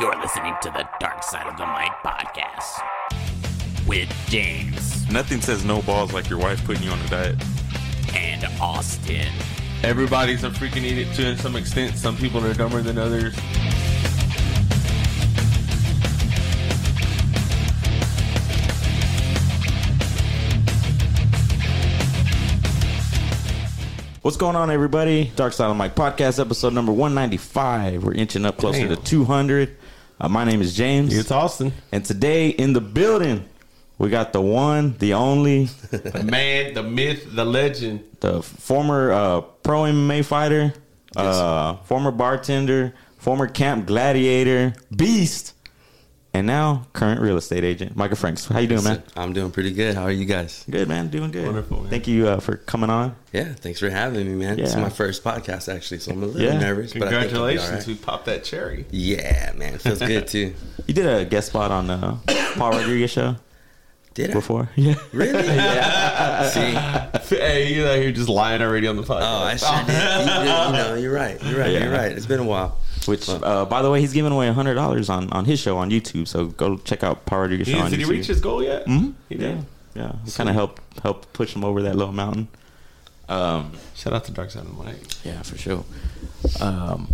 You're listening to the Dark Side of the Mic podcast with James Nothing says no balls like your wife putting you on a diet. and Austin. Everybody's a freaking idiot to some extent. Some people are dumber than others. What's going on, everybody? Dark Side of the Mic podcast, episode number 195. We're inching up closer Damn. to 200. Uh, my name is James. It's Austin. and today in the building, we got the one, the only, The man, the myth, the legend. the former uh, pro MMA fighter, uh, former bartender, former camp gladiator, beast, and now current real estate agent, Michael Franks. How you doing, man? I'm doing pretty good. How are you guys? Good, man. Doing good. Wonderful, man. Thank you uh, for coming on. Yeah, thanks for having me, man. This is my first podcast actually, so I'm a little Yeah. nervous. But I think I'll be all Congratulations, right. we popped that cherry. Yeah, man, feels good too. You did a guest spot on the Paul Rodriguez show Did I? before. Yeah. Really? Yeah. See, hey, you out here just lying already on the podcast. oh, I sure did. You, you know, you're right. You're right. Yeah. You're right. It's been a while. Which, uh, by the way, he's giving away hundred dollars on, on his show on YouTube. So go check out Paul Rodriguez show He- on did he reach his goal yet? Mhm. He did. Yeah, yeah. Kind of helped help push him over that little mountain. Um, Shout out to Dark Side of the Mic. yeah, for sure. Um,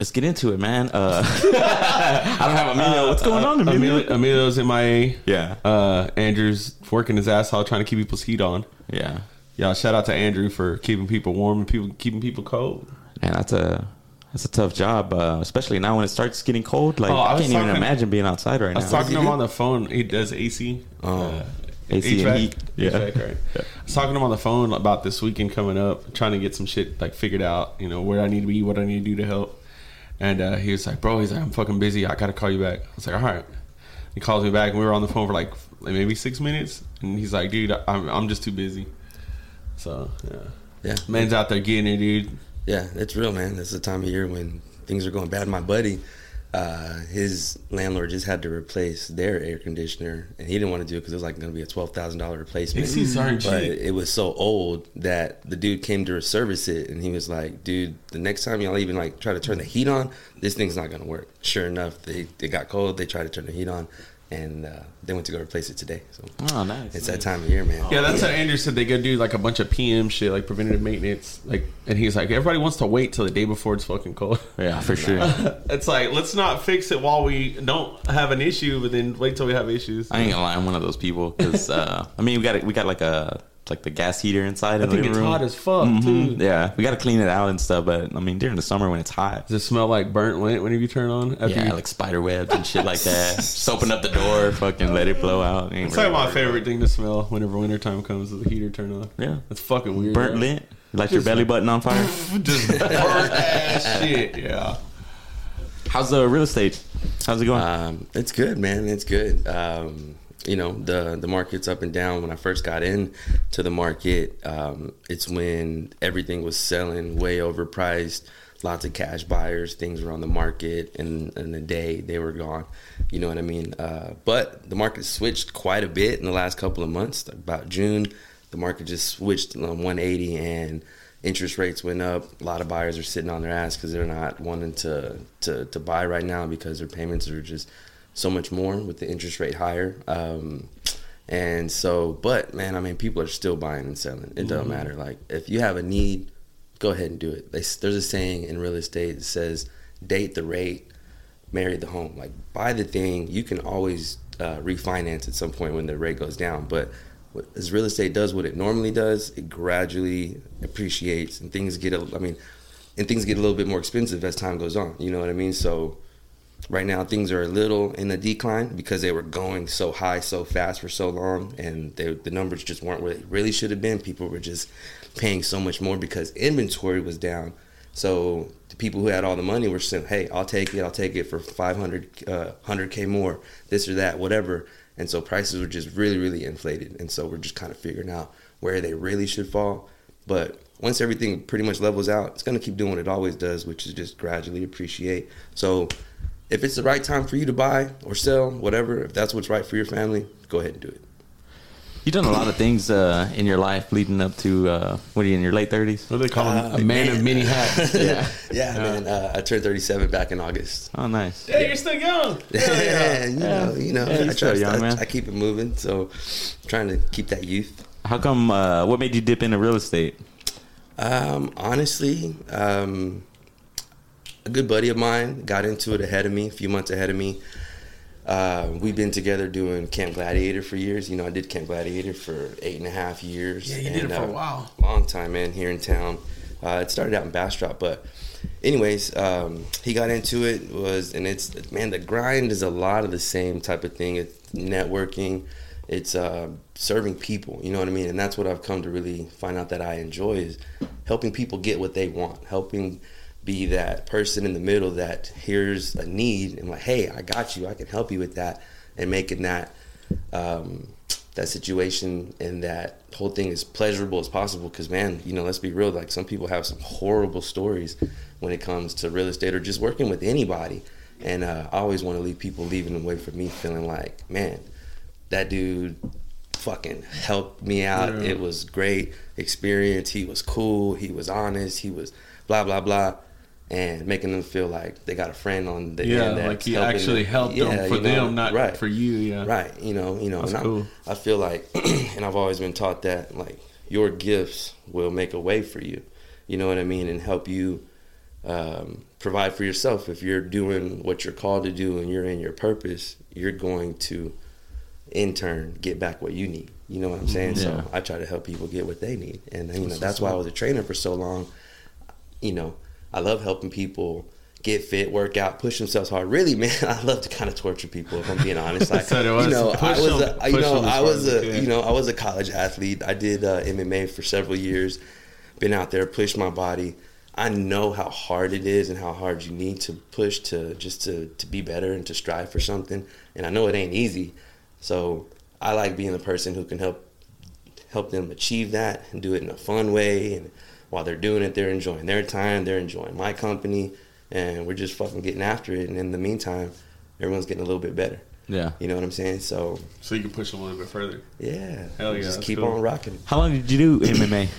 let's get into it, man. Uh, I don't have Emilio. What's going on, Emilio? Emilio, Emilio's MIA. Yeah, Uh, Andrew's working his ass off trying to keep people's heat on. yeah. Y'all, shout out to Andrew for keeping people warm and people keeping people cold. Man, that's a that's a tough job, uh, especially now when it starts getting cold. Like Oh, I I can't even imagine being outside right now. I was talking to him on the phone. He does AC. Oh. uh, AC and heat. Yeah. HVAC, right. I was talking to him on the phone about this weekend coming up, trying to get some shit like figured out. You know where I need to be, what I need to do to help. And uh, he was like, "Bro, he's like, I'm fucking busy. I gotta call you back." I was like, "All right." He calls me back, and we were on the phone for like, like maybe six minutes. And he's like, "Dude, I'm I'm just too busy." So yeah, Yeah, man's out there getting it, dude. Yeah, it's real, man. This is the time of year when things are going bad. My buddy, uh, his landlord just had to replace their air conditioner, and he didn't want to do it because it was like going to be a twelve thousand dollar replacement. ACs aren't but it was so old that the dude came to service it, and he was like, "Dude, the next time y'all even like try to turn the heat on, this thing's not going to work." Sure enough, they they got cold. They tried to turn the heat on, and uh, they went to go replace it today. So Oh, nice. it's that time of year, man. Yeah, that's how Andrew said they go do like a bunch of PM shit, like preventative maintenance. Like, and he's like, everybody wants to wait till the day before it's fucking cold. Yeah, for sure. it's like let's not fix it while we don't have an issue, but then wait till we have issues. I ain't gonna lie, I'm one of those people because uh, I mean we got we got like a like the gas heater inside I in the think living it's room. hot as fuck Mhm. too. Yeah, we got to clean it out and stuff. But I mean during the summer when it's hot, Does it smell like burnt lint whenever you turn on? Yeah, you- like spider webs and shit like that. Just open up the door, fucking let it blow out. Ain't it's like my worried favorite thing to smell whenever wintertime comes is the heater turn on. Yeah. It's fucking weird. Burnt bro. lint, like your belly button on fire. Just burnt ass shit. Yeah. How's the real estate? How's it going? Um, it's good, man. It's good. Um, you know, the the market's up and down. When I first got in to the market, um, it's when everything was selling way overpriced. Lots of cash buyers. Things were on the market, and in a day they were gone. You know what I mean? Uh, but the market switched quite a bit in the last couple of months. About June, the market just switched on 180 and interest rates went up. A lot of buyers are sitting on their ass because they're not wanting to, to to buy right now because their payments are just so much more with the interest rate higher. Um, and so, but man, I mean, people are still buying and selling. It doesn't matter. Like if you have a need, go ahead and do it. They, there's a saying in real estate that says, "Date the rate, marry the home." Like buy the thing. You can always uh, refinance at some point when the rate goes down, but what- as real estate does what it normally does, it gradually appreciates and things get. A, I mean, and things get a little bit more expensive as time goes on. You know what I mean? So right now things are a little in a decline because they were going so high so fast for so long and they, the numbers just weren't where they really should have been. People were just paying so much more because inventory was down. So the people who had all the money were saying hey i'll take it i'll take it for 500 uh, 100k more this or that whatever. And so prices were just really really inflated and so we're just kind of figuring out where they really should fall. But once everything pretty much levels out, it's going to keep doing what it always does, which is just gradually appreciate. So if it's the right time for you to buy or sell, whatever, if that's what's right for your family, go ahead and do it. You've done a lot of things uh, in your life leading up to uh, what are you in your late thirties? What do they call him? Uh, A man, of many hats. Yeah. Yeah, man. Uh, I turned 37 back in August. Oh, nice. Yeah, you're still young. Yeah, you know, you know. Yeah, I, try, young, I, man. I keep it moving, so trying to keep that youth. How come? Uh, what made you dip into real estate? Um, honestly, um, a good buddy of mine got into it ahead of me, a few months ahead of me. Uh, we've been together doing Camp Gladiator for years. You know, I did Camp Gladiator for eight and a half years. Yeah, you did it for a uh, while. Long time, man, here in town. Uh, it started out in Bastrop, but anyways, um, he got into it. Was and it's man, the grind is a lot of the same type of thing. It's networking. It's uh, serving people. You know what I mean? And that's what I've come to really find out that I enjoy is helping people get what they want. Helping be that person in the middle that hears a need and like, hey, I got you. I can help you with that, and making that um, that situation and that whole thing as pleasurable as possible. Because man, you know, let's be real. Like some people have some horrible stories when it comes to real estate or just working with anybody. And uh, I always want to leave people leaving away from me feeling like, man, that dude fucking helped me out. Yeah. It was great experience. He was cool. He was honest. He was blah blah blah, and making them feel like they got a friend on the Yeah, end. that's like he actually them. helped Yeah, them for you know, them, not right. for you. Yeah. Right. You know, you know, That's and cool. I, I feel like and I've always been taught that like your gifts will make a way for you. You know what I mean? And help you um, provide for yourself. If you're doing what you're called to do and you're in your purpose, you're going to in turn get back what you need. You know what I'm saying? Yeah. So I try to help people get what they need. And you know, that's why I was a trainer for so long. You know, I love helping people get fit, work out, push themselves hard. Really, man, I love to kind of torture people. If I'm being honest, like So you know, I was, a, you know, I was a, you know, I was a college athlete. I did uh, MMA for several years. Been out there, pushed my body. I know how hard it is and how hard you need to push to just to to be better and to strive for something. And I know it ain't easy. So I like being the person who can help help them achieve that and do it in a fun way. And while they're doing it, they're enjoying their time. They're enjoying my company, and we're just fucking getting after it. And in the meantime, everyone's getting a little bit better. Yeah. You know what I'm saying? So So you can push them a little bit further. yeah, Hell yeah, just keep cool. on rocking. How long did you do MMA?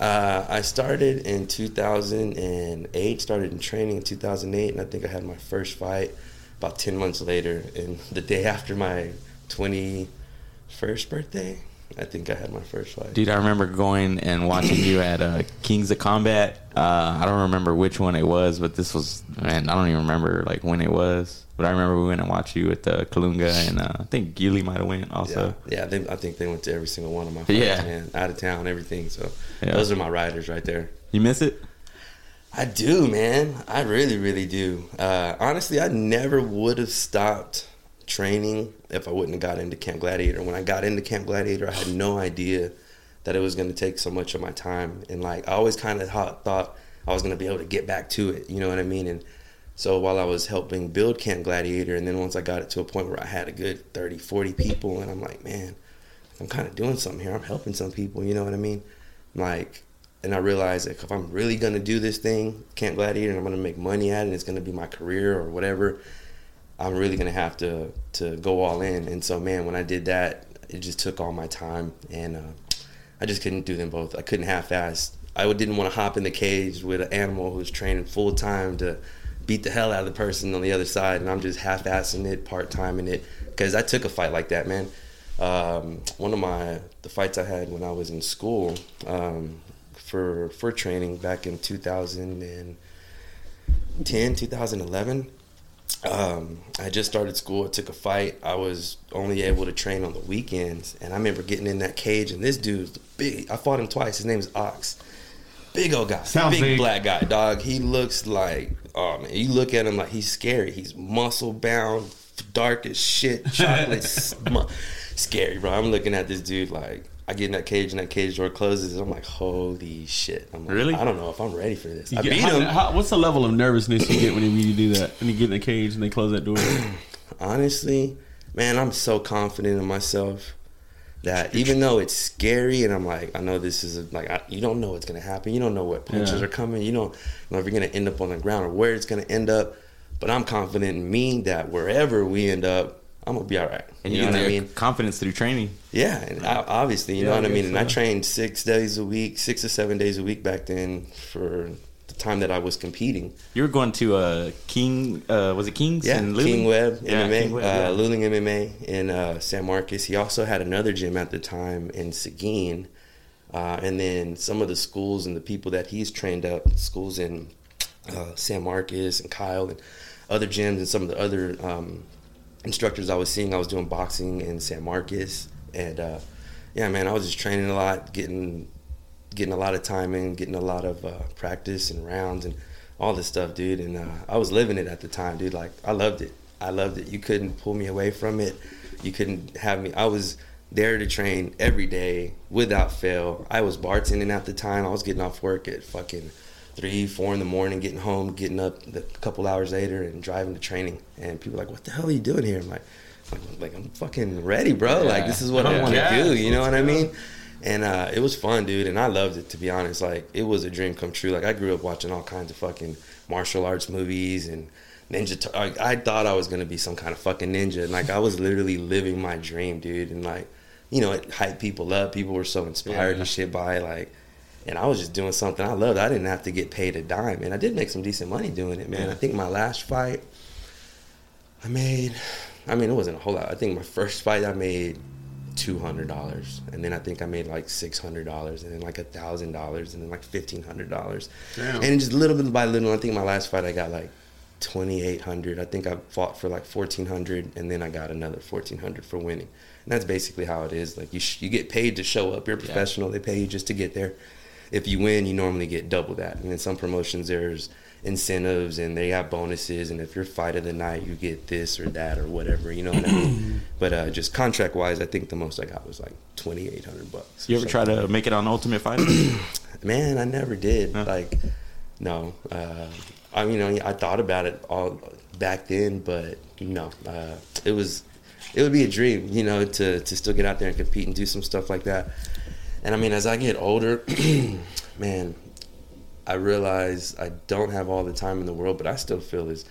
Uh, I started in 2008. Started in training in 2008, and I think I had my first fight about 10 months later. And the day after my 21st birthday, I think I had my first fight. Dude, I remember going and watching you at uh, Kings of Combat. Uh, I don't remember which one it was, but this was man. I don't even remember like when it was. But I remember we went and watched you at the Kalunga, and uh, I think Gilly might have went also. yeah, yeah. They, I think they went to every single one of my fights, Yeah. man. Out of town, everything. So Yeah. those are my riders right there. You miss it? I do, man. I really, really do. Uh, honestly, I never would have stopped training if I wouldn't have got into Camp Gladiator. When I got into Camp Gladiator, I had no idea that it was going to take so much of my time. And like, I always kind of thought I was going to be able to get back to it. You know what I mean? And so while I was helping build Camp Gladiator, and then once I got it to a point where I had a good 30, 40 people, and I'm like, man, I'm kind of doing something here. I'm helping some people. You know what I mean? Like, and I realized that if I'm really gonna do this thing, Camp Gladiator, and I'm gonna make money at it, and it's gonna be my career or whatever, I'm really gonna have to to go all in. And so, man, when I did that, it just took all my time, and uh, I just couldn't do them both. I couldn't half-ass. I didn't want to hop in the cage with an animal who's training full time to beat the hell out of the person on the other side, and I'm just half-assing it, part-timing it, because I took a fight like that, man. Um, one of my the fights I had when I was in school um, for for training back in 2010, 2011. Um, I just started school. I took a fight. I was only able to train on the weekends, and I remember getting in that cage. And this dude's big. I fought him twice. His name is Ox. Big old guy, Sounds big, big. black guy, dog. He looks like oh man. You look at him like he's scary. He's muscle bound, dark as shit, chocolate, sm- scary, bro. I'm looking at this dude like I get in that cage and that cage door closes. I'm like, holy shit. I'm like, Really? I don't know if I'm ready for this. You I get- beat how- him. how- what's the level of nervousness you get when you, when you do that? When you get in the cage and they close that door? honestly, man, I'm so confident in myself that even though it's scary and I'm like, I know this is a, like, I, you don't know what's gonna happen. You don't know what punches Yeah. are coming. You don't know if you're gonna end up on the ground or where it's gonna end up. But I'm confident in me that wherever we end up, I'm gonna be all right. And you you, know what I mean? confidence through training. Yeah, and I, obviously, you Yeah, know what I mean. guess And I trained six days a week, six or seven days a week back then for the time that I was competing. You were going to uh, King, uh, was it Kings? Yeah, in Luling? King Web Yeah, MMA, King Web, uh. Luling MMA in uh, San Marcos. He also had another gym at the time in Seguin, uh, and then some of the schools and the people that he's trained up, schools in uh, San Marcos and Kyle and other gyms and some of the other um, instructors I was seeing. I was doing boxing in San Marcos, and uh, yeah, man, I was just training a lot, getting getting a lot of time in, getting a lot of uh, practice and rounds and all this stuff, dude. And uh, I was living it at the time, dude. Like I loved it. I loved it. You couldn't pull me away from it. You couldn't have me. I was there to train every day without fail. I was bartending at the time. I was getting off work at fucking three, four in the morning, getting home, getting up a couple hours later, and driving to training. And people are like, "What the hell are you doing here?" I'm like, "Like, like I'm fucking ready, bro. Like this is what I want to Yeah, do." You know what I mean? And uh, it was fun, dude, and I loved it. To be honest, like it was a dream come true. Like I grew up watching all kinds of fucking martial arts movies and ninja. T- I, I thought I was gonna be some kind of fucking ninja, and like I was literally living my dream, dude. And like, you know, it hyped people up. People were so inspired Yeah. and shit by it, like. And I was just doing something I loved. I didn't have to get paid a dime, and I did make some decent money doing it, man. I think my last fight, I made. I mean, it wasn't a whole lot. I think my first fight I made two hundred dollars, and then I think I made like six hundred dollars, and then like a thousand dollars, and then like fifteen hundred dollars, and just little bit by little. I think my last fight I got like twenty eight hundred. I think I fought for like fourteen hundred, and then I got another fourteen hundred for winning. And that's basically how it is. Like you, sh- you get paid to show up. You're a professional. They pay you just to get there. If you win, you normally get double that. And in some promotions, there's incentives and they have bonuses. And if you're fight of the night, you get this or that or whatever. You know what I mean? But uh, just contract wise, I think the most I got was like twenty eight hundred bucks. You ever try to make it on Ultimate Fighter? Man, I never did. Huh. Like, no. Uh, I mean, I I thought about it all back then, but no. Uh, it was, it would be a dream, you know, to to still get out there and compete and do some stuff like that. And I mean, as I get older, man, I realize I don't have all the time in the world, but I still feel as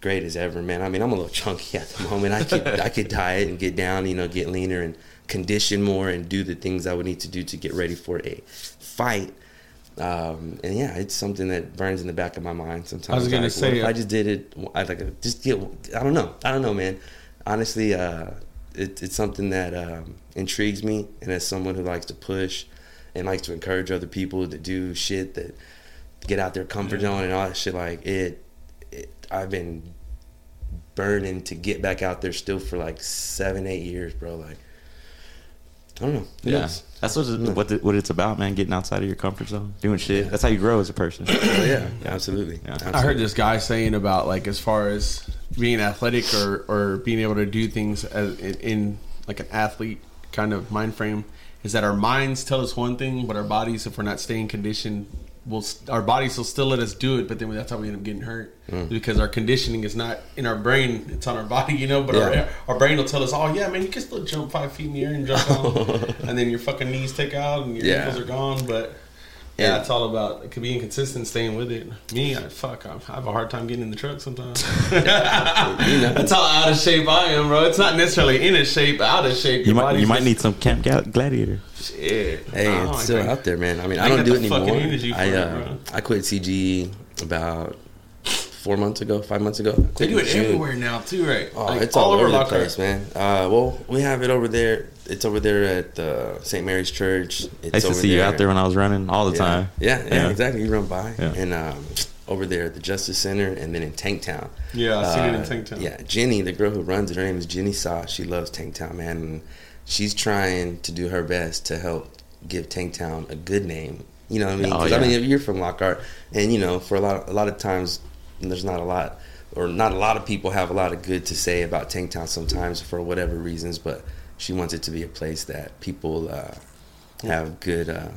great as ever, man. I mean, I'm a little chunky at the moment. I could I could diet and get down, you know, get leaner and condition more and do the things I would need to do to get ready for a fight. Um, and yeah, it's something that burns in the back of my mind sometimes. I was gonna Like, say, if uh, I just did it. I like just get. I don't know. I don't know, man. Honestly, uh, it, it's something that um, intrigues me, and as someone who likes to push and likes to encourage other people to do shit that get out their comfort zone and all that shit, like it, it I've been burning to get back out there still for like seven, eight years, bro. Like, I don't know. Who yeah, knows? that's what it, what, the, what it's about, man. Getting outside of your comfort zone, doing shit. That's how you grow as a person. Oh, yeah, absolutely. Yeah. absolutely. I heard this guy saying about like as far as being athletic or, or being able to do things as in, in like an athlete kind of mind frame is that our minds tell us one thing, but our bodies, if we're not staying conditioned, will our bodies will still let us do it. But then that's how we end up getting hurt mm. because our conditioning is not in our brain; it's on our body, you know. But Yeah. our, our brain will tell us, "Oh yeah, man, you can still jump five feet in the air and jump down," and then your fucking knees take out and your Yeah. ankles are gone. But yeah, And- it's all about it could be inconsistent, staying with it. Me, I fuck, I have a hard time getting in the truck sometimes. That's how out of shape I am, bro. It's not necessarily in a shape, out of shape. You Your might body's you might just- need some Camp Gal- Gladiator. shit. Hey, Oh, it's I still think- out there, man. I mean, I I, don't got do the it fucking anymore. energy for I it, uh, bro. I quit CG about four months ago, five months ago. I quit They do in it June. everywhere now too, right? Oh, Like, it's all, over the Lockhart. place, man. Uh, well, we have it over there. It's over there at uh, St. Mary's Church. It's I used to over see you out there when I was running all the yeah. time. Yeah, yeah, Yeah. exactly. You run by, Yeah. and um, over there at the Justice Center, and then in Tanktown. Yeah, I seen it in Uh, Tanktown. Yeah, Jenny, the girl who runs it, her name is Jenny Saw. She loves Tanktown, man, and she's trying to do her best to help give Tanktown a good name. You know what I mean? Oh, 'Cause, yeah. I mean, if you're from Lockhart, and you know, for a lot, a lot of times, there's not a lot, or not a lot of people have a lot of good to say about Tanktown sometimes for whatever reasons. But she wants it to be a place that people uh, have good. Uh,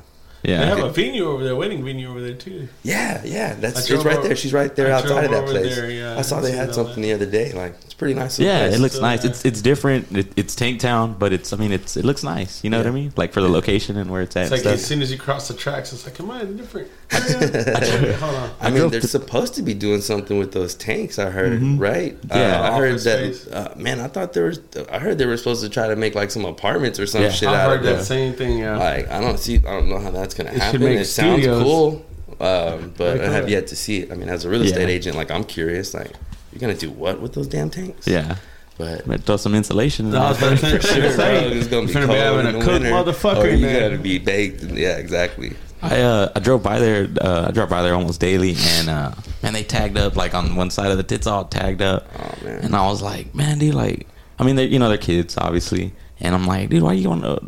Yeah. They have a venue over there, wedding venue over there too. Yeah, yeah, that's it's right over- there. She's right there I outside of that place. there, yeah, I saw they had something that. the other day. Like it's pretty nice. Yeah, place. it looks still nice. there. It's it's different. It, it's Tank Town, but it's I mean it's it looks nice. You know what I mean? Like for the location and where it's at. It's and like as soon as you cross the tracks, it's like, am I different? Hold on. I mean, drove they're to- supposed to be doing something with those tanks. I heard, right? Mm-hmm. Yeah. uh, I heard that. Uh, man, I thought there was. I heard they were supposed to try to make like some apartments or some Yeah. shit I've out heard that same thing. Yeah. Like I don't see. I don't know how that's gonna should happen. make It sounds studios. cool, um, but Like I have yet to see it. I mean, as a real estate Yeah. agent, like I'm curious. Like, you're gonna do what with those damn tanks? yeah, but. but throw some insulation. In No, I was there. to For sure, bro. It's gonna be Finna cold be having in a the winter. motherfucker Or you there. gotta be baked. Yeah, exactly. I uh I drove by there. Uh, I drove by there almost daily, and uh man, they tagged up like on one side of the tits all tagged up. Oh man. And I was like, man, dude, like, I mean, they you know they're kids, obviously, and I'm like, dude, why you want to,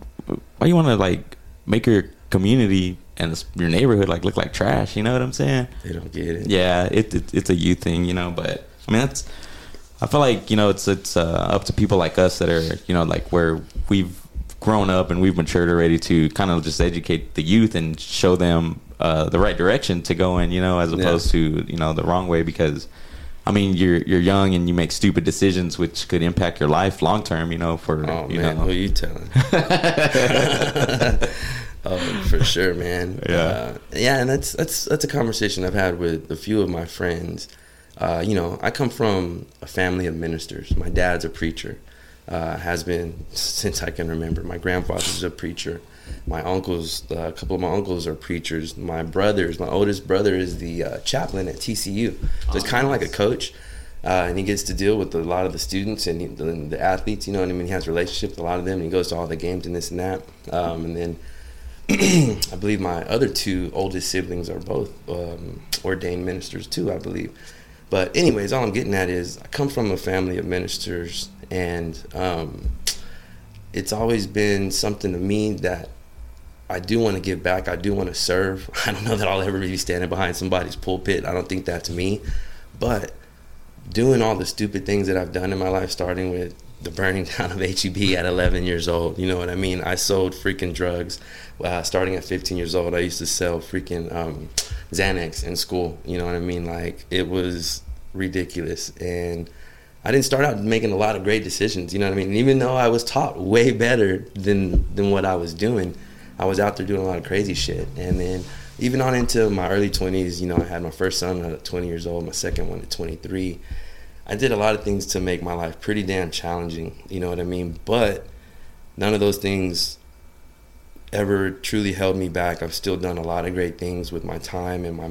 why you want to like make your community and your neighborhood like look like trash? You know what I'm saying? They don't get it. Yeah, it, it it's a youth thing, you know. But I mean, that's I feel like you know it's it's uh, up to people like us that are you know like where we've grown up and we've matured already to kind of just educate the youth and show them uh, the right direction to go in, you know, as Yeah. opposed to you know the wrong way because. I mean, you're you're young and you make stupid decisions which could impact your life long term. You know, for Oh you man, know, who you telling? oh, for sure, man. Yeah. uh, yeah, and that's that's that's a conversation I've had with a few of my friends. Uh, you know, I come from a family of ministers. My dad's a preacher, uh, has been since I can remember. My grandfather's a preacher. My uncles, uh, a couple of my uncles are preachers. My brothers, my oldest brother is the uh, chaplain at TCU. So it's kind of like a coach. Uh, and he gets to deal with a lot of the students and he, the, the athletes. You know what I mean? He has relationships with a lot of them. And he goes to all the games and this and that. Um, and then I believe my other two oldest siblings are both um, ordained ministers too. I believe. But anyways, all I'm getting at is I come from a family of ministers, and um, it's always been something to me that I do want to give back. I do want to serve. I don't know that I'll ever be standing behind somebody's pulpit. I don't think that's me. But doing all the stupid things that I've done in my life, starting with the burning down of HEB at 11 years old. You know what I mean? I sold freaking drugs. Uh, starting at 15 years old, I used to sell freaking um, Xanax in school. You know what I mean? Like it was ridiculous. And I didn't start out making a lot of great decisions. You know what I mean? And even though I was taught way better than than what I was doing, I was out there doing a lot of crazy shit. And then even on into my early 20s, you know, I had my first son at 20 years old, my second one at 23. I did a lot of things to make my life pretty damn challenging. You know what I mean? But none of those things ever truly held me back. I've still done a lot of great things with my time and my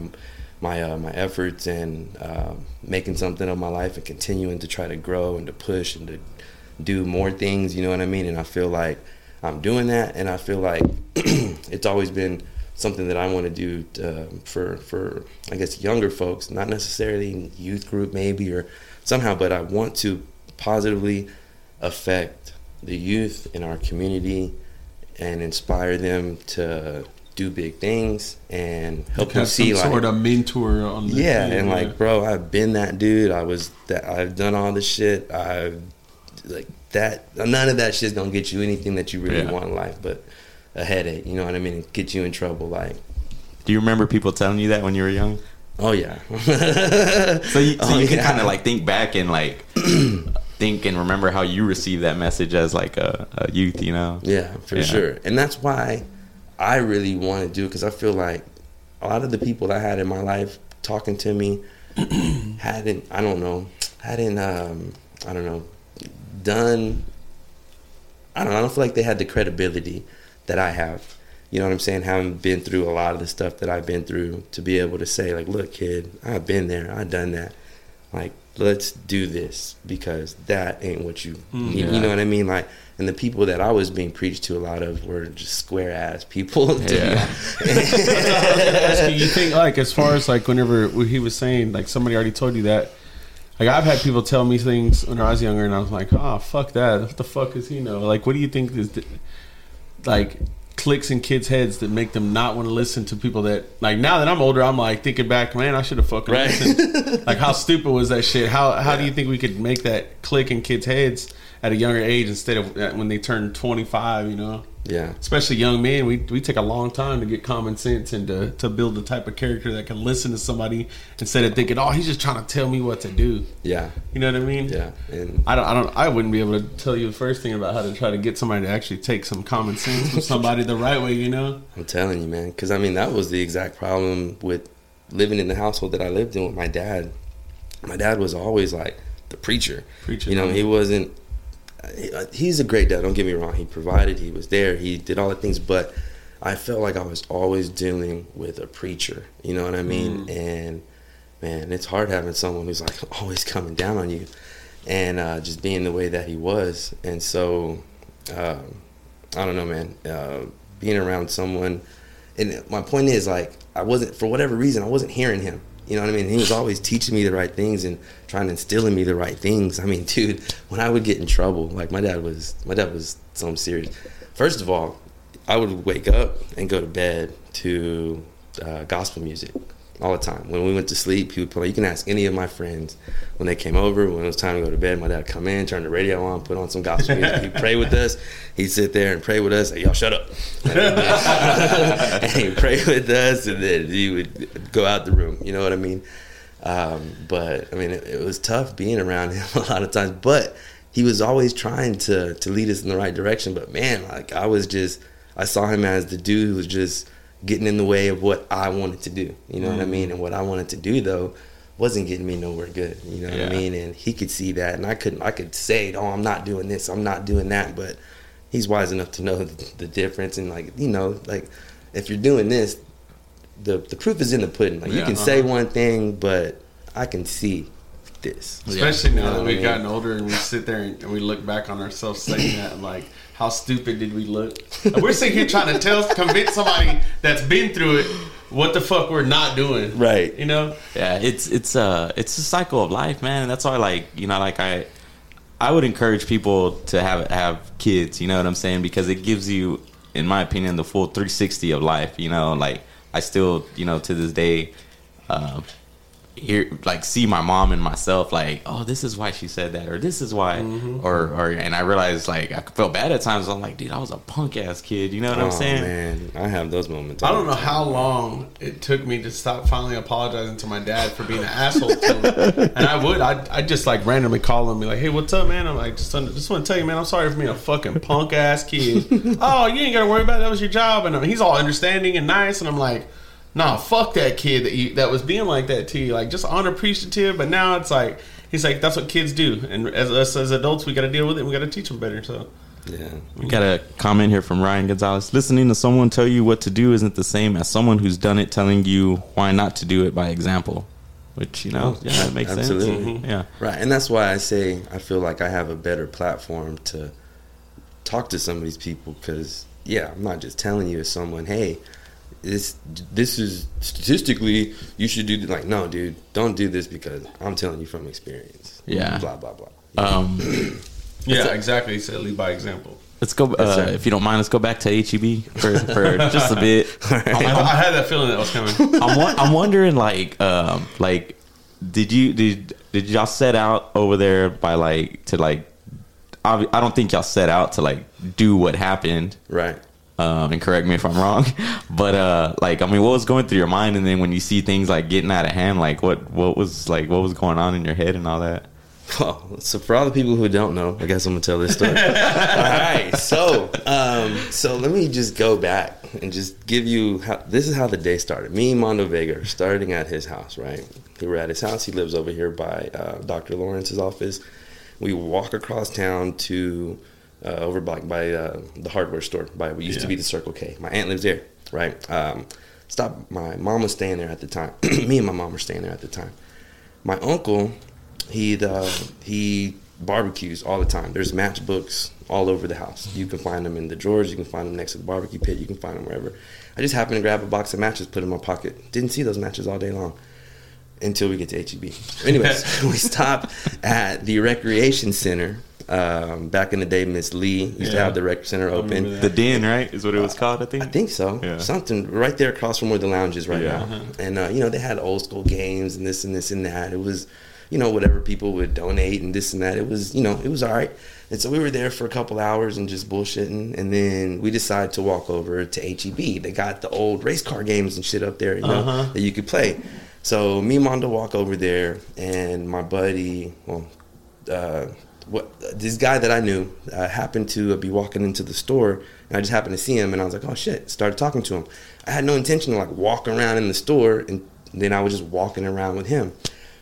my uh, my efforts and uh, making something of my life and continuing to try to grow and to push and to do more things. You know what I mean? And I feel like I'm doing that, and I feel like it's always been something that I want to do uh, for for I guess younger folks, not necessarily youth group maybe or somehow, but I want to positively affect the youth in our community and inspire them to do big things and help Like them have see some like sort of mentor on the yeah, team, and like, bro, I've been that dude. I was that. I've done all this shit. I've like that. None of that shit's gonna get you anything that you really Yeah. want in life, but a headache. You know what I mean? Get you in trouble. Like, do you remember people telling you that when you were young? Oh yeah. So you, so Oh, you can yeah. kind of like think back and like think and remember how you received that message as like a, a youth, you know? Yeah, for Yeah. sure. And that's why I really want to do it because I feel like a lot of the people I had in my life talking to me hadn't, I don't know, hadn't, um, I don't know, done, I don't know, I don't feel like they had the credibility that I have. You know what I'm saying? Having been through a lot of the stuff that I've been through to be able to say, like, look, kid, I've been there, I've done that. Like, let's do this because that ain't what you, mm-hmm. you, you yeah. know what I mean? Like, and the people that I was being preached to a lot of were just square ass people. Yeah. you, you think like as far as like whenever he was saying like somebody already told you that like I've had people tell me things when I was younger and I was like oh fuck that what the fuck does he know like what do you think is the, like clicks in kids heads that make them not want to listen to people that like now that I'm older I'm like thinking back man I should have fucking Right. listened. Like how stupid was that shit? How how do you think we could make that click in kids heads at a younger age instead of uh, when they turn 25 you know Yeah. especially young men, we we take a long time to get common sense and to, to build the type of character that can listen to somebody instead of thinking, oh, he's just trying to tell me what to do. Yeah. You know what I mean? Yeah. And I don't, I don't, I wouldn't be able to tell you the first thing about how to try to get somebody to actually take some common sense from somebody the right way. You know? I'm telling you, man, because I mean that was the exact problem with living in the household that I lived in with my dad. My dad was always like the preacher. Preacher, You know, huh? he wasn't. He- He's a great dad. Don't get me wrong. He provided. He was there. He did all the things, but I felt like I was always dealing with a preacher. You know what I mean? Mm. And man, it's hard having someone who's like always coming down on you, and uh, just being the way that he was. And so, um, I don't know, man. Uh, being around someone, and my point is like I wasn't for whatever reason I wasn't hearing him. You know what I mean? He was always teaching me the right things and trying to instill in me the right things. I mean, dude, when I would get in trouble, like my dad was, my dad was something serious. First of all, I would wake up and go to bed to uh, gospel music all the time. When we went to sleep, he would play. You can ask any of my friends when they came over. When it was time to go to bed, my dad would come in, turn the radio on, put on some gospel music. He'd pray with us. He'd sit there and pray with us. Say, "Y'all shut up," and he'd pray with us, and then he would go out the room. You know what I mean? Um, but I mean, it, it was tough being around him a lot of times. But he was always trying to to lead us in the right direction. But man, like I was just, I saw him as the dude who was just getting in the way of what I wanted to do. You know what I mean? And what I wanted to do though wasn't getting me nowhere good. You know what Yeah. I mean? And he could see that, and I couldn't. I could say, "Oh, I'm not doing this. I'm not doing that," but he's wise enough to know the, the difference. And like you know, like if you're doing this, the the proof is in the pudding. Like you can say uh-huh. one thing, but I can see this. Especially now that we've gotten older and we sit there and we look back on ourselves saying that like, how stupid did we look? And we're sitting here trying to tell, convince somebody that's been through it what the fuck we're not doing. Right. You know? Yeah, it's it's uh it's a cycle of life, man. And that's why like, you know, like I I would encourage people to have have kids, you know what I'm saying? Because it gives you, in my opinion, the full 360 of life, you know, like I still, you know, to this day, uh hear like see my mom and myself like oh this is why she said that or this is why Mm-hmm. or or and i realized like i felt bad at times i'm like dude i was a punk ass kid you know what i'm Oh, saying man, I have those moments. I don't know how long it took me to stop finally apologizing to my dad for being an asshole to him. And I would, I I just like randomly call him and be like, "Hey, what's up, man?" I'm like, "Just just want to tell you, man, I'm sorry for being a fucking punk ass kid." oh, you ain't got to worry about it. that was your job, and he's all understanding and nice, and I'm like, "Nah, fuck that kid that you that was being like that to you, like just unappreciative." But now it's like he's like, "That's what kids do," and as us as adults, we got to deal with it. We got to teach them better. So. Yeah. We got a comment here from Ryan Gonzalez. Listening to someone tell you what to do isn't the same as someone who's done it telling you why not to do it by example. Which, you know, yeah, that makes Absolutely. sense. Yeah. Right, and that's why I say I feel like I have a better platform to talk to some of these people because yeah, I'm not just telling you as someone, hey, this this is statistically you should do like no, dude, don't do this because I'm telling you from experience. Yeah. blah blah blah. Um, Yeah, exactly. He said, "Lead by example." let's go, uh, sir. if you don't mind, let's go back to HEB for, for just a bit. I, I had that feeling that was coming. I'm, I'm wondering, like, um, like, did you did did y'all set out over there by like to like? obvi- I don't think y'all set out to like do what happened. Right. Um, and correct me if I'm wrong, but uh, like, I mean, what was going through your mind, and then when you see things like getting out of hand, like, what what was like, what was going on in your head and all that? Well, so for all the people who don't know, I guess I'm gonna tell this story. all right, so um, so let me just go back and just give you how this is how the day started. Me and Mondo Vega starting at his house. Right, we were at his house. He lives over here by uh, Dr. Lawrence's office. We walk across town to uh, over by, by uh, the hardware store by what used to be the Circle K. My aunt lives there. Right. Um, stop. My mom was staying there at the time. Me and my mom were staying there at the time my uncle he uh, he barbecues all the time there's matchbooks all over the house you can find them in the drawers you can find them next to the barbecue pit you can find them wherever i just happened to grab a box of matches put it in my pocket didn't see those matches all day long until we get to heb anyways we stop at the recreation center um, back in the day miss lee used to have the rec center open The Den, right, is what it was called, I think. I think so. Yeah. Something right there across from where the lounge is right Yeah. now. And uh, you know they had old school games and this and this and that. It was you know, whatever people would donate and this and that. It was, you know, it was all right. And so we were there for a couple hours and just bullshitting. And then we decided to walk over to HEB. They got the old race car games and shit up there, you know, Uh-huh. that you could play. So me and Mondo walk over there, and my buddy, well, uh, what this guy that I knew uh, happened to be walking into the store, and I just happened to see him, and I was like, "Oh shit!" Started talking to him. I had no intention to like walk around in the store, and then I was just walking around with him.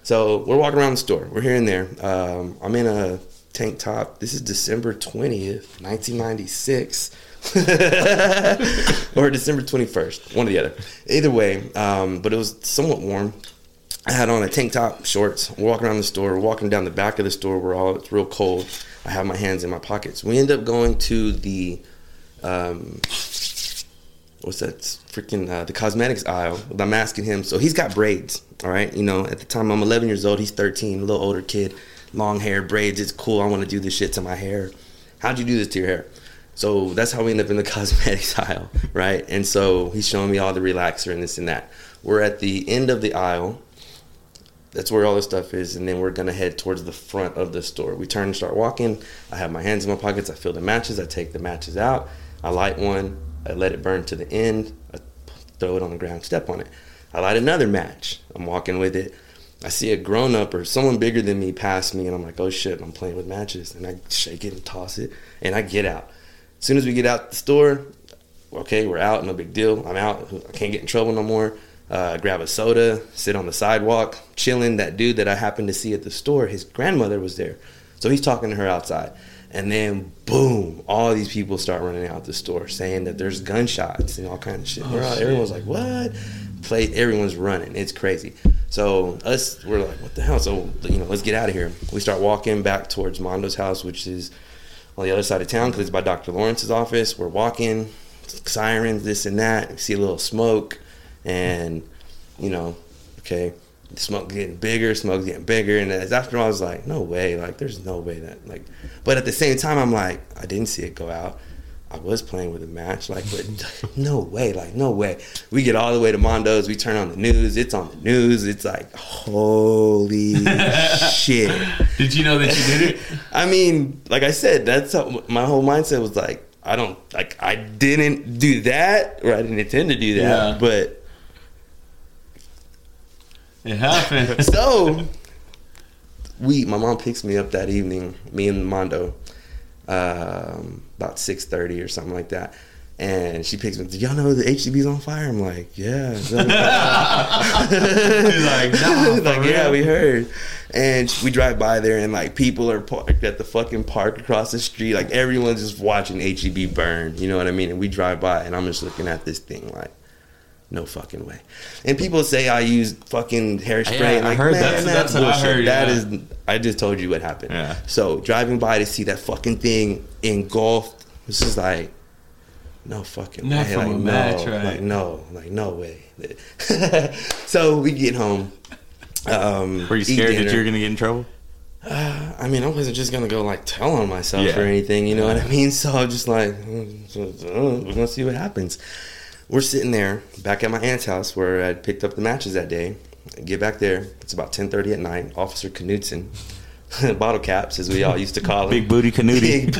So we're walking around the store. We're here and there. Um, I'm in a tank top. This is December twentieth, nineteen ninety six. or December 21st, one or the other. Either way, um, but it was somewhat warm. I had on a tank top, shorts. We're walking around the store. We're walking down the back of the store where all it's real cold. I have my hands in my pockets. We end up going to the, um, what's that? Freaking uh, the cosmetics aisle. I'm asking him. So he's got braids. All right, you know. At the time, I'm 11 years old. He's 13, a little older kid. Long hair, braids. It's cool. I want to do this shit to my hair. How'd you do this to your hair? So that's how we end up in the cosmetics aisle, right? And so he's showing me all the relaxer and this and that. We're at the end of the aisle. That's where all this stuff is, and then we're gonna head towards the front of the store. We turn and start walking. I have my hands in my pockets. I fill the matches. I take the matches out. I light one. I let it burn to the end. I throw it on the ground. Step on it. I light another match. I'm walking with it. I see a grown up or someone bigger than me pass me, and I'm like, oh shit, I'm playing with matches. And I shake it and toss it, and I get out. As soon as we get out the store, okay, we're out, no big deal. I'm out. I can't get in trouble no more. Uh, grab a soda, sit on the sidewalk, chilling. That dude that I happened to see at the store, his grandmother was there. So he's talking to her outside. And then, boom, all these people start running out the store saying that there's gunshots and all kinds of shit. We're all- everyone's like, what? Play, everyone's running. It's crazy. So us, we're like, what the hell? So, you know, let's get out of here. We start walking back towards Mondo's house, which is on the other side of town because it's by Dr. Lawrence's office. We're walking, sirens, this and that. We see a little smoke, and you know, okay, the smoke getting bigger, smoke's getting bigger, and as after I was like, no way, like there's no way that like, but at the same time, I'm like, I didn't see it go out. I was playing with a match, like, but no way, like, no way. We get all the way to Mondo's, we turn on the news, it's on the news, it's like, holy shit. Did you know that you did it? I mean, like I said, that's how my whole mindset was like, I don't like I didn't do that or I didn't intend to do that, Yeah. but It happened. so we my mom picks me up that evening, me and Mondo, um, about six thirty or something like that. And she picks me. Do y'all know the HEB's on fire? I'm like, yeah. He's like, nah, like yeah, we heard. And we drive by there, and like people are parked at the fucking park across the street. Like everyone's just watching HEB burn. You know what I mean? And we drive by, and I'm just looking at this thing like, no fucking way. And people say I use fucking hairspray. Yeah, and I like, heard man, that. that's, That's what I bullshit. heard, That yeah. is- I just told you what happened. Yeah. So driving by to see that fucking thing engulfed, this is like, no fucking Not way. like, no, match, right? Like no, like no way. so we get home. Um, Were you scared that you were gonna get in trouble? I mean, I wasn't just gonna go like tell on myself Yeah. or anything, you know what I mean? So I'm just like, uh, we're gonna see what happens. We're sitting there back at my aunt's house where I'd picked up the matches that day. I get back there. It's about 10:30 at night. Officer Knudsen, bottle caps as we all used to call him, Big booty canoe. Big,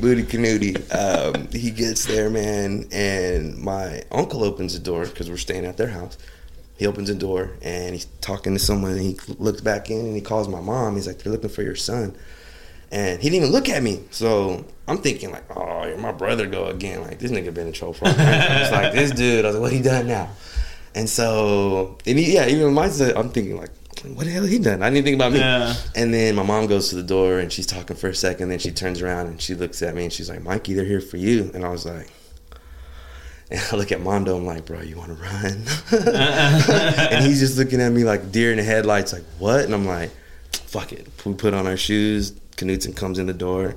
booty Canooty. Um, he gets there, man, and my uncle opens the door because we're staying at their house. He opens the door and he's talking to someone. And he looks back in and he calls my mom. He's like, "They're looking for your son," and he didn't even look at me. So I'm thinking like, "Oh, here my brother go again. Like this nigga been in trouble. It's like this dude. I was like, "What he done now?" And so, and he, yeah, even my I'm thinking like, "What the hell he done?" I didn't think about me. Yeah. And then my mom goes to the door and she's talking for a second. Then she turns around and she looks at me and she's like, Mikey, they're here for you. And I was like, and I look at Mondo. I'm like, bro, you want to run? and he's just looking at me like deer in the headlights, like, what? And I'm like, fuck it. We put on our shoes. Knutson comes in the door.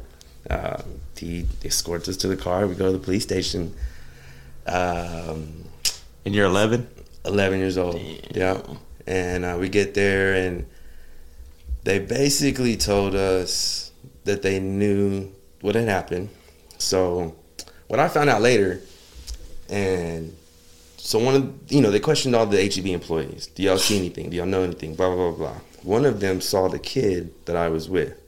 Uh, he escorts us to the car. We go to the police station. Um, And you're 11. 11 years old. Yeah. And uh, we get there, and they basically told us that they knew what had happened. So, what I found out later, and so one of you know they questioned all the HEB employees. Do y'all see anything? Do y'all know anything? Blah blah blah blah. One of them saw the kid that I was with,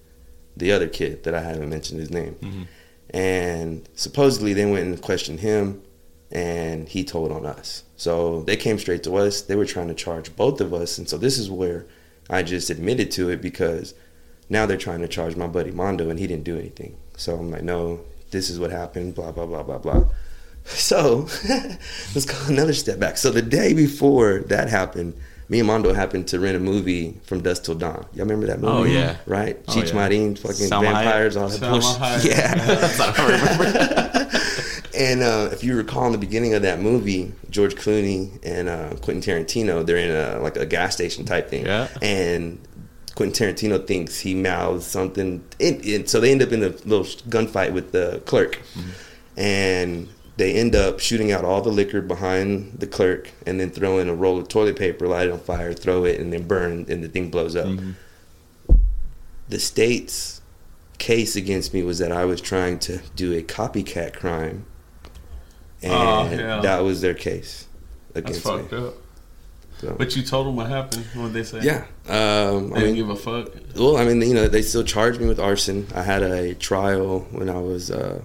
the other kid that I haven't mentioned his name, mm-hmm. and supposedly they went and questioned him, and he told on us. So they came straight to us. They were trying to charge both of us, and so this is where I just admitted to it because now they're trying to charge my buddy Mondo, and he didn't do anything. So I'm like, no, this is what happened. Blah blah blah blah blah. So let's go another step back. So the day before that happened, me and Mondo happened to rent a movie from Dusk Till Dawn. Y'all remember that movie? Oh, yeah. Right? Oh, Cheech yeah. Marin, fucking vampires, all that Salma bullshit. Hayek. Yeah. and uh, if you recall in the beginning of that movie, George Clooney and uh, Quentin Tarantino, they're in a like a gas station type thing. Yeah. And Quentin Tarantino thinks he mouths something. It, it, so they end up in a little gunfight with the clerk. And they end up shooting out all the liquor behind the clerk and then throwing a roll of toilet paper, light it on fire, throw it, and then burn, and the thing blows up. The state's case against me was that I was trying to do a copycat crime. And Oh, hell. that was their case That's against fucked me. up. So- But you told them what happened. What they say? yeah. Um, They I didn't give a fuck. well, I mean, you know, they still charged me with arson. I had a trial when I was, uh,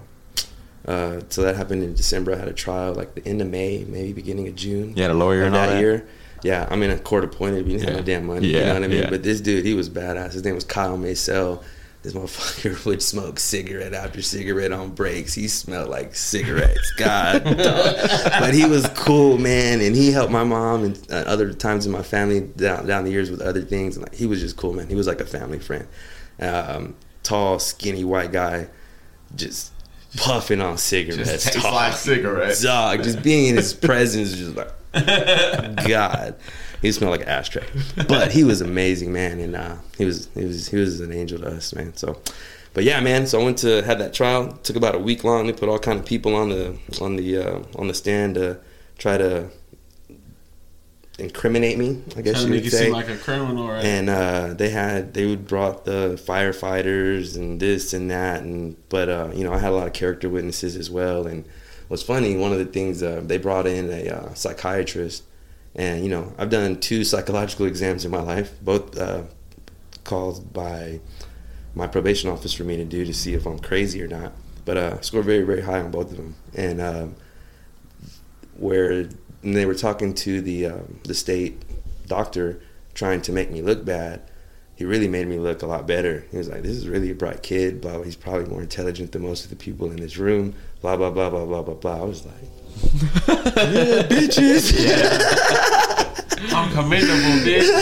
uh, so that happened in December. I had a trial like the end of May, maybe beginning of June. You had a lawyer and all that? year. Yeah, I'm in a court appointed. We didn't have no damn money. Yeah, you know what I mean? yeah. But this dude, he was badass. His name was Kyle Maysell. This motherfucker would smoke cigarette after cigarette on breaks. He smelled like cigarettes. God, but he was cool, man, and he helped my mom and uh, other times in my family down down the years with other things. And like, he was just cool, man. He was like a family friend. Um, tall, skinny white guy, just puffing on cigarettes. Just dog. like cigarettes. Dog, just being in his presence, is just like God, he smelled like an ashtray. But he was amazing, man, and uh, he was he was he was an angel to us, man. So, but yeah, man. So I went to had that trial. It took about a week long. They put all kind of people on the on the uh, on the stand to try to incriminate me. I guess you would you say seem like a criminal, right? and uh, they had they would brought the firefighters and this and that and but uh, you know I had a lot of character witnesses as well and what's funny one of the things uh, they brought in a uh, psychiatrist and you know I've done two psychological exams in my life both uh, called by my probation office for me to do to see if I'm crazy or not but uh, scored very very high on both of them and um, where and they were talking to the um, the state doctor trying to make me look bad. He really made me look a lot better. He was like, "This is really a bright kid. Blah. blah. He's probably more intelligent than most of the people in this room. Blah blah blah blah blah blah blah." I was like, "Yeah, bitches." I'm commendable, bitch.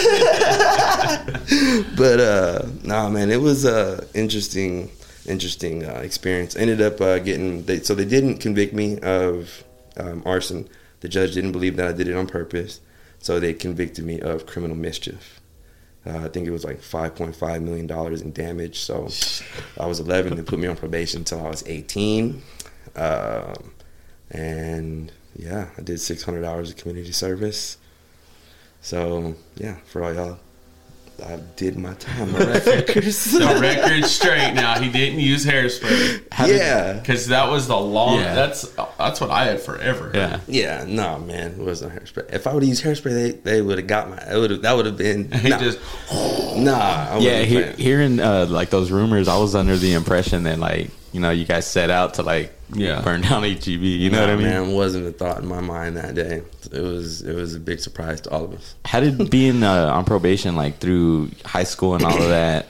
but uh nah man it was a interesting interesting uh, experience ended up uh, getting they, so they didn't convict me of um, arson the judge didn't believe that i did it on purpose so they convicted me of criminal mischief. Uh, i think it was like 5.5 million dollars in damage so i was 11 they put me on probation until i was 18 um, and yeah i did 600 hours of community service. So yeah for all y'all I did my time. motherfuckers. the record's straight now. He didn't use hairspray yeah, because that was the long. Yeah. That's that's what I had forever. Yeah. yeah. No, man, it wasn't hairspray. If I would have used hairspray, they they would have got my. It would have. That would have been. He nah, just nah. I Yeah, he, hearing uh, like those rumors, I was under the impression that like you know you guys set out to like Yeah. burn down HEB. You know Nah, what I mean? Man, wasn't a thought in my mind that day. It was. It was a big surprise to all of us. How did being uh, on probation like through high school and all of that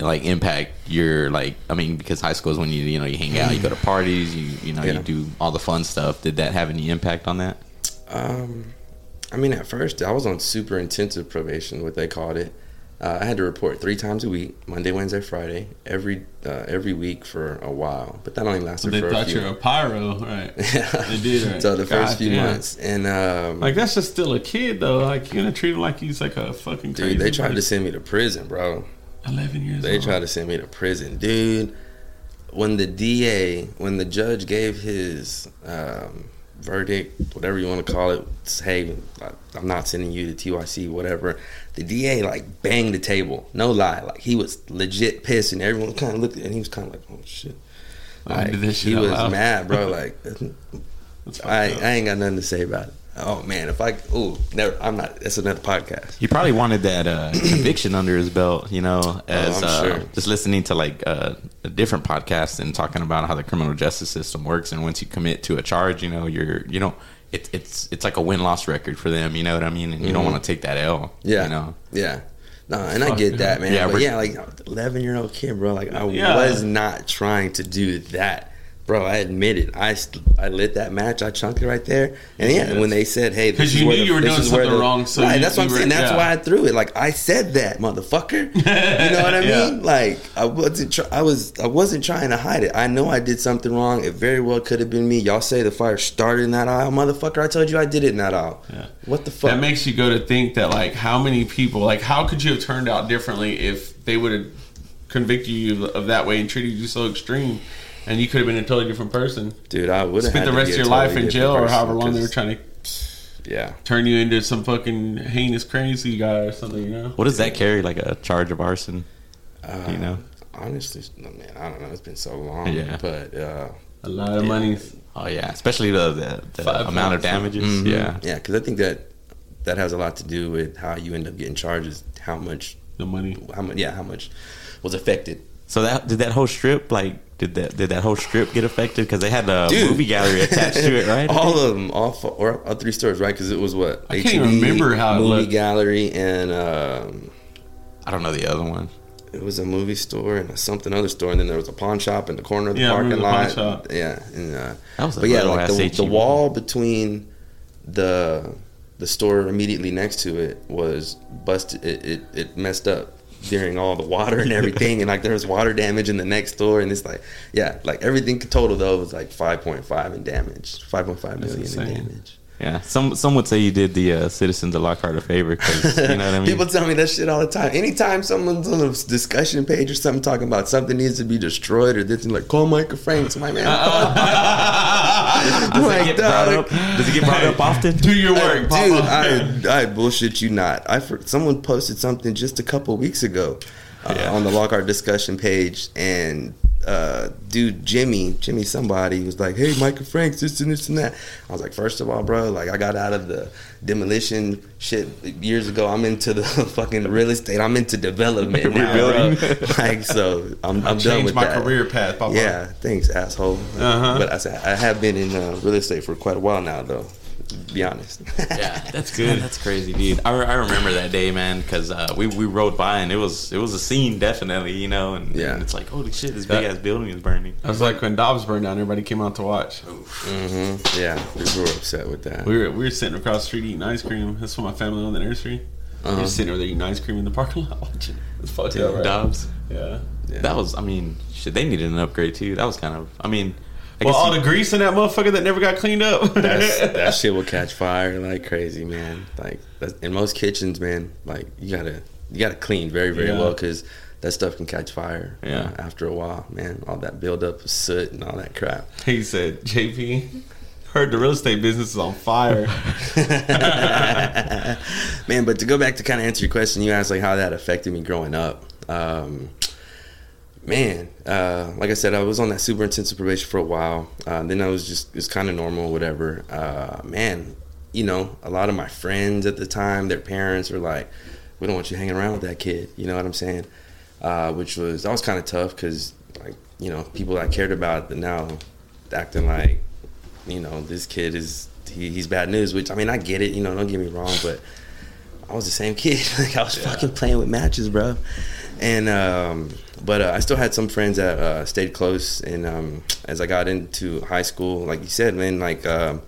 like impact your like? I mean, because high school is when you you know you hang out, you go to parties, you you know Yeah. you do all the fun stuff. Did that have any impact on that? Um, I mean, at first I was on super intensive probation, what they called it. Uh, I had to report three times a week, Monday, Wednesday, Friday, every uh, every week for a while. But that only lasted they for a thought few. you were a pyro, right? They did, right? so the first few damn. months, and um, Like that's just still a kid though. Like you're gonna treat him like he's like a fucking dude, they tried to send me to prison, bro. eleven years. They old. tried to send me to prison, dude. When the DA, when the judge gave his um, verdict, whatever you want to call it, hey, I'm not sending you to TYC, whatever. The DA like banged the table, no lie, like he was legit pissed, and everyone kind of looked at, it and he was kind of like, oh shit. Like, this shit he was loud. mad, bro. Like, I. I ain't got nothing to say about it. Oh man, if I oh never, I'm not. That's another podcast. He probably wanted that uh, conviction under his belt, you know, as I'm uh, sure. just listening to like uh, a different podcast and talking about how the criminal justice system works. And once you commit to a charge, you know, you're you know, it, it's it's like a win loss record for them. You know what I mean? And you don't want to take that L. Mm-hmm. Yeah, you know. yeah. No, and I get that, man. Yeah, Yeah, but yeah, like eleven year old kid, bro. Like I Yeah. was not trying to do that, bro. I admit it. I st- I lit that match. I chunked it right there. And yeah, Yes. when they said, "Hey, this 'Cause is you knew the- you were doing something the- wrong, so right, you- that's what I'm were- saying. That's yeah. why I threw it. Like I said that, motherfucker. you know what I Yeah. mean? Like I wasn't. Try- I was. I wasn't trying to hide it. I know I did something wrong. It very well could have been me. Y'all say the fire started in that aisle, motherfucker. I told you I did it in that aisle. Yeah. What the fuck? That makes you go to think that like how many people like how could you have turned out differently if they would have convicted you of that way and treated you so extreme, and you could have been a totally different person. Dude, I would have Spent the rest of your life in jail or however long they were trying to Yeah. turn you into some fucking heinous crazy guy or something. You know? What does that carry? Like a charge of arson? Uh, You know? honestly, no, man, I don't know. It's been so long. Yeah. but uh, A lot of money. Oh yeah, especially the the, the amount of points. damages. mhm. Yeah. yeah, because I think that that has a lot to do with how you end up getting charges, how much, The money. how much, yeah, how much was affected. So that did that whole strip like did that did that whole strip get affected because they had a Dude. movie gallery attached to it, right? All of them, all four, or all three stores, right? Because it was what I can't even remember how it movie looked. gallery and um, I don't know the other one. it was a movie store and a something other store, and then there was a pawn shop in the corner of the Yeah, parking remember the pawn lot. shop. Yeah, and uh, That was a but yeah, like the, the wall between the the store immediately next to it was busted. It, it it messed up during all the water and everything, and like there was water damage in the next door, and it's like yeah, like everything total though was like five point five in damage, five point five million in damage. Yeah, some some would say you did the uh, citizens of Lockhart a favor you know what I mean. People tell me that shit all the time. Anytime someone's on a discussion page or something talking about something needs to be destroyed or this, like call Micah Franks, my man. does, it get brought up, does it get brought up often? Do your work, dude. I, I bullshit you not. I someone posted something just a couple weeks ago uh, Yeah. on the Lockhart discussion page, and uh, dude Jimmy, Jimmy somebody was like, "Hey, Michael Franks, this and this and that." I was like, first of all, bro, like I got out of the demolition shit years ago. I'm into the fucking real estate. I'm into development now, bro. Like so, I'm, I'm done Changed with my that. career path, Papa. Yeah, thanks, asshole. Uh-huh. But I said I have been in uh, real estate for quite a while now, though. To be honest. Yeah, that's good. That's crazy, dude. I, I remember that day, man, because uh, we we rode by and it was it was a scene, definitely, you know. And, Yeah. and it's like, holy shit, this big ass building is burning. I was like when Dobbs burned down, everybody came out to watch. Mm-hmm. Yeah, we were upset with that. We were we were sitting across the street eating ice cream. That's what my family owned the nursery. We Uh-huh. were sitting over there eating ice cream in the parking lot watching. It's fucked up, right? Dobbs. Yeah. Yeah. That was, I mean, shit. They needed an upgrade too. That was kind of, I mean, I Well, all you- the grease in that motherfucker that never got cleaned up. That's, that shit will catch fire like crazy, man. Like in most kitchens, man, like you gotta you gotta clean very very Yeah. well because that stuff can catch fire. Yeah. uh, after a while, man, all that buildup of soot and all that crap. he said, "JP, heard the real estate business is on fire." man, but to go back to kind of answer your question, you asked like how that affected me growing up. Um, man, uh, like I said, I was on that super intensive probation for a while. Uh, then I was just it's kind of normal, whatever. Uh, man, you know, a lot of my friends at the time, their parents were like, "We don't want you hanging around with that kid." You know what I'm saying? Uh, which was that was kind of tough because like you know people I cared about now acting like you know this kid is he, he's bad news. Which I mean I get it. You know, don't get me wrong, but I was the same kid. like I was fucking playing with matches, bro. And um, but uh, I still had some friends that uh, stayed close. And um, as I got into high school, like you said, man, like um,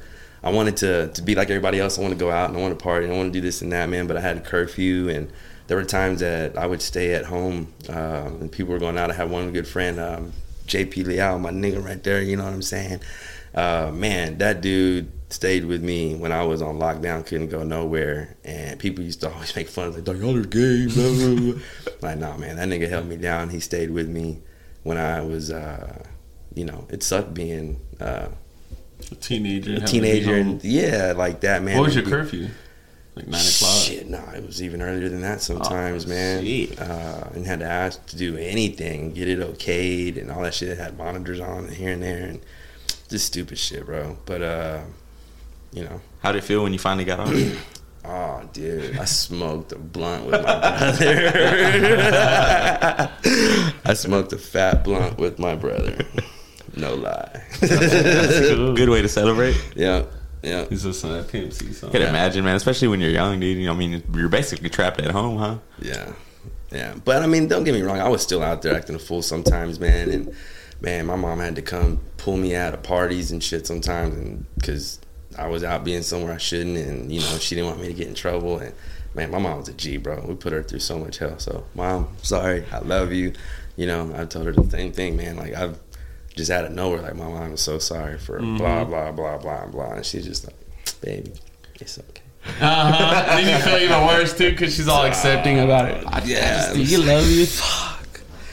I wanted to to be like everybody else. I want to go out and I want to party and I want to do this and that, man. But I had a curfew and there were times that I would stay at home uh, and people were going out. I had one good friend, um, JP Liao, my nigga right there. You know what I'm saying? Uh, man, that dude stayed with me when I was on lockdown, couldn't go nowhere, and people used to always make fun of like, "Y'all are gay." Blah, blah, blah. like, nah, man, that nigga held me down. He stayed with me when I was, uh, you know, it sucked being uh, A teenager. a having to be teenager, and yeah, like that, man. what was your We- curfew? Like nine o'clock. Shit, no, it was even earlier than that sometimes, Oh, man. shit. Uh, and had to ask to do anything, get it okayed, and all that shit. It had monitors on here and there, and just stupid shit, bro. But uh, you know. How did it feel when you finally got off? Oh, dude, I smoked a blunt with my brother. I smoked a fat blunt with my brother. No lie. Good way to celebrate. yeah, yeah. He's listening to that Pimp C song. Can imagine, man. Especially when you're young, dude. You know, I mean, you're basically trapped at home, huh? Yeah, yeah. But I mean, don't get me wrong. I was still out there acting a fool sometimes, man. And man, my mom had to come pull me out of parties and shit sometimes, and because I was out being somewhere I shouldn't, and you know she didn't want me to get in trouble. And man, my mom was a G, bro. We put her through so much hell. So, mom, sorry, I love you. You know, I told her the same thing, man. Like I've just out of nowhere, like my mom is so sorry for blah blah blah blah blah, and she's just like, baby, it's okay. Uh huh. then you feel even worse too because she's all accepting about it. I Yeah, just, you love you.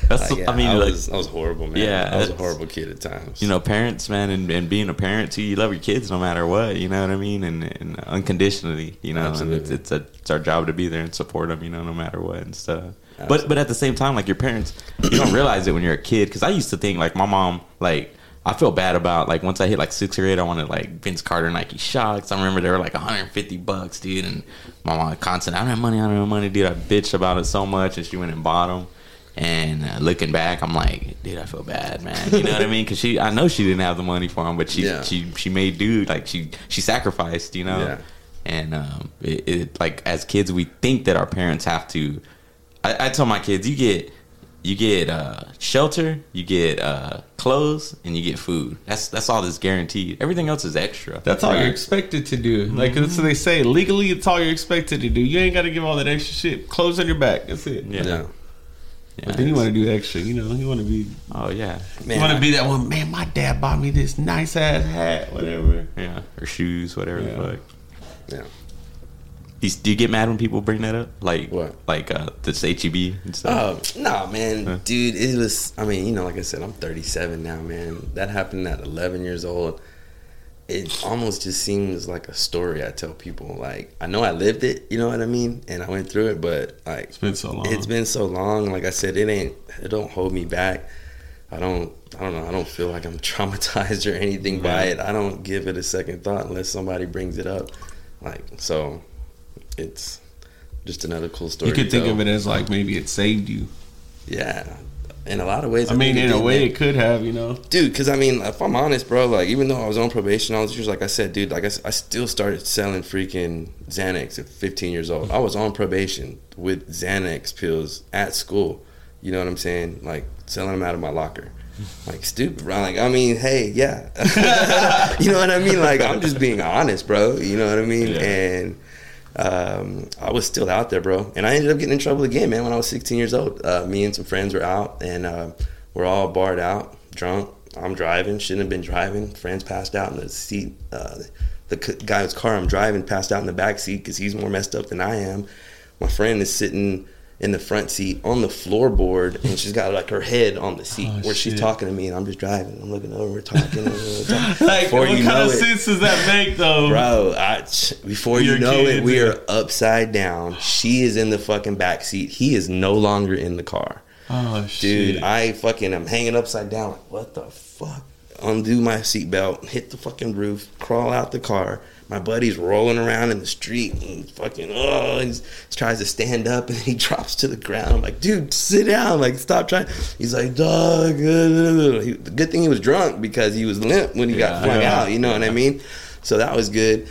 That's, Like, yeah, I mean, I like, was, I was horrible, man. Yeah, I was a horrible kid at times. you know, parents, man, and, and being a parent too, you love your kids no matter what. You know what I mean, and, and unconditionally, you know, and it's it's, a, it's our job to be there and support them, you know, no matter what and stuff. But but at the same time, like your parents, you don't realize it when you're a kid. Because I used to think like my mom, like I feel bad about like once I hit like sixth grade, I wanted like Vince Carter Nike Shox. I remember they were like 150 bucks, dude, and my mom constant, I don't have money, I don't have money, dude. I bitched about it so much, and she went and bought them. And uh, looking back, I'm like, dude, I feel bad, man. You know what I mean? Because she, I know she didn't have the money for him, but she, Yeah. she, she made do. Like she, she sacrificed, you know. Yeah. And um, it, it like as kids, we think that our parents have to. I, I tell my kids, you get, you get uh, shelter, you get uh, clothes, and you get food. That's that's all that's guaranteed. Everything else is extra. That's all you're expected to do. Like that's what they say. Legally, it's all you're expected to do. You ain't got to give all that extra shit. Clothes on your back. That's it. Yeah. yeah. Yeah, But then you want to do extra. You know, you want to be. Oh yeah, Man, you want to be that one. Man, my dad bought me this nice ass hat. Whatever. yeah, or shoes, whatever Yeah. the fuck. Yeah. Do you, do you get mad when people bring that up? Like What? Like uh, this HEB and stuff. Oh no, man, Huh? dude! It was. I mean, you know, like I said, I'm 37 now, man. That happened at 11 years old. It almost just seems like a story I tell people. Like I know I lived it, you know what I mean, and I went through it, but like It's been so long. it's been so long. Like I said, it ain't. It don't hold me back. I don't. I don't know. I don't feel like I'm traumatized or anything by it. I don't give it a second thought unless somebody brings it up. Like so, it's just another cool story. You could think of it as like maybe it saved you. Yeah, in a lot of ways. I mean, in a way, it could have. You know. dude. Because I mean, if I'm honest, bro, like even though I was on probation all these years, like I said, dude, like I, I still started selling freaking Xanax at 15 years old. I was on probation with Xanax pills at school. You know what I'm saying? Like selling them out of my locker. Like stupid, bro. Like I mean, hey, yeah, you know what I mean. Like I'm just being honest, bro. You know what I mean? Yeah. And um, I was still out there, bro. And I ended up getting in trouble again, man, when I was 16 years old. Uh, me and some friends were out, and uh, we're all barred out, drunk. I'm driving, shouldn't have been driving. Friends passed out in the seat. Uh, the c- guy whose car I'm driving passed out in the back seat because he's more messed up than I am. My friend is sitting in the front seat on the floorboard, and she's got like her head on the seat Oh, where she's talking to me, and I'm just driving. I'm looking over, we're talking. we're talking. Like, Before what you kind know of it- sense does that make, though? Bro, I, before you know it, we yeah. are upside down. She is in the fucking back seat. He is no longer in the car. Oh shit! Dude, I fucking am hanging upside down. Like, what the fuck? Undo my seatbelt, hit the fucking roof, crawl out the car. My buddy's rolling around in the street and fucking, oh, he tries to stand up and he drops to the ground. I'm like, dude, sit down. Like, stop trying. He's like, dog. He, the good thing he was drunk because he was limp when he got Yeah. flung Yeah. out. You know what I mean? So that was good.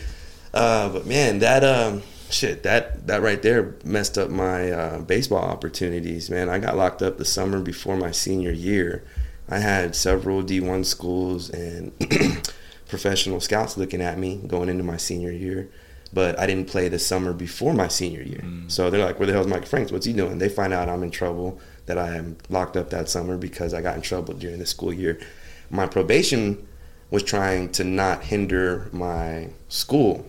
Uh, but man, that um, shit, that that right there messed up my uh, baseball opportunities. Man, I got locked up the summer before my senior year. I had several D1 schools and professional scouts looking at me going into my senior year. But I didn't play the summer before my senior year. Mm. So they're like, where the hell's Mike Franks? What's he doing? They find out I'm in trouble, that I am locked up that summer because I got in trouble during the school year. My probation was trying to not hinder my school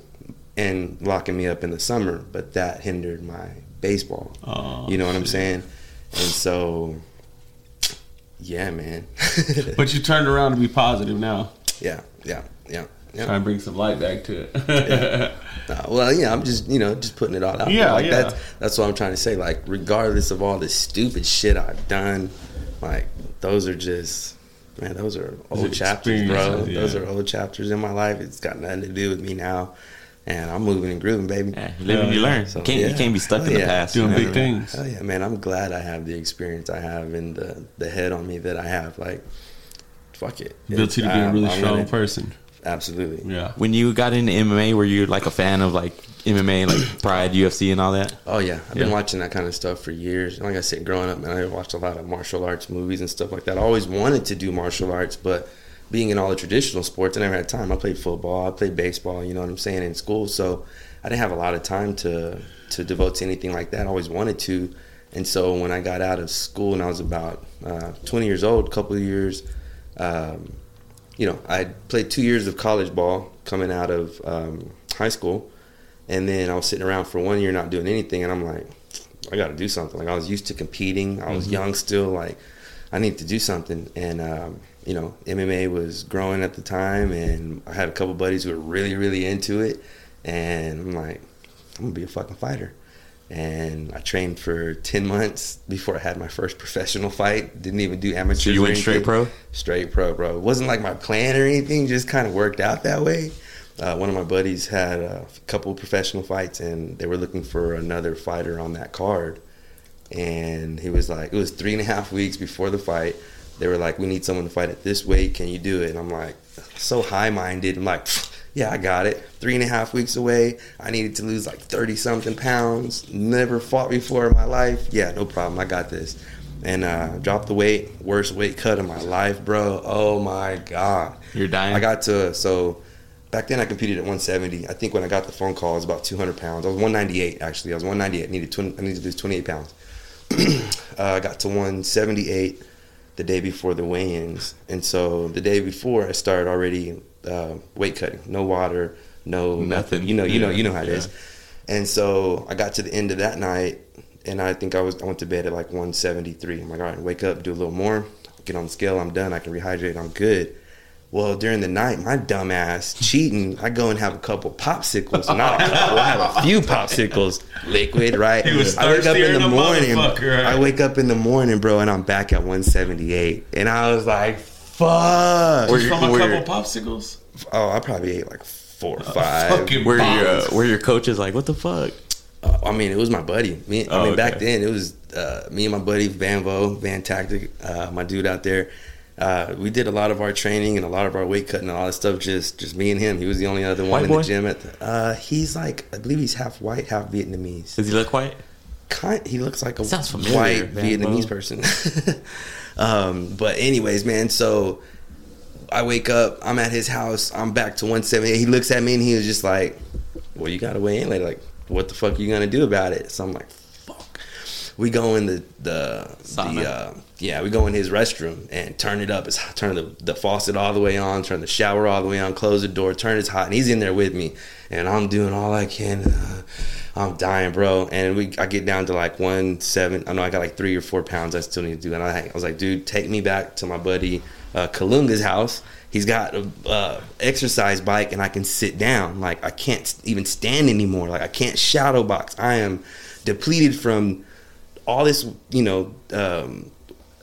and locking me up in the summer, but that hindered my baseball. Oh, you know what I'm saying? And so, yeah, man. But you turned around to be positive now. yeah, yeah, yeah, yeah. Try and bring some light back to it. Uh, well, yeah, I'm just you know just putting it all out. Yeah, there. like yeah. That's that's what I'm trying to say. Like, regardless of all the stupid shit I've done, like those are just Man, those are old chapters, bro. experiences, Those are old chapters in my life. It's got nothing to do with me now, and I'm moving and grooving, baby. Yeah, you live and you learn. So, you, can't, yeah. you can't be stuck Oh, in the yeah. past. Doing man. big things. Hell yeah, man! I'm glad I have the experience I have and the the head on me that I have. Like, fuck it, Built you to be a I'm- really I'm strong gonna- person. Absolutely. Yeah. When you got into MMA, were you like a fan of like MMA, like Pride, UFC, and all that? Oh yeah, I've been watching that kind of stuff for years. Like I said, growing up, man, I watched a lot of martial arts movies and stuff like that. I always wanted to do martial arts, but being in all the traditional sports, I never had time. I played football, I played baseball, you know what I'm saying, in school. So I didn't have a lot of time to to devote to anything like that. I always wanted to, and so when I got out of school and I was about uh, 20 years old, a couple of years. Um, you know, I played two years of college ball coming out of um, high school, and then I was sitting around for one year not doing anything, and I'm like, I got to do something. Like I was used to competing, I was young still. Like I need to do something, and um, you know, MMA was growing at the time, and I had a couple buddies who were really, really into it, and I'm like, I'm gonna be a fucking fighter. And I trained for ten months before I had my first professional fight. Didn't even do amateur. So you went straight pro? straight pro, bro. It wasn't like my plan or anything, just kind of worked out that way. Uh, one of my buddies had a couple professional fights and they were looking for another fighter on that card. And he was like, it was three and a half weeks before the fight. They were like, we need someone to fight at this weight. Can you do it? And I'm like, so high minded. I'm like, yeah, I got it. Three and a half weeks away. I needed to lose like 30 something pounds. Never fought before in my life. Yeah, no problem. I got this and uh, dropped the weight. Worst weight cut of my life, bro. Oh my god. You're dying? I got to so back then I competed at 170. I think when I got the phone call, it was about 200 pounds. I was 198 actually. I was 198. I needed 20, I needed to lose 28 pounds. uh, I got to 178 the day before the weigh-ins, and so the day before I started already uh, weight cutting. No water, no nothing. Nothing. You know, you know, you know how it yeah. is. And so I got to the end of that night, and I think I was I went to bed at like 173. I'm like, all right, wake up, do a little more, get on the scale. I'm done. I can rehydrate. I'm good. Well, during the night, my dumbass cheating, I go and have a couple popsicles. Not a couple, I have a few popsicles, liquid, right? He was I wake up in the than morning. right? I wake up in the morning, bro, and I'm back at 178, and I was like, fuck. Were you- From a couple you- popsicles. Oh, I probably ate like four or five. Fucking Where your uh, where your coach is like, what the fuck? Uh, I mean, it was my buddy. Me, I Oh, mean, back then it was uh, me and my buddy Van Vo, Van Tactic, uh, my dude out there. Uh, we did a lot of our training and a lot of our weight cutting and all that stuff. Just, just me and him. He was the only other one White in boy? the gym. At the, uh, he's like, I believe he's half white, half Vietnamese. Does he look white? Kind, he looks like a familiar, white Van Vietnamese Vo. person. um, but anyways, man. So I wake up. I'm at his house. I'm back to 178. He looks at me and he was just like, "Well, you got to weigh in later. Like, what the fuck are you gonna do about it?" So I'm like, "Fuck." We go in the the Sauna. the uh, yeah. We go in his restroom and turn it up. It's turn the the faucet all the way on. Turn the shower all the way on. Close the door. Turn it's hot. And he's in there with me, and I'm doing all I can. Uh, I'm dying, bro. And we, I get down to like one seven. I know I got like three or four pounds I still need to do. And I, I was like, dude, take me back to my buddy uh, Kalunga's house. He's got a uh, exercise bike, and I can sit down. Like I can't even stand anymore. Like I can't shadow box. I am depleted from all this, you know, um,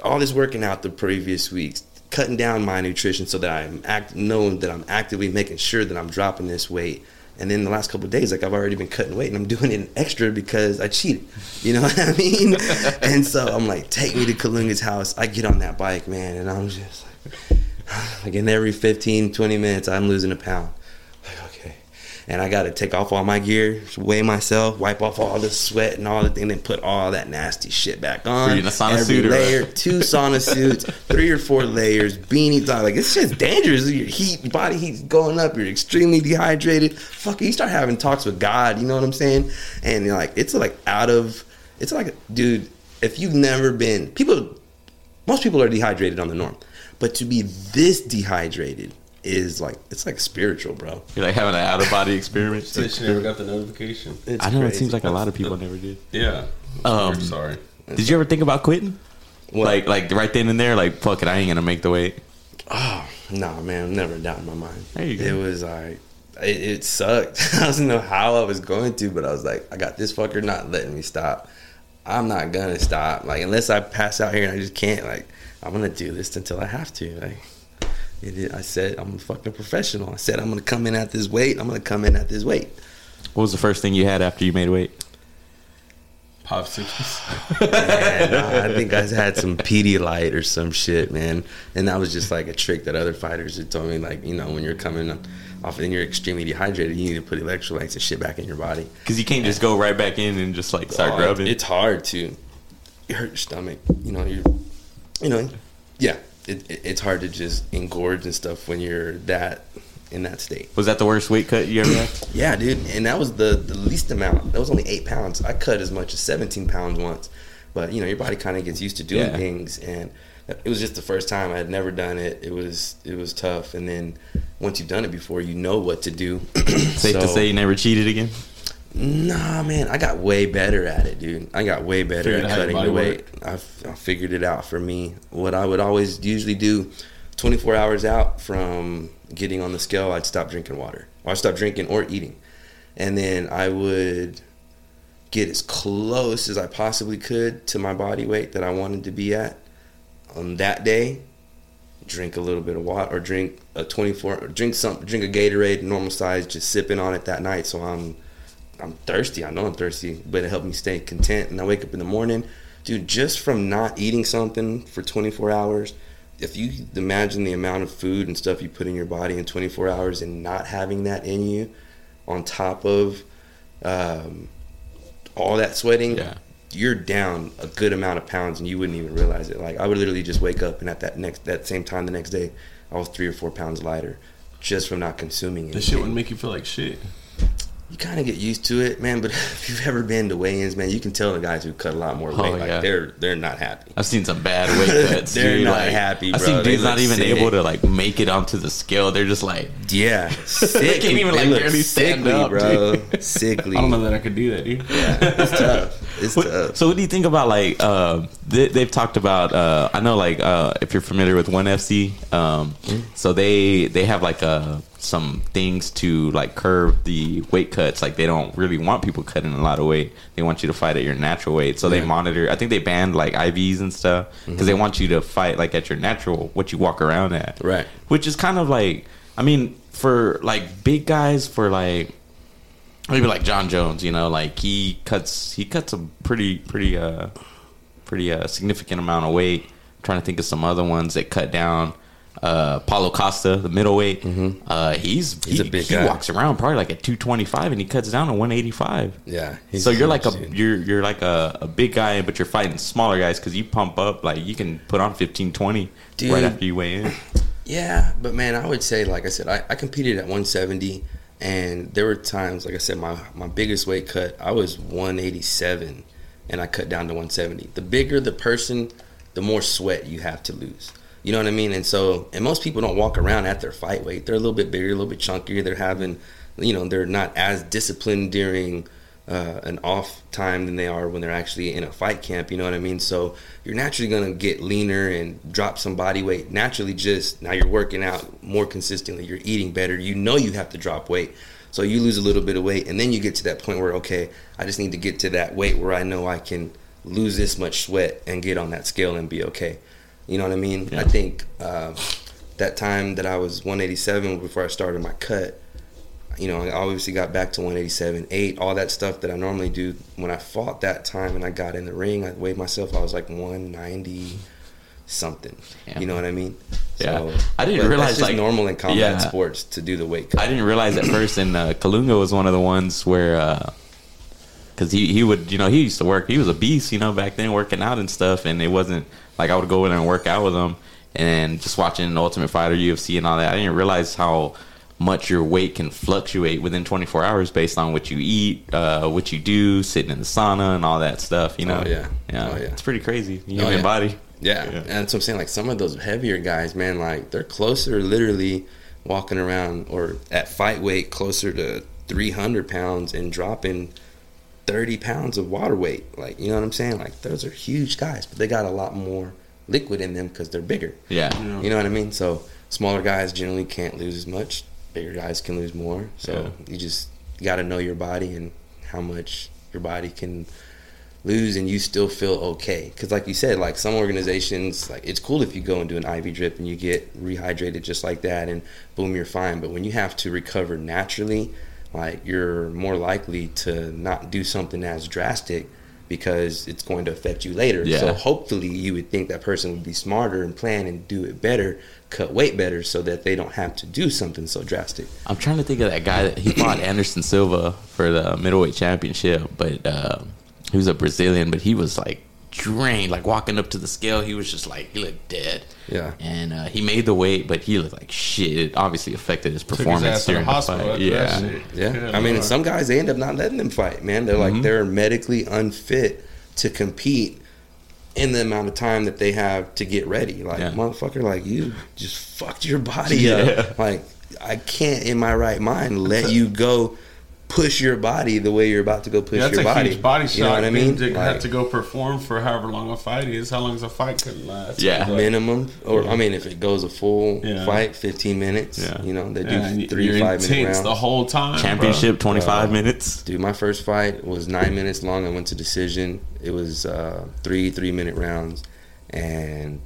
all this working out the previous weeks, cutting down my nutrition so that I'm act knowing that I'm actively making sure that I'm dropping this weight. And then the last couple days, like I've already been cutting weight, and I'm doing it extra because I cheated. You know what I mean? and so I'm like, take me to Kalunga's house. I get on that bike, man, and I'm just like, like in every 15, 20 minutes, I'm losing a pound. And I got to take off all my gear, weigh myself, wipe off all the sweat and all the thing, then put all that nasty shit back on. Were in a sauna Every layer, two sauna suits, three or four layers, beanies on. Like it's just dangerous. Your heat, your body heat's going up. You're extremely dehydrated. Fuck, you start having talks with God. You know what I'm saying? And you're like, it's like out of. It's like, dude, if you've never been, people, most people are dehydrated on the norm, but to be this dehydrated is like it's like spiritual, bro. You're like having an out of body experience. Since you never got the notification. It's I know it seems like a lot of people never did. Yeah. Um, I'm sorry. Did you ever think about quitting? What? Like like right then and there, like fuck it, I ain't gonna make the weight. Oh, nah, man, never a doubt in my mind. There you go. It was like, it, it sucked. I don't know how I was going to, but I was like, I got this fucker not letting me stop. I'm not gonna stop. Like unless I pass out here and I just can't. Like I'm gonna do this until I have to. Like it is, I said, I'm a fucking professional. I said I'm gonna come in at this weight. I'm gonna come in at this weight. What was the first thing you had after you made weight? Pop sixes. Man, I think I had some Pedialyte or some shit, man. And that was just like a trick that other fighters had told me, like, you know, when you're coming off and you're extremely dehydrated, you need to put electrolytes and shit back in your body. Because you can't just go right back in and just like start Oh, grubbing. It's hard to. You hurt your stomach. You know, you, you know, yeah. It, it, it's hard to just engorge and stuff when you're that in that state. was that the worst weight cut you ever had? Yeah, dude, and that was the the least amount. That was only eight pounds. I cut as much as seventeen pounds once, but you know your body kind of gets used to doing Yeah. things, and it was just the first time I had never done it. It was it was tough, and then once you've done it before, you know what to do. Safe to say you never cheated again? Nah, man, I got way better at it, dude. I got way better Figured at cutting the weight. I, f- I figured it out for me. What I would always usually do, 24 hours out from getting on the scale, I'd stop drinking water. Or I'd stop drinking or eating. And then I would get as close as I possibly could to my body weight that I wanted to be at on that day. Drink a little bit of water, or drink a 24, or drink some, drink a Gatorade, normal size, just sipping on it that night. So I'm I'm thirsty. I know I'm thirsty, but it helped me stay content. And I wake up in the morning, dude, just from not eating something for 24 hours. If you imagine the amount of food and stuff you put in your body in 24 hours and not having that in you, on top of um, all that sweating, Yeah. you're down a good amount of pounds and you wouldn't even realize it. Like I would literally just wake up and at that next that same time the next day, I was three or four pounds lighter just from not consuming it. This shit would make you feel like shit. You kind of get used to it, man. But if you've ever been to weigh-ins, man, you can tell the guys who cut a lot more weight, Oh, like yeah. they're they're not happy. I've seen some bad weight cuts. They're dude. not like, happy, I've bro. seen dudes not even sick. able to like make it onto the scale. They're just like, Yeah, sick. They can't even, like, look barely stand sickly, up, bro. Sickly. I don't know that I could do that, dude. Yeah, it's tough. It's What- tough. so what do you think about like uh, they, they've talked about? Uh, I know like uh, if you're familiar with One FC, um, so they they have like uh, some things to like curb the weight cuts. Like they don't really want people cutting a lot of weight. They want you to fight at your natural weight. So they monitor. I think they banned like IVs and stuff because they want you to fight like at your natural what you walk around at. Right. Which is kind of like I mean for like big guys for like maybe like Jon Jones, you know, like he cuts he cuts a pretty pretty uh pretty uh significant amount of weight. I'm trying to think of some other ones that cut down. Uh, Paulo Costa, the middleweight, uh, he's Mm-hmm. He's he, a big he guy. walks around probably like at 225 and he cuts down to 185. Yeah. he's So you're like a you're you're like a, a big guy, but you're fighting smaller guys because you pump up like you can put on 15, 20 Dude. right after you weigh in. Yeah, but man, I would say, like I said, I, I competed at 170, and there were times, like I said, my my biggest weight cut, I was 187, and I cut down to 170. The bigger the person, the more sweat you have to lose. You know what I mean? And so, and most people don't walk around at their fight weight. They're a little bit bigger, a little bit chunkier. They're having, you know, they're not as disciplined during uh, an off time than they are when they're actually in a fight camp. You know what I mean? So you're naturally gonna get leaner and drop some body weight naturally. Just now you're working out more consistently. You're eating better. You know you have to drop weight. So you lose a little bit of weight, and then you get to that point where okay, I just need to get to that weight where I know I can lose this much sweat and get on that scale and be okay. You know what I mean? Yeah. I think uh, that time that I was 187 before I started my cut, you know, I obviously got back to 187, 8, all that stuff that I normally do. When I fought that time and I got in the ring, I weighed myself, I was like 190 something. Yeah. You know what I mean? Yeah. I didn't realize, that's just like- normal in combat yeah. sports to do the weight cut. I didn't realize at first, and uh, Kalunga was one of the ones where, because he he would, you know, he used to work. He was a beast, you know, back then working out and stuff. And it wasn't like I would go in and work out with them, and just watching Ultimate Fighter, UFC, and all that. I didn't realize how much your weight can fluctuate within 24 hours based on what you eat, uh, what you do, sitting in the sauna, and all that stuff. You know, Oh, yeah. yeah, Oh, yeah. it's pretty crazy. Oh, Human yeah. body. Yeah. Yeah. and that's what I'm saying. Like some of those heavier guys, man, like they're closer, literally walking around or at fight weight, closer to 300 pounds and dropping 30 pounds of water weight. Like you know what I'm saying? Like those are huge guys, but they got a lot more liquid in them because they're bigger. Yeah. You know what I mean? So smaller guys generally can't lose as much. Bigger guys can lose more. So you just got to know your body and how much your body can lose and you still feel okay. Because like you said, like some organizations, like it's cool if you go and do an IV drip and you get rehydrated just like that, and boom, you're fine. But when you have to recover naturally, like you're more likely to not do something as drastic because it's going to affect you later. Yeah. So hopefully you would think that person would be smarter and plan and do it better, cut weight better so that they don't have to do something so drastic. I'm trying to think of that guy that he fought Anderson Silva for the middleweight championship, but uh, he was a Brazilian, but he was like drained, like walking up to the scale, he was just like he looked dead. Yeah. and uh, he made the weight, but he looked like shit. It obviously affected his Took his performance ass to the the hospital fight. after Yeah, shit. Yeah. I mean, some guys they end up not letting them fight, man. They're like they're medically unfit to compete in the amount of time that they have to get ready. Like Yeah. motherfucker, like you just fucked your body Yeah. up. Like I can't in my right mind let you go push your body the way you're about to go push Yeah, that's your a body. huge body shot. You know what I mean? To have to go perform for however long a fight is. How long is a fight could last? Yeah. Like, minimum or I mean if it goes a full Yeah. fight, fifteen minutes. Yeah. You know, they do yeah, three you're five minute intense rounds. the whole time. bro. championship, 25 Uh, minutes. Dude, my first fight was nine minutes long. I went to decision. It was uh, three three minute rounds, and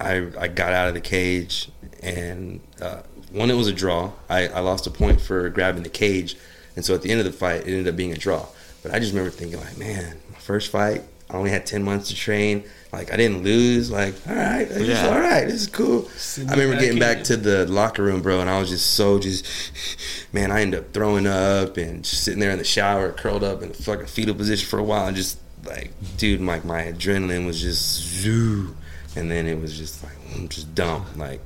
I I got out of the cage. And uh, one, it was a draw. I, I lost a point for grabbing the cage, and so at the end of the fight, it ended up being a draw. But I just remember thinking like, man, my first fight. I only had ten months to train. Like I didn't lose. Like all right, Yeah. all right. This is cool. I remember back getting back to the locker room, bro, and I was just so just, man, I ended up throwing up and just sitting there in the shower, curled up in the fucking fetal position for a while, and just like, dude, like my adrenaline was just zoo, and then it was just like, mm, just dump, like,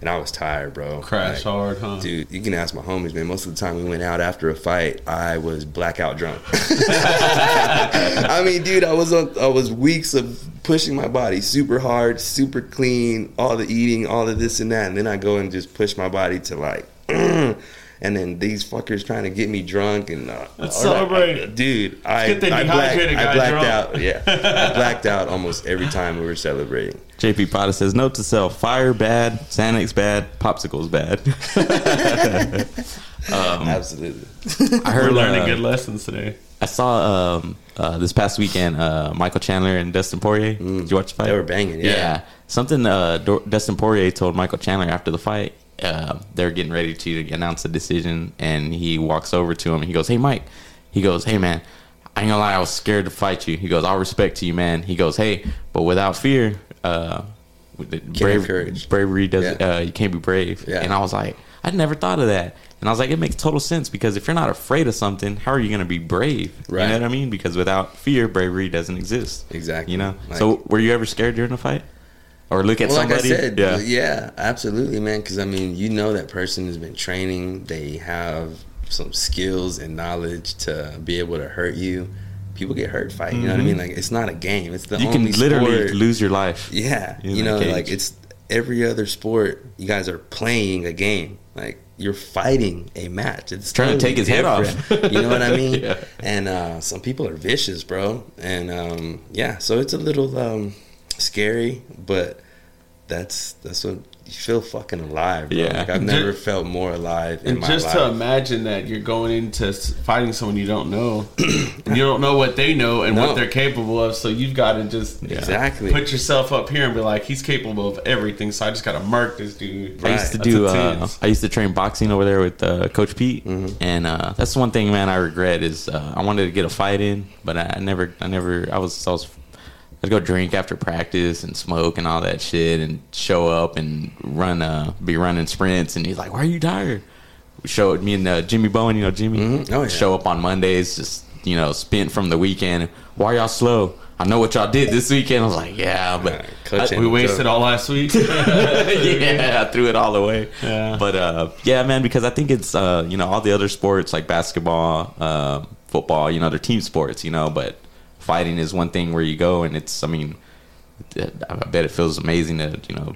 and I was tired, bro. Crash Like, hard, huh? Dude, you can ask my homies, man. Most of the time we went out after a fight, I was blackout drunk. I mean, dude, I was on, I was weeks of pushing my body super hard, super clean, all the eating, all of this and that, and then I go and just push my body to like, and then these fuckers trying to get me drunk and uh, Let's celebrate. dude. I I, blacked, I blacked drunk. out. Yeah, I blacked out almost every time we were celebrating. JP Potter says, note to self, fire bad, Xanax bad, popsicles bad. Absolutely. I We're heard learning uh, good lessons today. I saw um, uh, this past weekend uh, Michael Chandler and Dustin Poirier. Did you watch the fight? They were banging. Yeah. Something uh, Dor- Dustin Poirier told Michael Chandler after the fight. Uh, they're getting ready to announce a decision, and he walks over to him. and He goes, "Hey, Mike." He goes, "Hey, man. I ain't gonna lie. I was scared to fight you." He goes, "I'll respect to you, man." He goes, "Hey, but without fear, uh, have courage. bravery does. Yeah. Uh, you can't be brave." Yeah. And I was like, I never thought of that. And I was like, it makes total sense because if you're not afraid of something, how are you going to be brave? You know what I mean? Because without fear, bravery doesn't exist. Exactly. You know. Like- so, were you ever scared during a fight, or look at well, somebody? like I said, yeah. yeah, absolutely, man. Because I mean, you know that person has been training. They have some skills and knowledge to be able to hurt you. People get hurt fighting. You know what I mean? Like it's not a game. It's the Mm-hmm. you only can literally sport- lose your life. Yeah, you know, cage. like it's every other sport. You guys are playing a game. Like you're fighting a match. It's Trying to take his head off. you know what I mean? Yeah. And uh, some people are vicious, bro. And um, yeah, so it's a little um, scary, but that's that's what you feel fucking alive. Bro. Yeah. like I've never felt more alive in And my just life. to imagine that you're going into fighting someone you don't know, and you don't know what they know and No. what they're capable of. So you've got to just Exactly. put yourself up here and be like, he's capable of everything. So I just got to mark this dude. I used to That's do. Uh. I used to train boxing over there with uh, Coach Pete, Mm-hmm. and uh, that's one thing, man. I regret is uh, I wanted to get a fight in, but I, I never, I never, I was, I was, I'd go drink after practice and smoke and all that shit, and show up and run, uh, be running sprints, and he's like, "Why are you tired?" Show me and uh, Jimmy Bowen, you know Jimmy, Mhm. Oh, yeah. show up on Mondays, just you know, spent from the weekend. Why y'all slow? I know what y'all did this weekend. I was like, yeah, but I- we wasted all last week. yeah, I threw it all away. Yeah. But uh, yeah, man, because I think it's uh, you know all the other sports like basketball, uh, football, you know, they're team sports, you know. But fighting is one thing where you go and it's. I mean, I bet it feels amazing to you know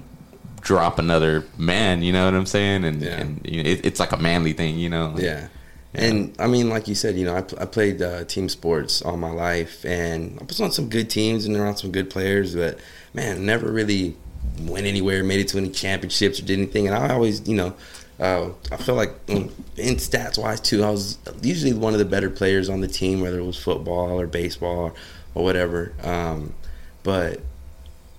drop another man. You know what I'm saying? And, Yeah. and you know, it, it's like a manly thing, you know. Yeah. And I mean, like you said, you know, I, pl- I played uh, team sports all my life, and I was on some good teams and around some good players, but man, never really went anywhere, made it to any championships or did anything. And I always, you know, uh, I feel like in stats wise too, I was usually one of the better players on the team, whether it was football or baseball or or whatever. Um, but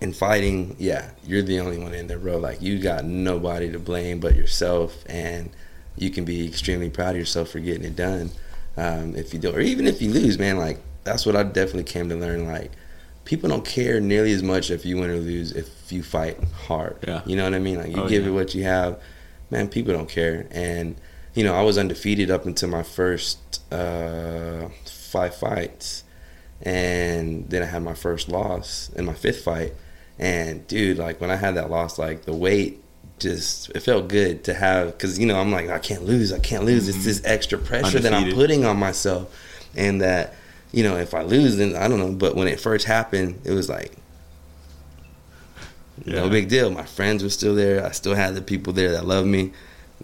in fighting, yeah, you're the only one in there, bro. Like you got nobody to blame but yourself, and you can be extremely proud of yourself for getting it done. Um, if you do, or even if you lose, man, like that's what I definitely came to learn. Like people don't care nearly as much if you win or lose if you fight hard. Yeah. you know what I mean. Like you Oh, give yeah. it what you have, man. People don't care, and you know I was undefeated up until my first uh, five fights, and then I had my first loss in my fifth fight. And dude, like when I had that loss, like the weight just it felt good to have because you know I'm like I can't lose, I can't lose. It's this extra pressure that I'm putting on myself, and that you know if I lose, then I don't know. But when it first happened, it was like Yeah. no big deal. My friends were still there. I still had the people there that loved me.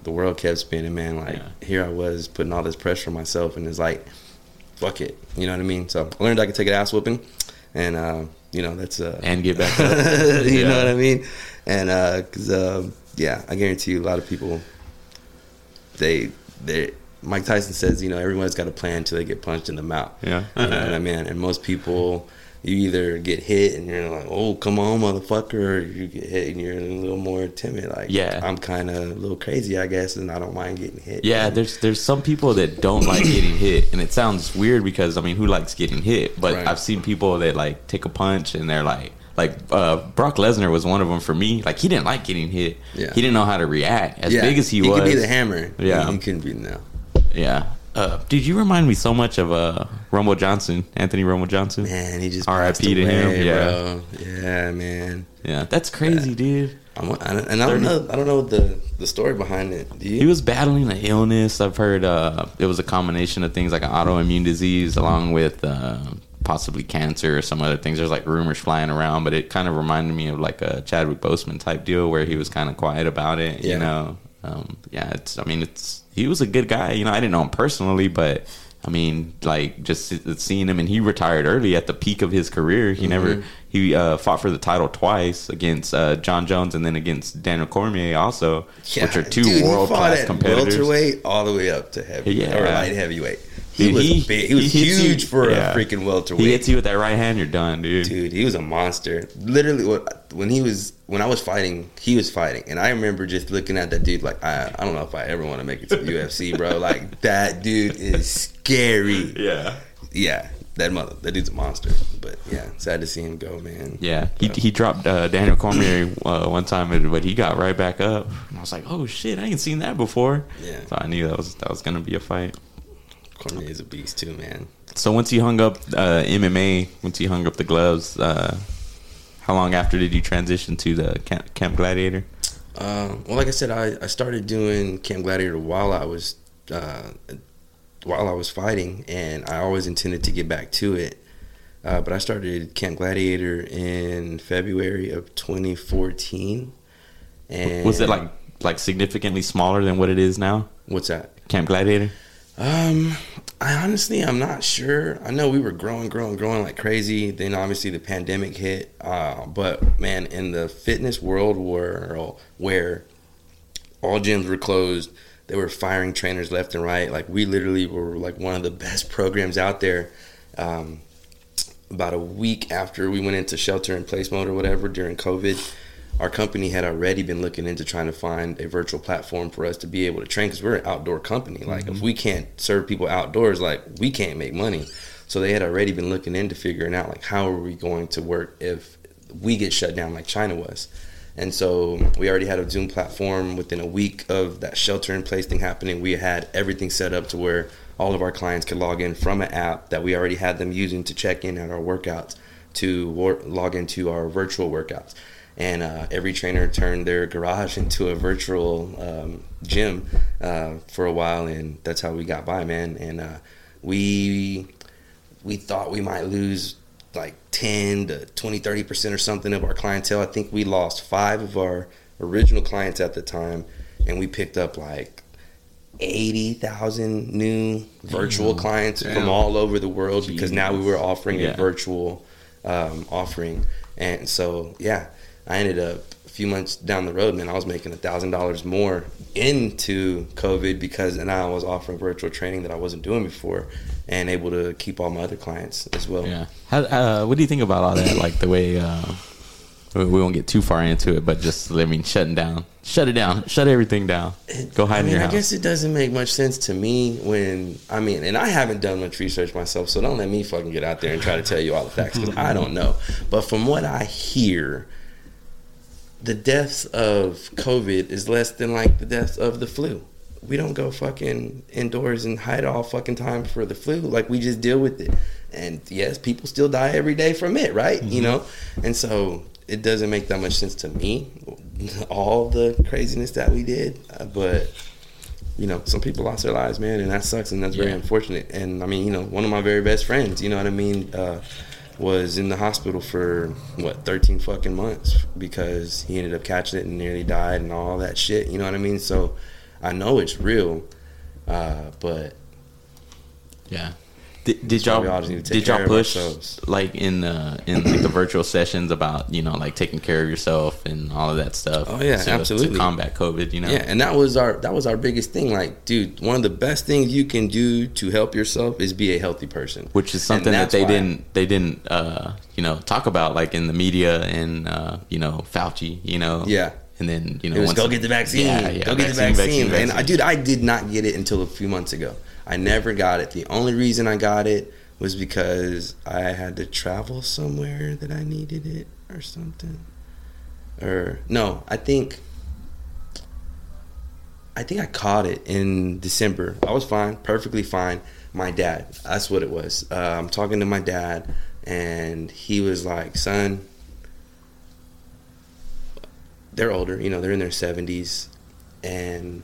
The world kept spinning, man. Like Yeah. here I was putting all this pressure on myself, and it's like, fuck it. You know what I mean? So I learned I could take an ass whooping, and uh, you know that's uh, And get back up. you Yeah. know what I mean? And because uh, yeah, I guarantee you, a lot of people they they Mike Tyson says, you know, everyone's got a plan until they get punched in the mouth. Yeah. you know what I mean. And most people, you either get hit and you're like, oh, come on, motherfucker, or you get hit and you're a little more timid. Like, Yeah. I'm kind of a little crazy, I guess, and I don't mind getting hit. Yeah, there's there's some people that don't like getting hit, and it sounds weird because I mean, who likes getting hit? But Right. I've seen people that like take a punch and they're like, like uh, Brock Lesnar was one of them for me. Like he didn't like getting hit. Yeah. He didn't know how to react. As Yeah, big as he, was, he could be the hammer. Yeah. he, he couldn't be no. Yeah. Uh, dude, you remind me so much of uh, Rumble Johnson, Anthony Rumble Johnson. Man, he just R.I.P. to him, yeah. bro. Yeah, man. Yeah, that's crazy, dude. I'm, I don't, and I don't know. I don't know the the story behind it. He was battling an illness. I've heard uh, it was a combination of things like an autoimmune disease, along with uh, possibly cancer or some other things. There's like rumors flying around, but it kind of reminded me of like a Chadwick Boseman type deal where he was kind of quiet about it. Yeah. You know, um, yeah. It's. I mean, it's. He was a good guy. You know, I didn't know him personally, but. I mean, like just seeing him, and he retired early at the peak of his career. He Mm-hmm. never he uh, fought for the title twice against uh, Jon Jones and then against Daniel Cormier, also, which are two world class competitors. Welterweight all the way up to heavy Yeah. or light heavyweight. He Dude, was he- big. He was he hits you- huge for yeah. a freaking welterweight. He hits you with that right hand, you're done, dude. Dude, he was a monster. Literally, when he was when I was fighting, he was fighting, and I remember just looking at that dude like I I don't know if I ever want to make it to the UFC, bro. Like that dude is scary. Yeah. Yeah, that mother, that dude's a monster. But yeah, sad to see him go, man. Yeah, he, he dropped uh, Daniel Cormier uh, one time, but he got right back up. And I was like, "Oh shit, I ain't seen that before." Yeah. so I knew that was that was gonna be a fight. Cormier is a beast too, man. So once you hung up uh, MMA, once you hung up the gloves, uh, how long after did you transition to the Camp, Camp Gladiator? Uh, well, like I said, I, I started doing Camp Gladiator while I was uh, while I was fighting, and I always intended to get back to it. Uh, but I started Camp Gladiator in February of 2014. And Was it like like significantly smaller than what it is now? what's that? Camp Gladiator. Um, I honestly, I'm not sure. I know we were growing, growing, growing like crazy. Then obviously the pandemic hit. Uh, but man, in the fitness world where where all gyms were closed, they were firing trainers left and right. Like we literally were like one of the best programs out there. Um, about a week after we went into shelter in place mode or whatever during COVID, our company had already been looking into trying to find a virtual platform for us to be able to train because we're an outdoor company. Like if mm-hmm. we can't serve people outdoors, like we can't make money. So they had already been looking into figuring out like how are we going to work if we get shut down like China was. And so we already had a Zoom platform within a week of that shelter in place thing happening. We had everything set up to where all of our clients could log in from an app that we already had them using to check in at our workouts to log into our virtual workouts. And uh, every trainer turned their garage into a virtual um, gym uh, for a while, and that's how we got by, man. And uh, we we thought we might lose like 10 to 20 30% or something of our clientele i think we lost five of our original clients at the time and we picked up like 80,000 new virtual clients Damn. from all over the world because now we were offering Yeah. a virtual um, offering and so yeah i ended up a few months down the road man i was making a thousand dollars more into covid because now i was offering virtual training that i wasn't doing before and able to keep all my other clients as well. Yeah. How, uh, what do you think about all that? Like the way uh, we won't get too far into it, but just I mean, shutting down, shut it down, shut everything down. Go hide I in mean, your I house. guess it doesn't make much sense to me when I mean, and I haven't done much research myself, so don't let me fucking get out there and try to tell you all the facts because I don't know. But from what I hear, the deaths of COVID is less than like the deaths of the flu. We don't go fucking indoors and hide all fucking time for the flu. Like we just deal with it. And yes, people still die every day from it, right? You know? And so it doesn't make that much sense to me, all the craziness that we did. Uh, But, you know, some people lost their lives, man, and that sucks and that's very unfortunate. And I mean, you know, one of my very best friends, you know what I mean, uh, was in the hospital for what 13 fucking months because he ended up catching it and nearly died and all that shit. You know what I mean? So I know it's real, uh, but Yeah. Did, did y'all just need to take did y'all push like in uh, in like the virtual sessions about you know like taking care of yourself and all of that stuff? Oh, yeah, to, absolutely. To combat COVID, you know. yeah, and that was our that was our biggest thing. Like, dude, one of the best things you can do to help yourself is be a healthy person. Which is something that they didn't they didn't uh, you know talk about like in the media and uh, you know Fauci, you know. Yeah. And then you know It was once go get the vaccine. Yeah, yeah, go get the vaccine, vaccine. vaccine, And I, dude, I did not get it until a few months ago. I never got it. The only reason I got it was because I had to travel somewhere that I needed it or something. Or no, I think I think I caught it in December. I was fine, perfectly fine. My dad, that's what it was. Uh, I'm talking to my dad, and he was like, "Son, they're older, you know, they're in their 70s. And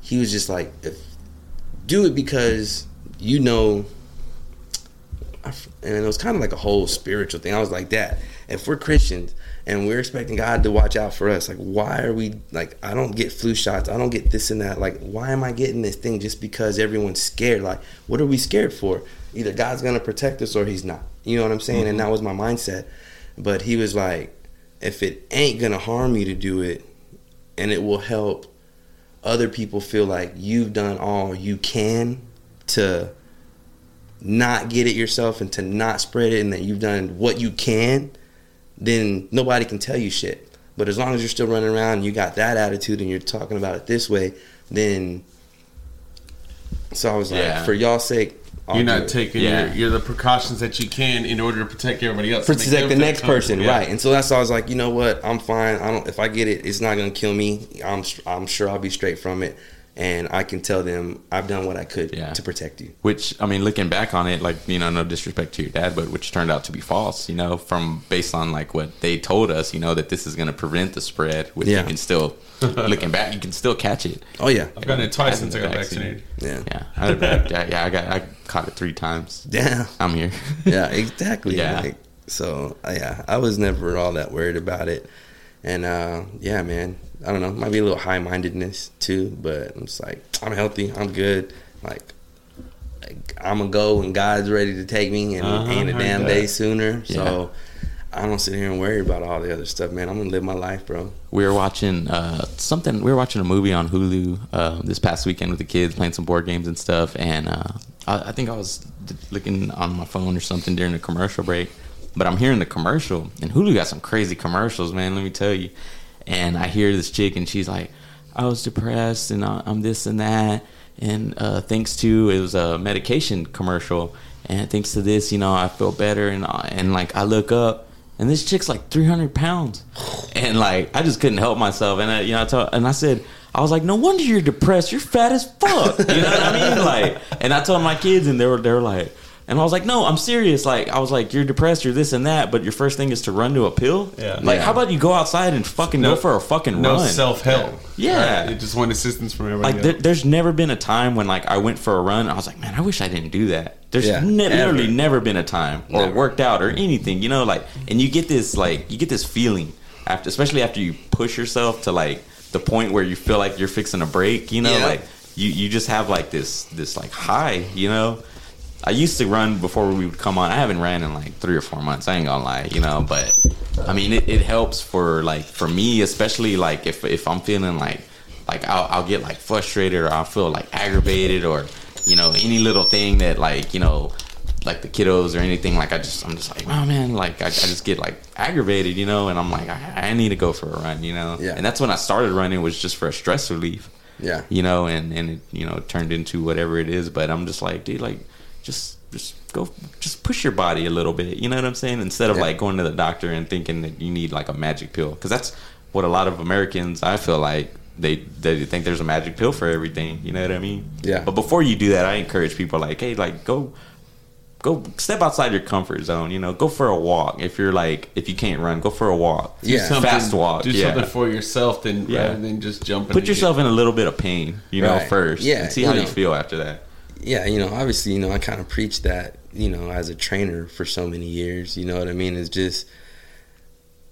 he was just like, if, do it because you know. And it was kind of like a whole spiritual thing. I was like, that if we're Christians and we're expecting God to watch out for us, like, why are we, like, I don't get flu shots. I don't get this and that. Like, why am I getting this thing just because everyone's scared? Like, what are we scared for? Either God's to protect us or he's not. You know what I'm saying? And mm-hmm. that was my mindset. But he was like, if it ain't gonna harm you to do it and it will help other people feel like you've done all you can to not get it yourself and to not spread it and that you've done what you can then nobody can tell you shit but as long as you're still running around and you got that attitude and you're talking about it this way then so i was like Yeah. for y'all's sake I'll You're not taking Yeah. your, you're the precautions that you can in order to protect everybody else. protect the next person. Yeah. right? And so that's why I was like, you know what, I'm fine. I don't. If I get it, it's not gonna kill me. I'm I'm sure I'll be straight from it, and I can tell them I've done what I could Yeah. to protect you. Which I mean, looking back on it, like you know, no disrespect to your dad, but which turned out to be false. You know, from based on like what they told us, you know, that this is going to prevent the spread. Which Yeah. you can still, looking back, you can still catch it. Oh yeah, I've gotten it twice Having since I got vaccine. vaccinated. yeah, Yeah, I, I, yeah, I got I caught it three times. yeah, I'm here. yeah, exactly. Yeah. Like, so yeah, I was never all that worried about it, and uh, yeah, man, I don't know, might be a little high mindedness too, but I'm just like, I'm healthy, I'm good, like. like, I'm gonna go when God's ready to take me, and Uh-huh, ain't a damn that. day sooner. So I don't sit here and worry about all the other stuff, man. I'm gonna live my life, bro. we were watching uh, something. We were watching a movie on Hulu uh, this past weekend with the kids, playing some board games and stuff. And uh, I, I think I was looking on my phone or something during the commercial break. But I'm hearing the commercial, and Hulu got some crazy commercials, man. Let me tell you. And I hear this chick, and she's like, "I was depressed, and I'm this and that." And uh, thanks to it was a medication commercial, and thanks to this, you know, I feel better. And uh, and like I look up, and this chick's like 300 pounds and like i just couldn't help myself and I, you know I told, and i said i was like no wonder you're depressed you're fat as fuck you know what i mean like and i told my kids and they were they were like and i was like no i'm serious like i was like you're depressed you're this and that but your first thing is to run to a pill Yeah. like Yeah. how about you go outside and fucking No- go for a fucking No run self help. Yeah. You just want assistance from everybody like there, there's never been a time when like I went for a run. I was like, man, I wish I didn't do that. There's Yeah, ne- literally never been a time or Never. worked out or anything. You know, like, and you get this like you get this feeling after, especially after you push yourself to like the point where you feel like you're fixing a break. You know, Yeah. like you you just have like this this like high. You know. I used to run before we would come on. I haven't ran in like three or four months. I ain't gonna lie, you know. But I mean, it, it helps for like for me, especially like if if I'm feeling like like I'll, I'll get like frustrated or I'll feel like aggravated or you know, any little thing that like you know, like the kiddos or anything, like I just I'm just like, oh man, like I, I just get like aggravated, you know, and I'm like, I, I need to go for a run, you know. Yeah. And that's when I started running was just for a stress relief Yeah. you know, and and it, you know turned into whatever it is. But I'm just like, dude, like just just go, just push your body a little bit. You know what I'm saying? Instead of Yeah. like going to the doctor and thinking that you need like a magic pill, because that's what a lot of Americans I feel like they they think there's a magic pill for everything. You know what I mean? Yeah. But before you do that, I encourage people like, hey, like go. Go step outside your comfort zone. You know, go for a walk. If you're like, if you can't run, go for a walk. Yeah. Fast walk. Do yeah. something for yourself, then Yeah. rather than just jumping. Put into yourself in a little bit of pain, you know, Right. first. Yeah, And see how you know. feel after that. Yeah, you know, obviously, you know, I kind of preach that, you know, as a trainer for so many years. You know what I mean? It's just,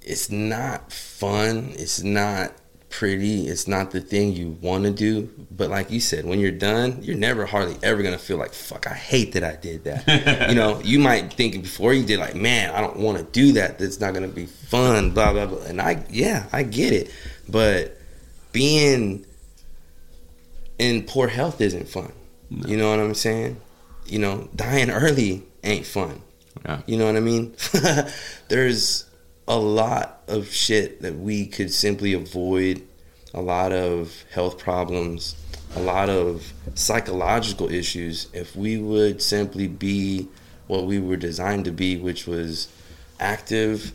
it's not fun. It's not pretty. It's not the thing you want to do. But like you said, when you're done, you're never hardly ever gonna feel like fuck. I hate that I did that. you know, you might think before you did like, man, I don't want to do that. That's not gonna be fun. Blah blah blah. And I, yeah, I get it. But being in poor health isn't fun. You know what I'm saying? You know, dying early ain't fun. Yeah. You know what I mean? There's a lot of shit that we could simply avoid, a lot of health problems, a lot of psychological issues if we would simply be what we were designed to be, which was active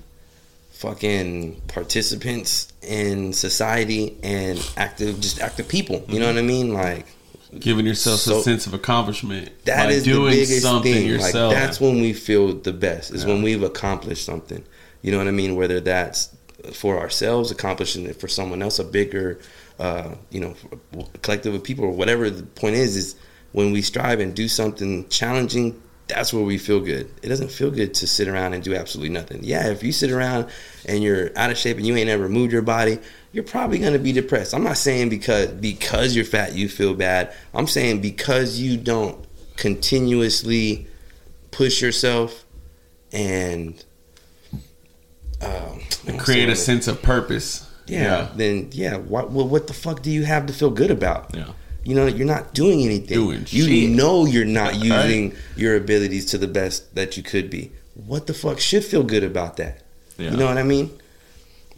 fucking participants in society and active just active people. You know mm-hmm. what I mean? Like giving yourself So- a sense of accomplishment that by is the doing biggest something thing. yourself. Like that's when we feel the best. Is when we've accomplished something. You know what I mean? Whether that's for ourselves, accomplishing it for someone else, a bigger, uh, you know, collective of people, or whatever the point is. Is when we strive and do something challenging. That's where we feel good. It doesn't feel good to sit around and do absolutely nothing. Yeah, if you sit around and you're out of shape and you ain't ever moved your body, you're probably gonna be depressed. I'm not saying because because you're fat you feel bad. I'm saying because you don't continuously push yourself and um, create a sense of purpose. yeah, then yeah, what well, what the fuck do you have to feel good about? Yeah. You know, you're not doing anything. Doing you shit. know you're not Right. using your abilities to the best that you could be. What the fuck should feel good about that? Yeah. You know what I mean?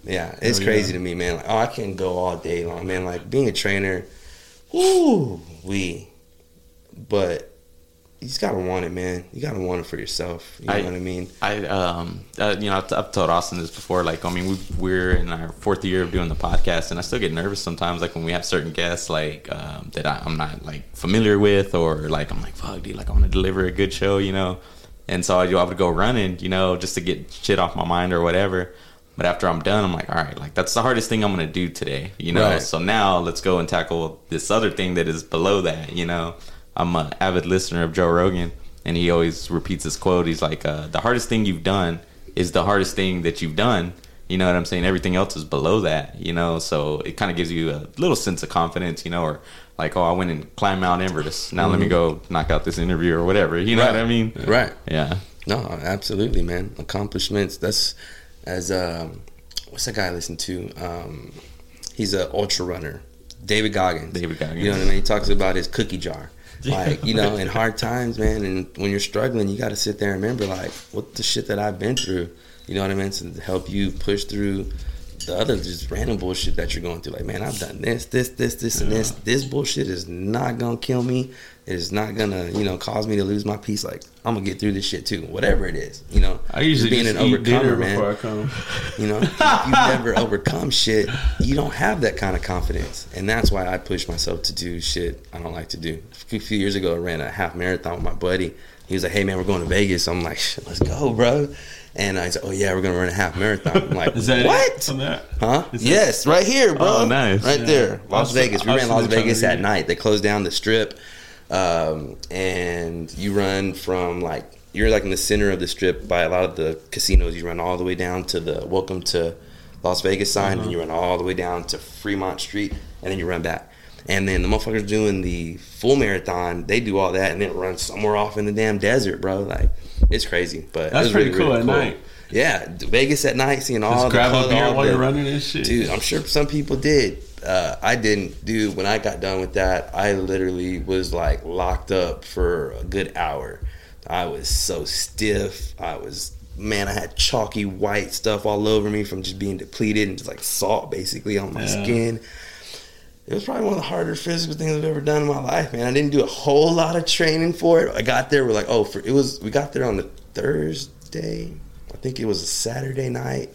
Yeah, it's Hell crazy yeah. to me, man. Like, oh, I can go all day long, man. Like being a trainer, whoo, we. But you just gotta want it, man. You gotta want it for yourself. You know I- what I mean? I um uh, you know I've, I've told Austin this before like I mean we we're in our fourth year of doing the podcast and I still get nervous sometimes like when we have certain guests like um, that I, I'm not like familiar with or like I'm like fuck dude like I want to deliver a good show you know and so I, I would go running you know just to get shit off my mind or whatever but after I'm done I'm like all right like that's the hardest thing I'm gonna do today you know Right. so now let's go and tackle this other thing that is below that you know I'm an avid listener of Joe Rogan, and he always repeats this quote. He's like, uh, "The hardest thing you've done is the hardest thing that you've done." You know what I'm saying? Everything else is below that. You know, so it kind of gives you a little sense of confidence. You know, or like, "Oh, I went and climbed Mount Everest. Now let me go knock out this interview or whatever." You know Right. what I mean? Right. Yeah. No, absolutely, man. Accomplishments. That's as um, what's that guy I listen to? Um, he's an ultra runner, David Goggins. David Goggins. You know what I mean? He talks about his cookie jar. Like you know, in hard times, man, and when you're struggling, you got to sit there and remember, like, what the shit that I've been through. You know what I mean? To help you push through the other just random bullshit that you're going through. Like, man, I've done this, this, this, this, and this. This bullshit is not gonna kill me. It is not gonna, you know, cause me to lose my peace. Like, I'm gonna get through this shit too. Whatever it is, you know. I usually being just an overcomer, man. before I come. You know, you never overcome shit, you don't have that kind of confidence. And that's why I push myself to do shit I don't like to do. A few years ago, I ran a half marathon with my buddy. He was like, hey, man, we're going to Vegas. I'm like, "Shit, let's go, bro. And I said, oh, yeah, we're going to run a half marathon. I'm like, Is that what? That? Huh? Is that- yes, right here, bro. Oh, nice. Right Yeah. there, Las Vegas. We ran Las Vegas at night. They closed down the strip, um, and you run from like you're like in the center of the strip by a lot of the casinos. You run all the way down to the Welcome to Las Vegas sign, Uh-huh. and you run all the way down to Fremont Street, and then you run back. And then the motherfuckers doing the full marathon, they do all that and then run somewhere off in the damn desert, bro. Like it's crazy, but That's pretty cool at night. Yeah, Vegas at night, seeing all Just the grab a beer while the- you're running and shit. Dude, I'm sure some people did. Uh, I didn't. Dude, when I got done with that, I literally was like locked up for a good hour. I was so stiff. I was man. I had chalky white stuff all over me from just being depleted and just like salt basically on my Yeah. skin. It was probably one of the harder physical things I've ever done in my life, man. I didn't do a whole lot of training for it. I got there. We're like, oh, for it was. We got there on the Thursday. I think it was a Saturday night.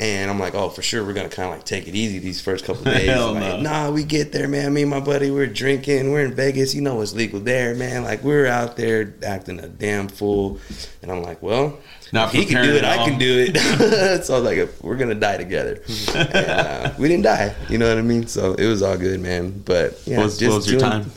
And I'm like, oh, for sure, we're gonna kind of like take it easy these first couple of days. Like, no. nah, we get there, man. Me and my buddy, we're drinking. We're in Vegas. You know what's legal there, man. Like we're out there acting a damn fool. And I'm like, well, Not if he can do it. I can do it. so I was like, we're gonna die together. and, uh, we didn't die. You know what I mean? So it was all good, man. But yeah, What was- what was your time?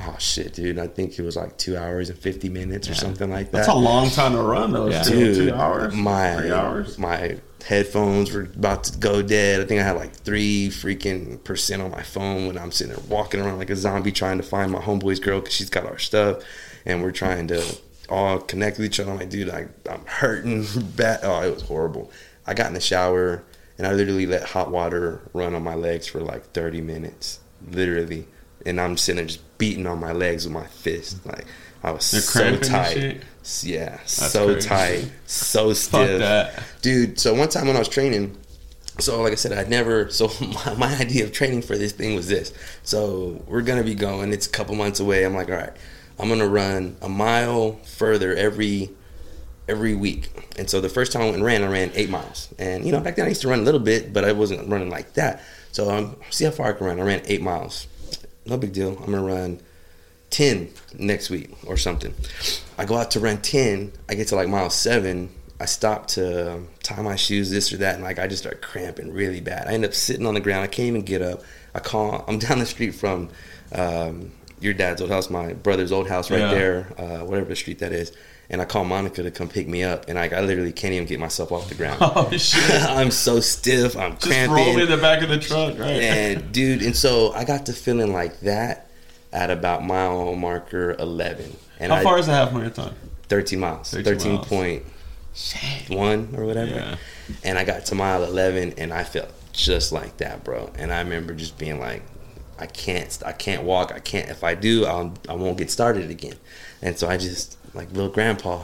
Oh shit, dude! I think it was like two hours and fifty minutes or something like that. That's a long time to run, though. Yeah. Dude, two hours, My three hours. my headphones were about to go dead. I think I had like three freaking percent on my phone when I'm sitting there walking around like a zombie trying to find my homeboy's girl because she's got our stuff, and we're trying to all connect with each other. I'm like, dude, I, I'm hurting bad. Oh, it was horrible. I got in the shower and I literally let hot water run on my legs for like 30 minutes, literally, and I'm sitting there just beating on my legs with my fist, like. I was They're so tight. Yeah, so crazy. tight, so stiff, that. dude. So one time when I was training, so like I said, I'd never. So my, my idea of training for this thing was this. So we're gonna be going. It's a couple months away. I'm like, all right, I'm gonna run a mile further every every week. And so the first time I went and ran, I ran eight miles. And you know, back then I used to run a little bit, but I wasn't running like that. So um, see how far I can run. I ran eight miles. No big deal. I'm gonna run 10 next week or something. I go out to run 10. I get to like mile seven. I stop to um, tie my shoes, this or that, and like I just start cramping really bad. I end up sitting on the ground. I can't even get up. I call. I'm down the street from um, your dad's old house, my brother's old house, right Yeah. there, uh, whatever the street that is. And I call Monica to come pick me up, and like I literally can't even get myself off the ground. Oh shit! I'm so stiff. I'm Just cramping roll me in the back of the truck, right? and dude, and so I got to feeling like that at about mile marker eleven, and How I, far is the half marathon? thirteen miles, 13 thirteen miles. point one or whatever. Yeah. And I got to mile eleven, and I felt just like that, bro. And I remember just being like, I can't, I can't walk. I can't. If I do, I'll, I won't get started again. And so I just like little grandpa.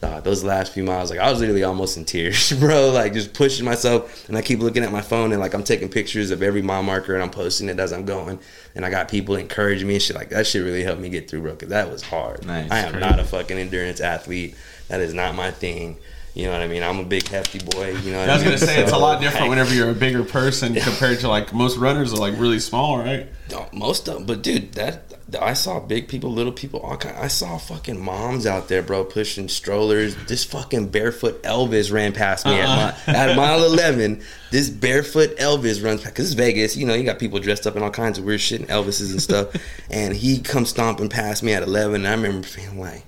Those last few miles, like I was literally almost in tears, bro. Like just pushing myself, and I keep looking at my phone, and like I'm taking pictures of every mile marker, and I'm posting it as I'm going, and I got people encouraging me and shit. Like that shit really helped me get through, bro. Cause that was hard. Nice, I am crazy. not a fucking endurance athlete. That is not my thing. You know what I mean? I'm a big hefty boy. You know. What I was mean? gonna say it's a lot different like, whenever you're a bigger person compared to like most runners are like really small, right? Most of them, but dude, that I saw big people, little people, all kind. I saw fucking moms out there, bro, pushing strollers. This fucking barefoot Elvis ran past me Uh-uh. at, mi- at mile eleven. This barefoot Elvis runs because it's Vegas. You know, you got people dressed up in all kinds of weird shit and Elvises and stuff. and he comes stomping past me at eleven. And I remember feeling like.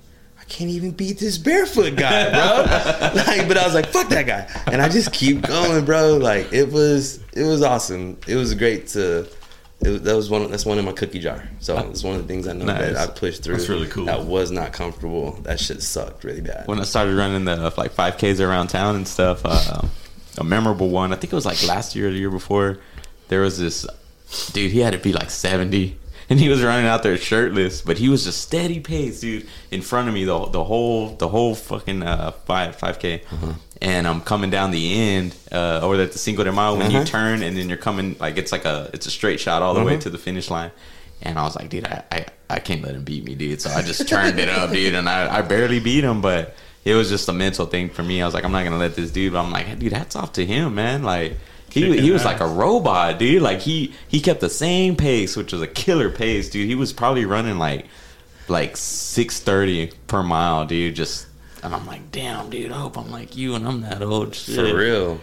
Can't even beat this barefoot guy, bro. like, but I was like, "Fuck that guy," and I just keep going, bro. Like, it was, it was awesome. It was great to it, that was one. That's one in my cookie jar. So it's one of the things I know Nice. that I pushed through. That's really cool. That was not comfortable. That shit sucked really bad. when I started running the like 5Ks around town and stuff, uh, a memorable one. I think it was like last year or the year before. There was this dude. He had to be like 70, and he was running out there shirtless, but he was just steady pace, dude, in front of me the the whole the whole fucking uh, five 5K. And I'm coming down the end, uh, or at the Cinco de Mayo when you Uh-huh. turn, and then you're coming like it's like a it's a straight shot all the way to the finish line. And I was like, dude, I, I, I can't let him beat me, dude. So I just turned it up, dude, and I, I barely beat him, but it was just a mental thing for me. I was like, I'm not gonna let this dude. But I'm like, dude, hats off to him, man. Like he he was ass. like a robot, dude. Like he he kept the same pace, which was a killer pace, dude. He was probably running like like six thirty per mile, dude. Just and I'm like, damn, dude. I hope I'm like you, and I'm that old. Shit. For real,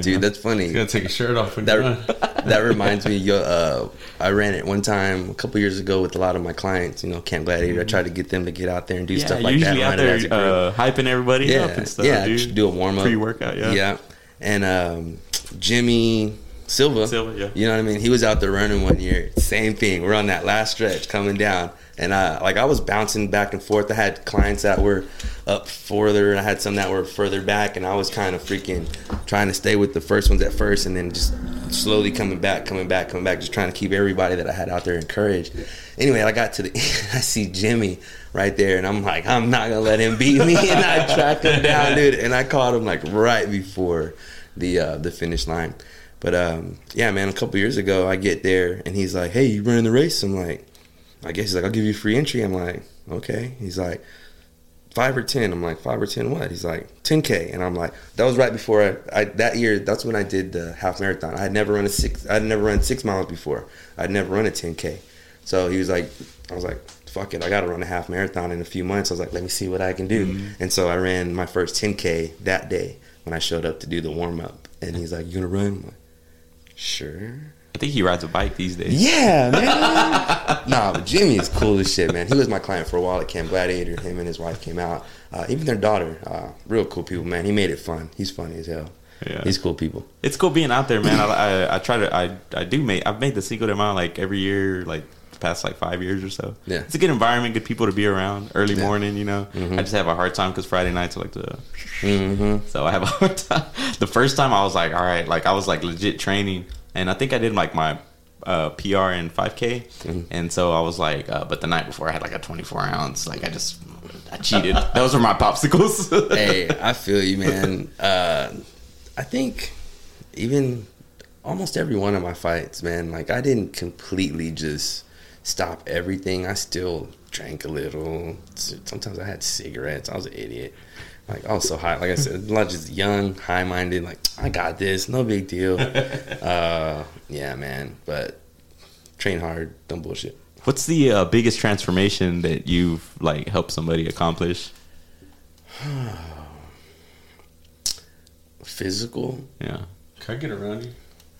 dude. That's funny. You gotta take your shirt off when you run. That that reminds me. Yo, uh, I ran it one time a couple years ago with a lot of my clients. You know, Camp Gladiator. I tried to get them to get out there and do Yeah, stuff like that. usually out run it as there uh, hyping everybody yeah, up and stuff, yeah. dude. do a warm up, Pre-workout, yeah. yeah. And um, Jimmy Silva, Silva, yeah. You know what I mean? He was out there running one year. Same thing. We're on that last stretch coming down, And I like I was bouncing back and forth. I had clients that were up further, and I had some that were further back, and I was kind of freaking trying to stay with the first ones at first, and then just slowly coming back, coming back, coming back, just trying to keep everybody that I had out there encouraged. Anyway, I got to the, end. I see Jimmy right there, and I'm like, I'm not gonna let him beat me, and I tracked him down, dude, and I caught him like right before the uh, the finish line. But um, yeah, man, a couple years ago, I get there, and he's like, Hey, you running the race? I'm like, I guess he's like, I'll give you free entry. I'm like, okay. He's like, five or ten. I'm like, five or ten what? He's like, 10k, and I'm like, that was right before I, I that year. That's when I did the half marathon. I had never run a six. I'd never run six miles before. I'd never run a 10k. So he was like, I was like, fuck it, I got to run a half marathon in a few months. I was like, let me see what I can do. And so I ran my first 10k that day when I showed up to do the warm up. And he's like, you gonna run? I'm like, sure. I think he rides a bike these days. Yeah, man. nah, but Jimmy is cool as shit, man. He was my client for a while at Camp Gladiator. Him and his wife came out. Uh, even their daughter, uh, real cool people, man. He made it fun. He's funny as hell. Yeah. He's cool people. It's cool being out there, man. I, I, I try to I, I do make I've made the Cinco de Mayo like every year, like past like five years or so. Yeah. it's a good environment, good people to be around. Early Yeah. morning, you know. I just have a hard time because Friday nights are like the. Mm-hmm. So I have a hard time. The first time I was like, all right, like I was like legit training, and I think I did like my uh, PR in 5K, and so I was like, uh, but the night before I had like a 24 ounce. Like I just I cheated. Those were my popsicles. hey, I feel you, man. Uh, I think even almost every one of my fights, man, like I didn't completely just stop everything. I still drank a little. Sometimes I had cigarettes. I was an idiot. Like I was so high. Like I said, a lot just young, high minded. Like I got this, no big deal. uh, yeah, man. But train hard, don't bullshit. What's the uh, biggest transformation that you've like helped somebody accomplish? Physical. Yeah. Can I get around you?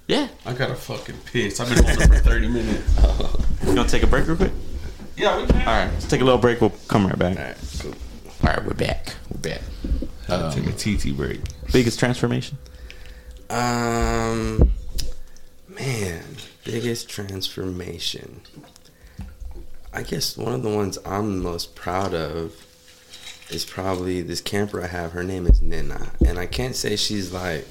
Yeah. I got a fucking piss. I've been holding for 30 minutes. You gonna take a break real quick? Yeah, we can. All right, let's take a little break. We'll come right back. All right, cool. All right, we're back. We're back. Uh, take a TT break. Biggest transformation? Um, man, biggest transformation. I guess one of the ones I'm most proud of is probably this camper I have. Her name is Nina, and I can't say she's like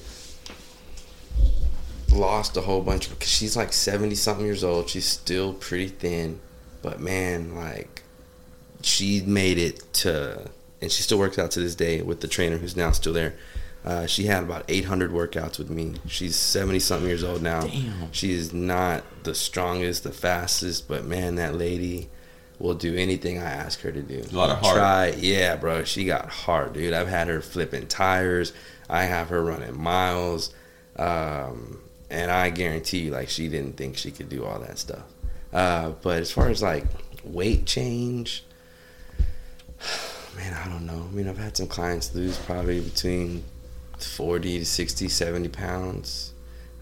lost a whole bunch because she's like 70 something years old. She's still pretty thin, but man, like she made it to, and she still works out to this day with the trainer who's now still there. Uh, she had about 800 workouts with me. She's 70 something years old now. Damn. She is not the strongest, the fastest, but man, that lady will do anything I ask her to do. A lot of heart. Try, yeah, bro. She got hard, dude. I've had her flipping tires. I have her running miles, um, and I guarantee you, like, she didn't think she could do all that stuff. Uh, but as far as like weight change, man, I don't know. I mean, I've had some clients lose probably between 40 to 60, 70 pounds,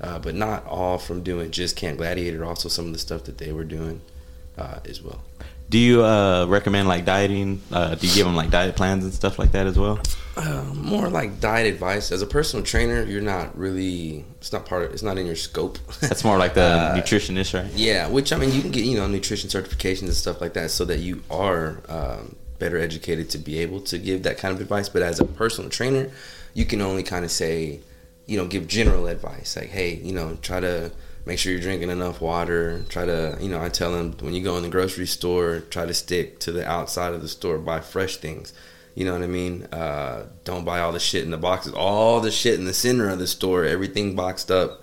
uh, but not all from doing just Camp Gladiator, also some of the stuff that they were doing uh, as well. Do you uh, recommend like dieting? Uh, do you give them like diet plans and stuff like that as well? Uh, more like diet advice. As a personal trainer, you're not really, it's not part of, it's not in your scope. That's more like the Uh, nutritionist, right? Yeah, which I mean, you can get you know nutrition certifications and stuff like that, so that you are um, better educated to be able to give that kind of advice. But as a personal trainer, you can only kind of say, you know, give general advice like, hey, you know, try to make sure you're drinking enough water. Try to, you know, I tell them when you go in the grocery store, try to stick to the outside of the store, buy fresh things. You know what I mean? Uh, don't buy all the shit in the boxes. All the shit in the center of the store, everything boxed up.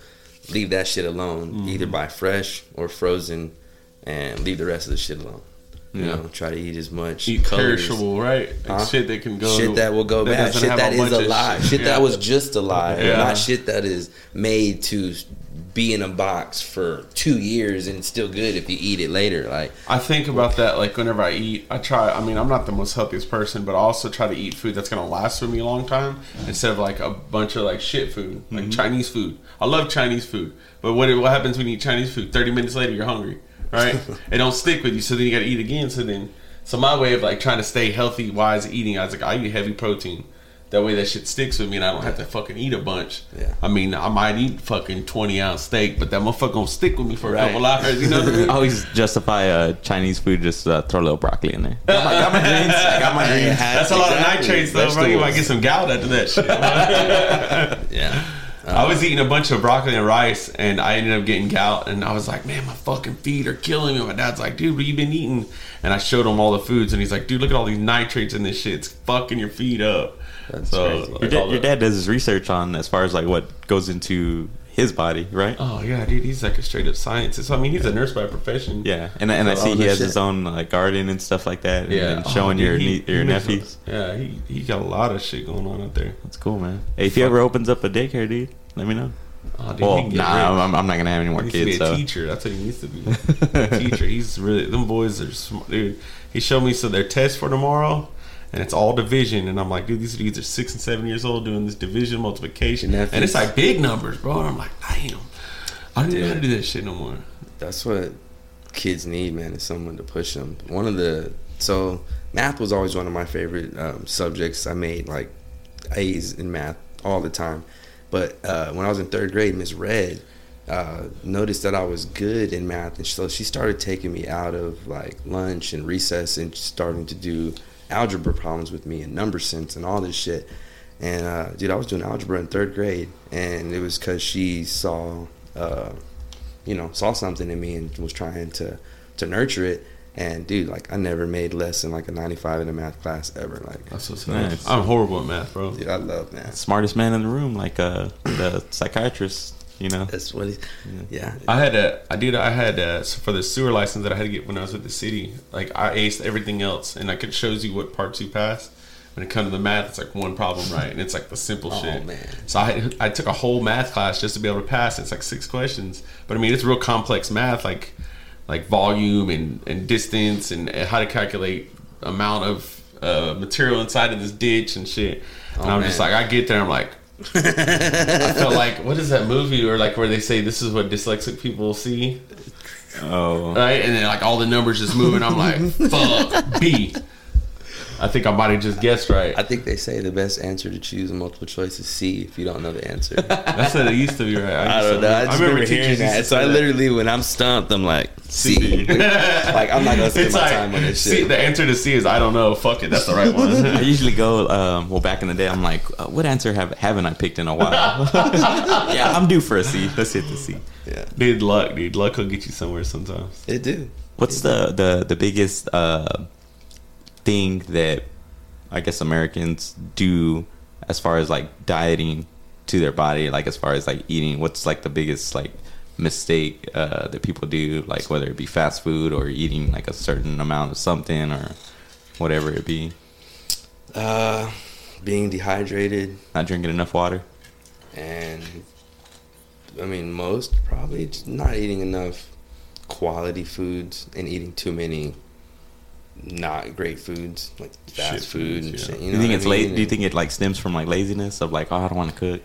Leave that shit alone. Either buy fresh or frozen, and leave the rest of the shit alone. You Yeah. know, try to eat as much Eat colors- perishable, right? Like Huh? shit that can go. shit that will go that bad. Shit have a that is alive. shit. Shit Yeah. that was just alive. Yeah. Not shit that is made to be in a box for two years and it's still good if you eat it later. Like I think about that like whenever I eat. I try. I mean, I'm not the most healthiest person, but I also try to eat food that's gonna last for me a long time instead of like a bunch of like shit food, like mm-hmm. Chinese food. I love Chinese food, but what what happens when you eat Chinese food? Thirty minutes later, you're hungry, right? it don't stick with you, so then you gotta eat again. So then, so my way of like trying to stay healthy wise eating, I was like, I eat heavy protein. That way, that shit sticks with me, and I don't have to fucking eat a bunch. Yeah. I mean, I might eat fucking twenty ounce steak, but that motherfucker gonna stick with me for a Right. couple hours. You know what I mean? I always justify uh, Chinese food. Just uh, throw a little broccoli in there. Got my, got my greens. I got my greens. That's a lot of nitrates, though, bro. You might get some gout after that shit. Yeah. I was eating a bunch of broccoli and rice, and I ended up getting gout. And I was like, "Man, my fucking feet are killing me." My dad's like, "Dude, what you been eating?" And I showed him all the foods, and he's like, "Dude, look at all these nitrates in this shit. It's fucking your feet up." That's so, crazy. like, Your, dad, all your dad does his research on as far as like what goes into his body, right? Oh yeah, dude, he's like a straight up scientist. I mean, he's a nurse by profession. Yeah, and and I see he has shit. his own like garden and stuff like that. yeah. and showing Oh, your dude, he- your he nephews. a- Yeah, he he got a lot of shit going on out there. That's cool, man. Hey, if he ever opens up a daycare, dude, let me know. Oh, dude, Well, he can get nah. I'm, I'm not gonna have any more He needs to kids. be a So teacher. That's what he needs to be. a teacher. He's really them boys are smart, dude. He showed me so their test for tomorrow, and it's all division. And I'm like, dude, these dudes are six and seven years old doing this division multiplication, Nephews. and it's like big numbers, bro. And I'm like, damn, I don't even know how to do that shit no more. That's what kids need, man, is someone to push them. One of the so math was always one of my favorite um, subjects. I made like A's in math all the time. But uh, when I was in third grade, Miss Red uh, noticed that I was good in math, and so she started taking me out of like lunch and recess and starting to do algebra problems with me and number sense and all this shit. And uh, dude, I was doing algebra in third grade, and it was because she saw, uh, you know, saw something in me and was trying to to nurture it. And dude, like I never made less than like a 95 in a math class ever. Like, That's what's Nice. I'm horrible at math, bro. dude, I love math. smartest man in the room, like uh, the psychiatrist. You know, That's what he, yeah. I had a, I did, I had a, for the sewer license that I had to get when I was with the city. Like I aced everything else, and like it shows you what parts you passed. When it comes to the math, it's like one problem right, and it's like the simple Oh, shit. man. So I, I took a whole math class just to be able to pass. It's like six questions, but I mean it's real complex math, like like volume and and distance and how to calculate amount of uh, material inside of this ditch and shit. And Oh, I'm just like, I get there, I'm like, I felt like what is that movie or like where they say this is what dyslexic people see, oh, right? And then like all the numbers just moving. And I'm like, fuck B. I think I might have just guessed right. I think they say the best answer to choose in multiple choice is C if you don't know the answer. That's what it used to be, right? I used don't to- know. I just remember, teachers hearing that. So say I that. literally, when I'm stumped, I'm like, C. C. like, I'm not going to spend It's my like time on this C, shit. the answer to C is I don't know. Fuck it, that's the right one. I usually go. Um, well, back in the day, I'm like, uh, what answer have haven't I picked in a while? yeah, I'm due for a C. Let's hit the C. yeah, dude, luck, dude, luck will get you somewhere sometimes. it do. What's the the the biggest uh, thing that I guess Americans do as far as like dieting to their body, like as far as like eating? What's like the biggest like mistake uh, that people do, like whether it be fast food or eating like a certain amount of something or whatever it be, Uh, being dehydrated not drinking enough water. and, I mean, most probably just not eating enough quality foods and eating too many not great foods like fast Shit food foods, and yeah. shit. You, You, think it's I late? mean? Do you think it like stems from like laziness of like, oh, I don't want to cook?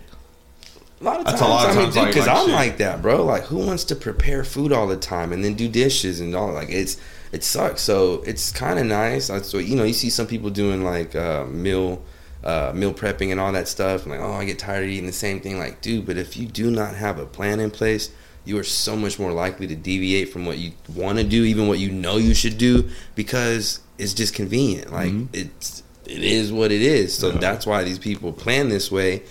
A lot of times, lot of I mean, times, dude, because like I'm shit. like that, bro. Like, who wants to prepare food all the time and then do dishes and all? Like, it's it sucks. So it's kind of nice. So you know, you see some people doing like uh, meal uh, meal prepping and all that stuff. And like, oh, I get tired of eating the same thing. Like, dude, but if you do not have a plan in place, you are so much more likely to deviate from what you want to do, even what you know you should do, because it's just convenient. Like, it's it is what it is. So that's why these people plan this way.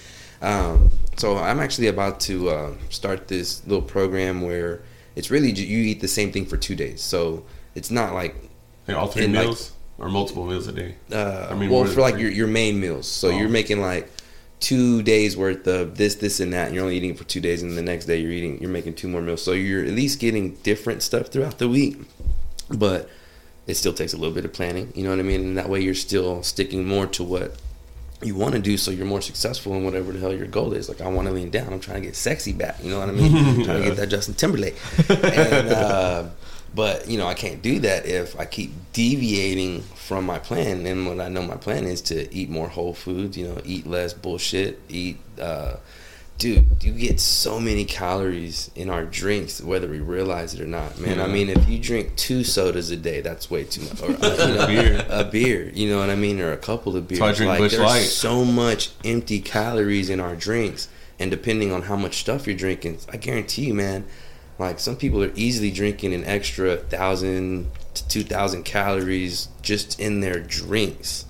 Um, so I'm actually about to uh, start this little program where it's really you eat the same thing for two days. So it's not like Like all three And, like- meals or multiple meals a day. uh, I mean, well for like your your main meals. So Oh. you're making like two days worth of this, this, and that, and you're only eating for two days, and the next day you're eating, you're making two more meals. So you're at least getting different stuff throughout the week, but it still takes a little bit of planning. You know what I mean? And that way you're still sticking more to what you want to do, so you're more successful in whatever the hell your goal is. Like I want to lean down. I'm trying to get sexy back. You know what I mean? I'm trying to get that Justin Timberlake. and, uh, but you know I can't do that if I keep deviating from my plan. And what I know my plan is to eat more whole foods. You know, eat less bullshit. Eat uh, dude, you get so many calories in our drinks, whether we realize it or not, man. I mean, if you drink two sodas a day, that's way too much. Or, uh, you know, Beer. a beer, you know what I mean, or a couple of beers. why I drink like Busch there's Light. so much empty calories in our drinks, and depending on how much stuff you're drinking, I guarantee you, man. Like some people are easily drinking an extra thousand to two thousand calories just in their drinks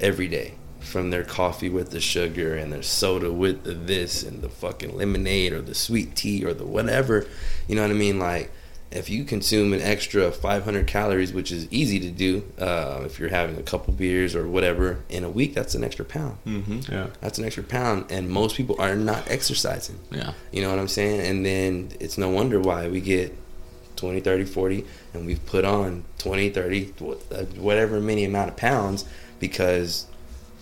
every day from their coffee with the sugar and their soda with the this and the fucking lemonade or the sweet tea or the whatever. You know what I mean? Like, if you consume an extra 500 calories, which is easy to do uh, if you're having a couple beers or whatever in a week, that's an extra pound. Mm-hmm. Yeah. That's an extra pound. And most people are not exercising. Yeah. You know what I'm saying? And then it's no wonder why we get 20, 30, 40, and we've put on 20, 30, uh, whatever many amount of pounds because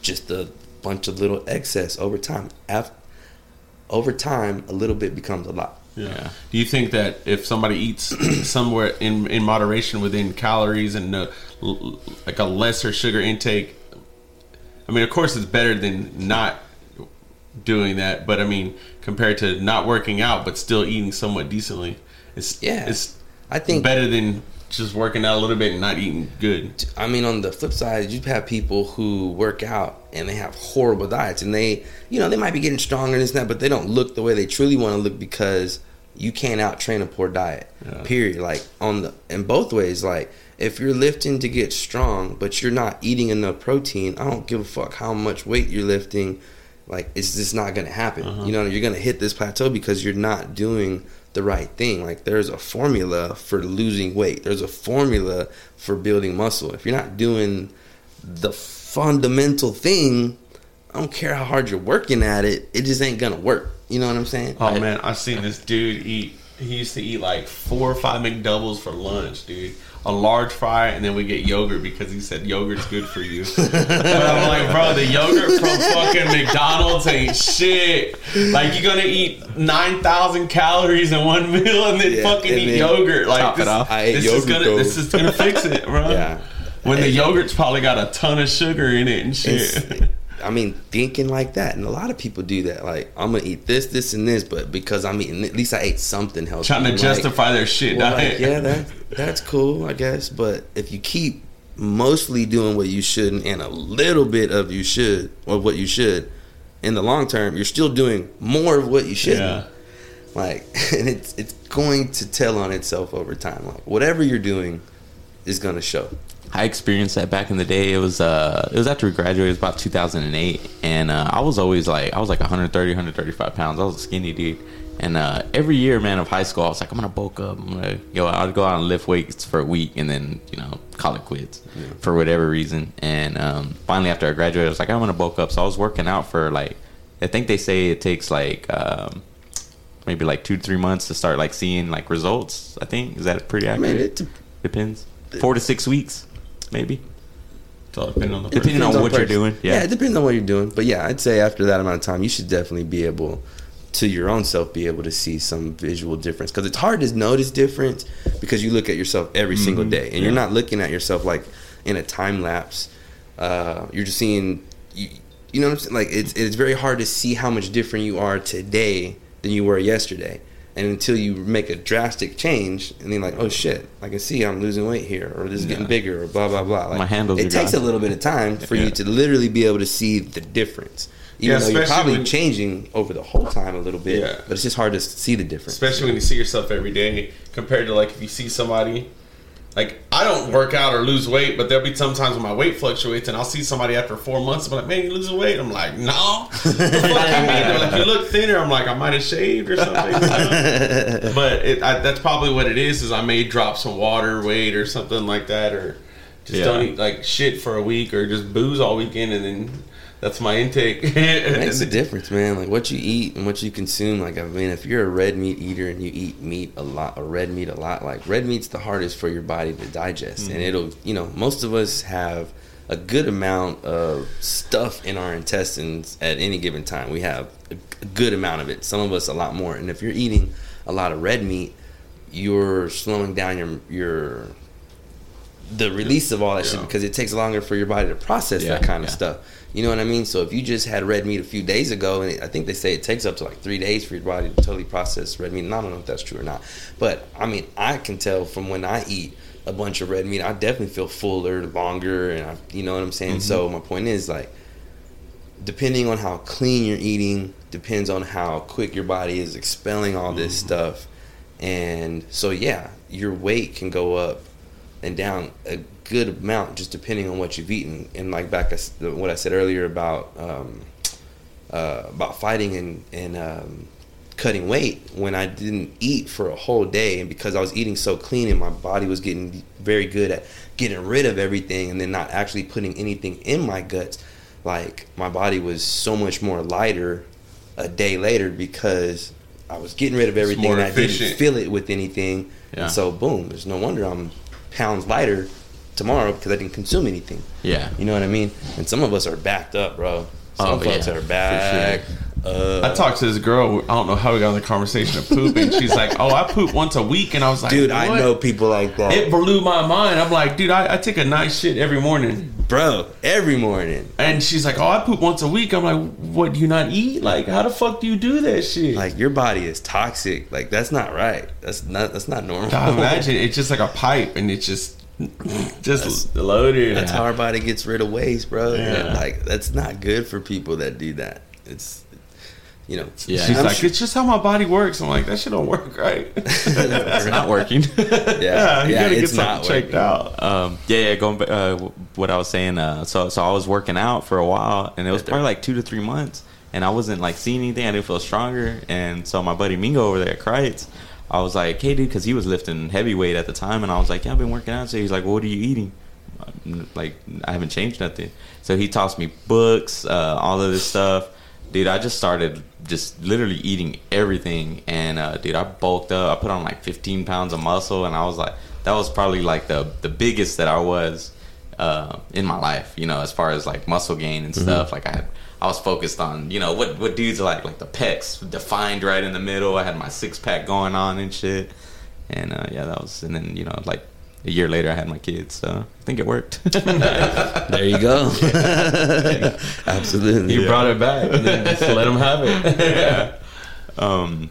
just a bunch of little excess over time. Af- over time, a little bit becomes a lot. Yeah. Yeah. Do you think that if somebody eats somewhere in in moderation within calories and uh, like a lesser sugar intake, I mean, of course, it's better than not doing that. But I mean, compared to not working out but still eating somewhat decently, it's Yeah. it's I think better than just working out a little bit and not eating good. I mean, on the flip side, you have people who work out and they have horrible diets, and they, you know, they might be getting stronger and this and that, but they don't look the way they truly want to look because you can't out train a poor diet. Yeah. Period. Like on the in both ways. Like if you're lifting to get strong, but you're not eating enough protein, I don't give a fuck how much weight you're lifting. Like it's just not gonna happen. Uh-huh. You know, you're gonna hit this plateau because you're not doing the right thing. Like there's a formula for losing weight. There's a formula for building muscle. If you're not doing the fundamental thing, I don't care how hard you're working at it, it just ain't gonna work. You know what I'm saying? Oh man, I've seen this dude eat. He used to eat like four or five McDoubles for lunch, dude. A large fry, and then we get yogurt because he said yogurt's good for you. but I'm like, bro, the yogurt from fucking McDonald's ain't shit. Like you're gonna eat nine thousand calories in one meal and then Yeah, fucking and eat then yogurt. Like top it this, off. I ate is yogurt, gonna though. this is gonna fix it, bro. Yeah. When the Hey. yogurt's probably got a ton of sugar in it and shit. It's- I mean, thinking like that, and a lot of people do that. Like, I'm gonna eat this, this, and this, but because I'm eating, at least I ate something healthy. Trying to Like, justify their shit well, like, yeah, that that's cool, I guess. But if you keep mostly doing what you shouldn't and a little bit of you should or what you should, in the long term, you're still doing more of what you shouldn't. yeah. Like, and it's it's going to tell on itself over time. Like, whatever you're doing is gonna show. I experienced that back in the day. It was uh, it was after we graduated. It was about 2008, and uh, I was always like, I was like 130, 135 pounds. I was a skinny dude, and uh, every year, man, of high school, I was like, I'm gonna bulk up. I'm gonna yo, I'd go out and lift weights for a week, and then you know, call it quits for whatever reason. And um, finally, after I graduated, I was like, I'm gonna bulk up. So I was working out for like, I think they say it takes like. Um, Maybe like two to three months to start like seeing like results. I think is that pretty I accurate? mean, it, Depends. Four to six weeks, maybe. It's all depending on the Depending Depends on what you're doing. Yeah. Yeah. it depends on what you're doing. But yeah, I'd say after that amount of time, you should definitely be able to your own self be able to see some visual difference because it's hard to notice difference because you look at yourself every single day and you're not looking at yourself like in a time lapse. Uh, you're just seeing you, you know what I'm saying? Like it's it's very hard to see how much different you are today than you were yesterday. And until you make a drastic change, and then like, oh shit, I can see I'm losing weight here, or this is getting bigger, or blah blah blah. Like, My handles It are takes a little bit of time for you to literally be able to see the difference. Yeah, Even though you're probably when- changing over the whole time a little bit, Yeah. but it's just hard to see the difference. especially when you see yourself every day compared to like if you see somebody like I don't work out or lose weight, but there'll be sometimes when my weight fluctuates and I'll see somebody after four months, I'm like, man, you losing weight? I'm like, no. the fuck you mean? They're like, you look thinner. I'm like, I might have shaved or something. but it, I, that's probably what it is. Is I may drop some water weight or something like that, or just Yeah. don't eat like shit for a week, or just booze all weekend, and then that's my intake. It makes a difference, man. Like what you eat and what you consume. Like I mean, if you're a red meat eater and you eat meat a lot, a red meat a lot, like red meat's the hardest for your body to digest, and mm-hmm. it'll, you know, most of us have a good amount of stuff in our intestines at any given time. We have a good amount of it. Some of us a lot more. And if you're eating a lot of red meat, you're slowing down your your the release of all that shit because it takes longer for your body to process Yeah, that kind of yeah. stuff. You know what I mean? So if you just had red meat a few days ago, and it, I think they say it takes up to like three days for your body to totally process red meat. And I don't know if that's true or not, but I mean, I can tell from when I eat a bunch of red meat, I definitely feel fuller, longer, and I, you know what I'm saying. So mm-hmm. my point is like, depending on how clean you're eating, depends on how quick your body is expelling all this mm-hmm. stuff, and so yeah, your weight can go up and down a good amount just depending on what you've eaten. And like back what I said earlier about um, uh, about fighting and and um, cutting weight when I didn't eat for a whole day, and because I was eating so clean and my body was getting very good at getting rid of everything and then not actually putting anything in my guts, like my body was so much more lighter a day later because I was getting rid of everything and I didn't fill it with anything. Yeah. And so boom, there's no wonder I'm pounds lighter tomorrow because I didn't consume anything. Yeah. You know what I mean? And some of us are backed up, bro. Some Oh, folks yeah, are backed up. I talked to this girl. I don't know how we got on the conversation of pooping. She's like, "Oh, I poop once a week," and I was like, Dude, I know people like that. It blew my mind. I'm like, dude, I, I take a nice shit every morning. bro, every morning. And she's like, oh, I poop once a week. I'm like, what, do you not eat? Like, how the fuck do you do that shit? Like your body is toxic. Like that's not right. That's not that's not normal. God, imagine it's just like a pipe and it's just, just loaded. That's how our body gets rid of waste, bro. Yeah. Like that's not good for people that do that. It's you know. Yeah. She's I'm like, sure- it's just how my body works. I'm like, that shit don't work right. It's not working. yeah, yeah, you yeah, gotta get something checked out. Um, yeah, yeah. Going back, uh, what I was saying. Uh, so, so I was working out for a while, and it was probably like two to three months, and I wasn't like seeing anything. I didn't feel stronger, and so my buddy Mingo over there at Kreitz, I was like, "Hey, dude," because he was lifting heavyweight at the time, and I was like, "Yeah, I've been working out." So he's like, well, "What are you eating?" Like, I haven't changed nothing. So he tossed me books, uh, all of this stuff. Dude, I just started just literally eating everything, and uh, dude, I bulked up. I put on like 15 pounds of muscle, and I was like, that was probably like the the biggest that I was uh, in my life. You know, as far as like muscle gain and stuff. Like I had, I was focused on you know what what dudes are like like the pecs defined right in the middle. I had my six pack going on and shit, and uh, yeah, that was. And then you know like a year later, I had my kids, so I think it worked. There you go. Absolutely. You brought it back. And then just let him have it. um,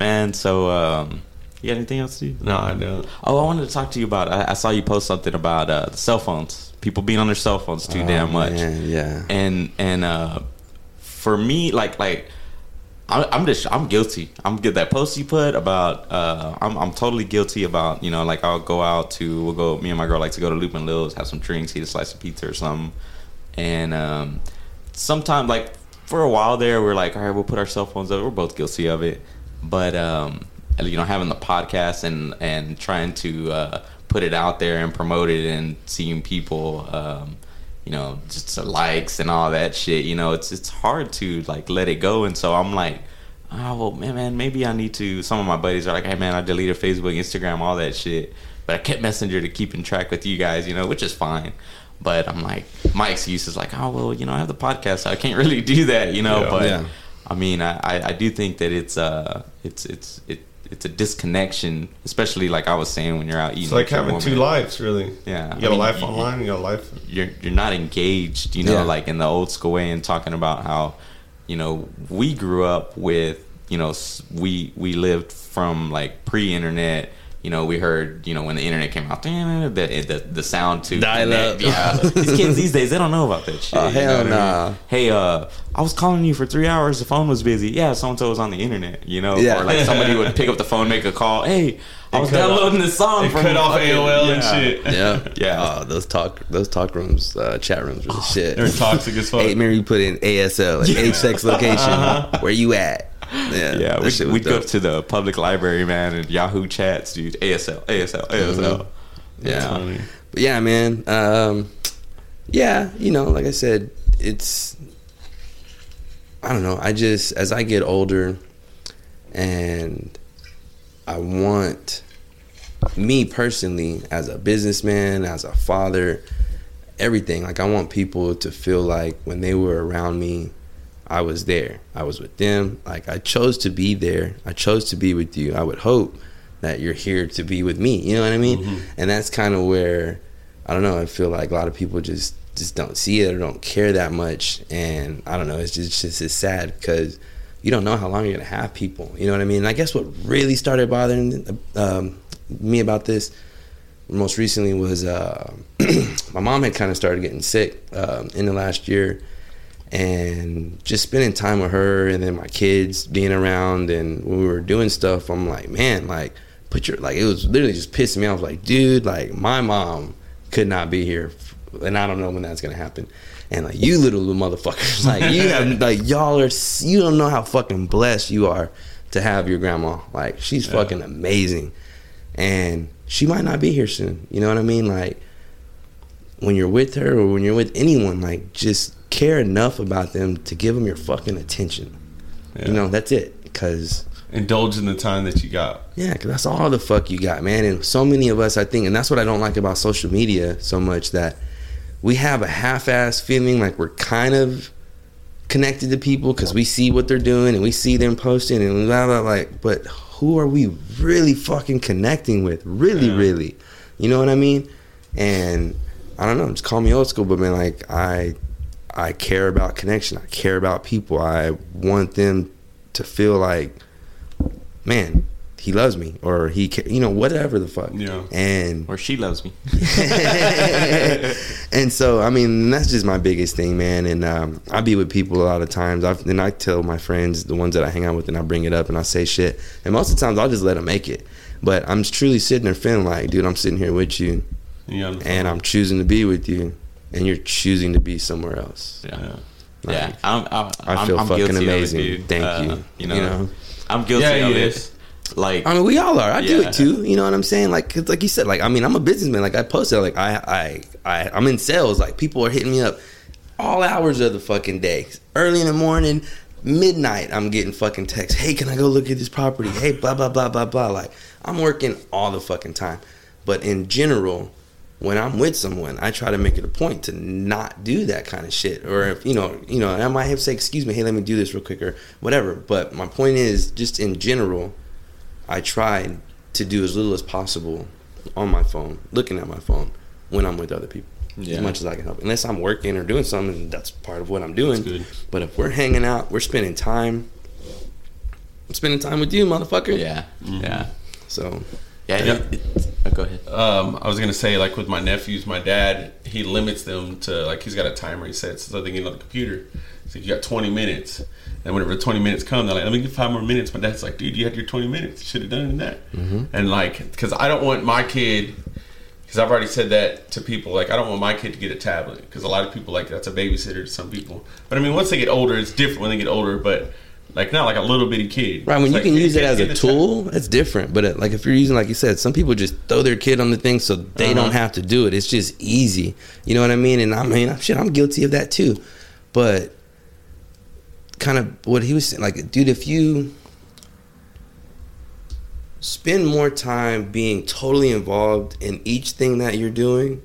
and so um, you got anything else to do? no, I don't. Oh, I wanted to talk to you about. I, I saw you post something about uh, the cell phones. People being on their cell phones too Oh, damn much. man, yeah. And and uh, for me, like like I'm, I'm just I'm guilty. I'm good. That post you put about uh, I'm I'm totally guilty about you know like I'll go out to we'll go me and my girl like to go to Loop and Lil's have some drinks, eat a slice of pizza or something, and um, sometime like for a while there we're like all right we'll put our cell phones up. We're both guilty of it, but um, you know having the podcast and and trying to uh, put it out there and promote it and seeing people. Um, you know, just the likes and all that shit. You know, it's it's hard to like let it go, and so I'm like, oh well, man, man, maybe I need to. Some of my buddies are like, hey man, I deleted Facebook, Instagram, all that shit, but I kept Messenger to keep in track with you guys, you know, which is fine. But I'm like, my excuse is like, oh well, you know, I have the podcast, so I can't really do that, you know. Yeah. but Yeah. I mean, I, I I do think that it's uh it's it's it. It's a disconnection, especially like I was saying when you're out eating. It's like having two lives, really. Yeah, You got I mean, a life you- online, you got a life. you're you're not engaged, you know, Yeah. like in the old school way, and talking about how, you know, we grew up with, you know, we we lived from like pre-internet. You know, we heard, you know, when the internet came out, the the, the sound to Dial up. Yeah, these kids these days they don't know about that shit. Oh, you know hell what I mean? Hey, uh, I was calling you for three hours. The phone was busy. Yeah, so and so was on the internet. You know, Yeah. or like somebody would pick up the phone, make a call. Hey, I was off- downloading this song from cut off AOL and shit. Yeah, Yeah. Oh, those talk, those talk rooms, uh, chat rooms are the shit. They're toxic as fuck. Hey, remember you put in ASL, like age, sex, location. Where you at? Yeah, Yeah, we, we'd go to the public library, man, and Yahoo chats, dude. ASL, ASL, ASL. Yeah, funny. but yeah, man. Um, yeah, you know, like I said, it's. I don't know. I just as I get older, and I want me personally as a businessman, as a father, everything. Like I want people to feel like when they were around me, I was there. I was with them. Like I chose to be there. I chose to be with you. I would hope that you're here to be with me. You know what I mean? Mm-hmm. And that's kind of where I don't know. I feel like a lot of people just just don't see it or don't care that much. And I don't know. It's just, it's just it's sad because you don't know how long you're gonna have people. You know what I mean? And I guess what really started bothering um, me about this most recently was uh, my mom had kind of started getting sick um, in the last year and just spending time with her and then my kids being around and when we were doing stuff i'm like man like put your like it was literally just pissing me off like dude like my mom could not be here and i don't know when that's gonna happen. And like you little, little motherfuckers like you have like y'all are you don't know how fucking blessed you are to have your grandma. Like she's fucking amazing. And she might not be here soon you know what i mean? Like when you're with her or when you're with anyone, like just care enough about them to give them your fucking attention. Yeah. You know, that's it. Because Indulge in the time that you got. yeah, 'cause that's all the fuck you got, man. And so many of us, I think, and that's what I don't like about social media so much that we have a half-ass feeling like we're kind of connected to people because we see what they're doing and we see them posting and blah blah like. But who are we really fucking connecting with? Really, Yeah. really. You know what I mean? And I don't know. Just call me old school, but man, like I, I care about connection. I care about people. I want them to feel like, man, he loves me, or he, ca- you know, whatever the fuck. Yeah. And Or she loves me. and so I mean that's just my biggest thing, man. And um, I be with people a lot of times. I and I tell my friends, the ones that I hang out with, and I bring it up and I say shit. And most of the times I'll just let them make it. But I'm truly sitting there feeling like, dude, I'm sitting here with you, You know, and I'm choosing to be with you, and you're choosing to be somewhere else. Yeah. yeah. Yeah, I'm, I'm, I feel I'm fucking amazing. It. Thank Uh, you. You know, You know? I'm guilty Yeah, of he it. is. Like, I mean, we all are. I do it too. You know what I'm saying? Like, 'cause like you said, like I mean, I'm a businessman. Like I posted, like I, I, I, I'm in sales. Like people are hitting me up all hours of the fucking day, early in the morning, midnight. I'm getting fucking texts. Hey, can I go look at this property? Hey, blah blah blah blah blah. Like I'm working all the fucking time. But in general, when I'm with someone, I try to make it a point to not do that kind of shit. Or if you know, you know, I might have to say, "Excuse me, hey, let me do this real quick," or whatever. But my point is, just in general, I try to do as little as possible on my phone, looking at my phone when I'm with other people. Yeah. As much as I can help. Unless I'm working or doing something, that's part of what I'm doing. That's good. But if we're hanging out, we're spending time. I'm spending time with you, motherfucker. yeah, yeah, So yeah. Yeah. it- it- oh, go ahead. Um, I was gonna say like with my nephews, my dad he limits them to like he's got a timer he sets so they get on the computer. So you got 20 minutes, and whenever the 20 minutes come, they're like, "Let me get five more minutes." My dad's like, "Dude, you had your 20 minutes. You should have done it in that." Mm-hmm. And like, because I don't want my kid, because I've already said that to people. Like, I don't want my kid to get a tablet because a lot of people like that's a babysitter to some people. But I mean, once they get older, it's different when they get older. But like not like a little bitty kid. Right, when It's you like, can use it get- as a tool, that's different. But it, like if you're using, like you said, some people just throw their kid on the thing so they Uh-huh. don't have to do it. It's just easy. You know what I mean? And I mean, shit, I'm guilty of that too. But kind of what he was saying, like, dude, if you spend more time being totally involved in each thing that you're doing,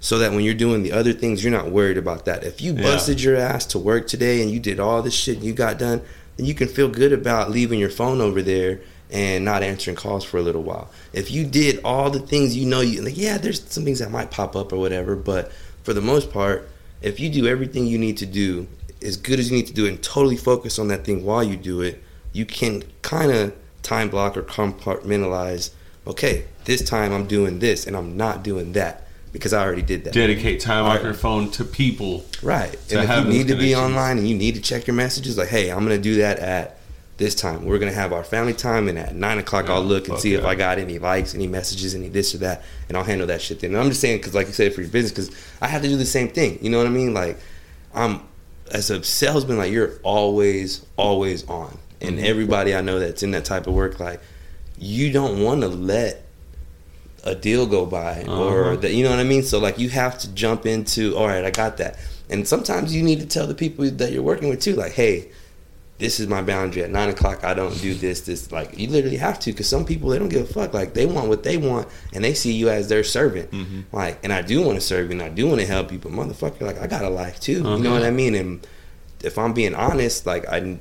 so that when you're doing the other things, you're not worried about that. If you Yeah. busted your ass to work today and you did all this shit and you got done, then you can feel good about leaving your phone over there and not answering calls for a little while. If you did all the things you know you like, yeah, there's some things that might pop up or whatever, but for the most part, if you do everything you need to do as good as you need to do it and totally focus on that thing while you do it, you can kind of time block or compartmentalize. Okay, this time I'm doing this and I'm not doing that because I already did that. dedicate time off your phone to people. Right. to and if you need to be online and you need to check your messages, like, hey, I'm gonna do that at this time. We're gonna have our family time, and at nine o'clock, I'll look and see if. I got any likes, any messages, any this or that, and I'll handle that shit then. And I'm just saying because, like you said, for your business, because I have to do the same thing. You know what I mean? Like, I'm as a salesman, like you're always, always on, and Mm-hmm. everybody I know that's in that type of work, like, you don't want to let a deal go by or Uh-huh. that you know what I mean. So like you have to jump into all right, I got that. And sometimes you need to tell the people that you're working with too, like, hey, this is my boundary. At nine o'clock, I don't do this. This like you literally have to because some people they don't give a fuck. Like they want what they want and they see you as their servant. Like, and I do want to serve you and I do want to help you, but motherfucker, like I got a life too. You know what I mean? And if I'm being honest, like I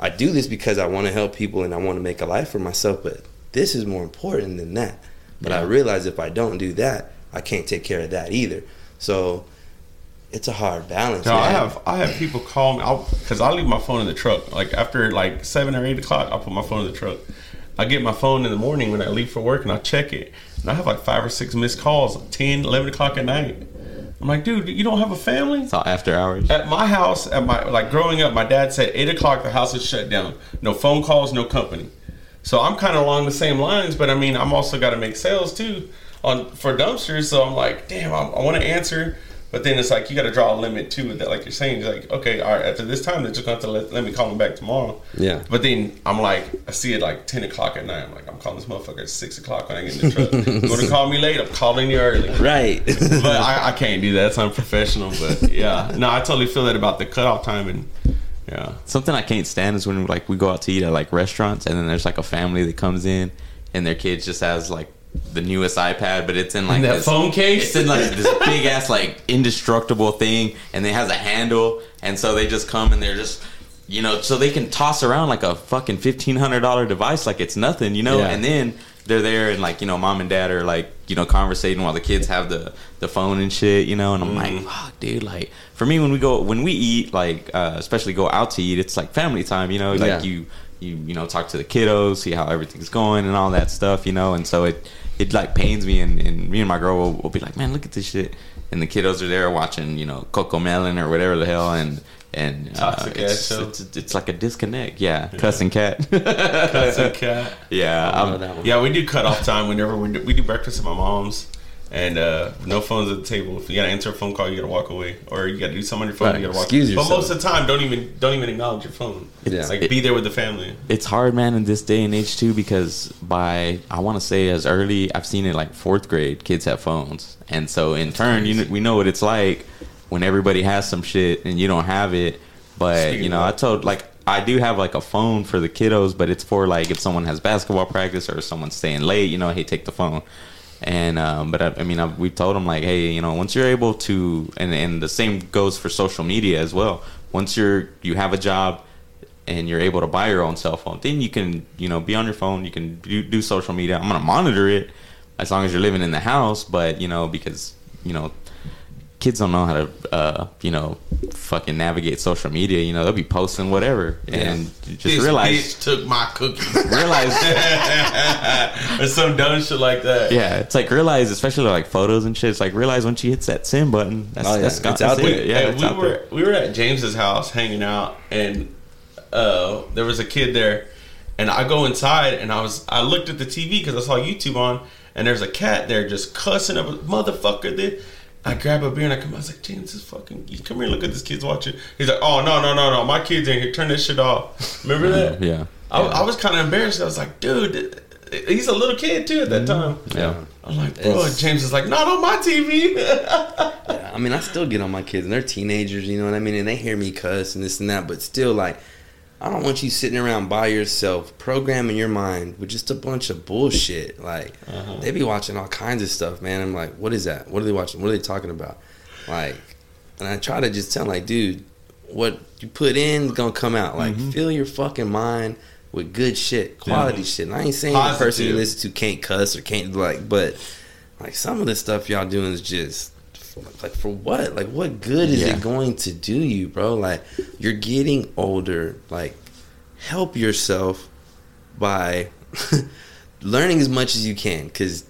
I do this because I want to help people and I want to make a life for myself, but this is more important than that. But I realize if I don't do that, I can't take care of that either. So it's a hard balance. No, I have I have people call me because I leave my phone in the truck. Like after like seven or eight o'clock, I'll put my phone in the truck. I get my phone in the morning when I leave for work and I check it, and I have like five or six missed calls, 10, 11 o'clock at night. I'm like, dude, you don't have a family? It's all after hours. At my house, at my like growing up, my dad said eight o'clock the house is shut down. No phone calls, no company. So I'm kind of along the same lines, but I mean, I'm also got to make sales too on for dumpsters. So I'm like, damn, I, I want to answer, but then it's like you got to draw a limit too. With that, like you're saying, you're like, okay, all right, after this time, they're just going to let, let me call them back tomorrow. Yeah. But then I'm like, I see it like ten o'clock at night. I'm like, I'm calling this motherfucker at six o'clock when I get in the truck. you Going to call me late? I'm calling you early right. but I, I can't do that. It's unprofessional. But yeah, no, I totally feel that about the cutoff time and yeah. Something I can't stand is when like we go out to eat at like restaurants and then there's like a family that comes in and their kid just has like the newest iPad, but it's in like In that this, phone case? It's in like this big ass like indestructible thing, and it has a handle, and so they just come and they're just. You know, so they can toss around like a fucking fifteen hundred dollar device like it's nothing, you know. Yeah. And then they're there and like you know, mom and dad are like you know conversating while the kids have the the phone and shit, you know. And I'm like, fuck, dude. Like for me, when we go when we eat, like uh, especially go out to eat, it's like family time, you know. Like Yeah. you you you know talk to the kiddos, see how everything's going and all that stuff, you know. And so it it like pains me, and, and me and my girl will, will be like, man, look at this shit. And the kiddos are there watching, you know, CoComelon or whatever the hell, and and uh, Toxic it's, ass it's, it's like a disconnect. Yeah, cussing cat. That's a cat. yeah, I know I'm- Yeah, we do cut off time whenever we do, we do breakfast at my mom's. And uh, no phones at the table. If you gotta answer a phone call, you gotta walk away, or you gotta do something on your phone. Right, You gotta walk. excuse But yourself. most of the time, don't even don't even acknowledge your phone. Yeah. like be there with the family. it's hard, man, in this day and age too, because by I want to say as early, I've seen it like fourth grade, kids have phones, and so in turn, you know, we know what it's like when everybody has some shit and you don't have it. But you know, I told like I do have like a phone for the kiddos, but it's for like if someone has basketball practice or someone's staying late, you know, hey, take the phone. And um, but I, I mean, I, we've told them like, hey, you know, once you're able to, and and the same goes for social media as well. Once you're you have a job and you're able to buy your own cell phone, then you can you know be on your phone. You can do, do social media. I'm gonna monitor it as long as you're living in the house, but you know because you know kids don't know how to uh, you know fucking navigate social media. You know they'll be posting whatever, and you just This realize bitch took my cookies, realize or some dumb shit like that. yeah, it's like realize especially like photos and shit. It's like realize when she hits that send button, that's Oh, yeah, that's gone. it's out That's there. it. Yeah, Hey, we out were there. we were at James's house hanging out, and uh, there was a kid there, and I go inside and I was I looked at the TV because I saw YouTube on, and there's a cat there just cussing up a motherfucker. There, I grab a beer and I come. I was like, James, this is fucking you come here, look at this kid's watching. He's like, Oh no no no no, my kid's in here. Turn this shit off. Remember that? Yeah. I, I was kind of embarrassed. I was like, dude. He's a little kid too at that mm-hmm. time. Yeah. I'm like, bro. James is like, not on my TV. I mean, I still get on my kids, and they're teenagers, you know what I mean? And they hear me cuss and this and that, but still, like, I don't want you sitting around by yourself, programming your mind with just a bunch of bullshit. Like, uh-huh. they be watching all kinds of stuff, man. I'm like, what is that? What are they watching? What are they talking about? Like, and I try to just tell, like, dude, what you put in is gonna come out. Like, mm-hmm. fill your fucking mind with good shit, quality shit. And I ain't saying the person you listen to can't cuss or can't like, but like some of the stuff y'all doing is just like for what? Like what good is Yeah. it going to do you, bro? Like you're getting older. Like help yourself by learning as much as you can because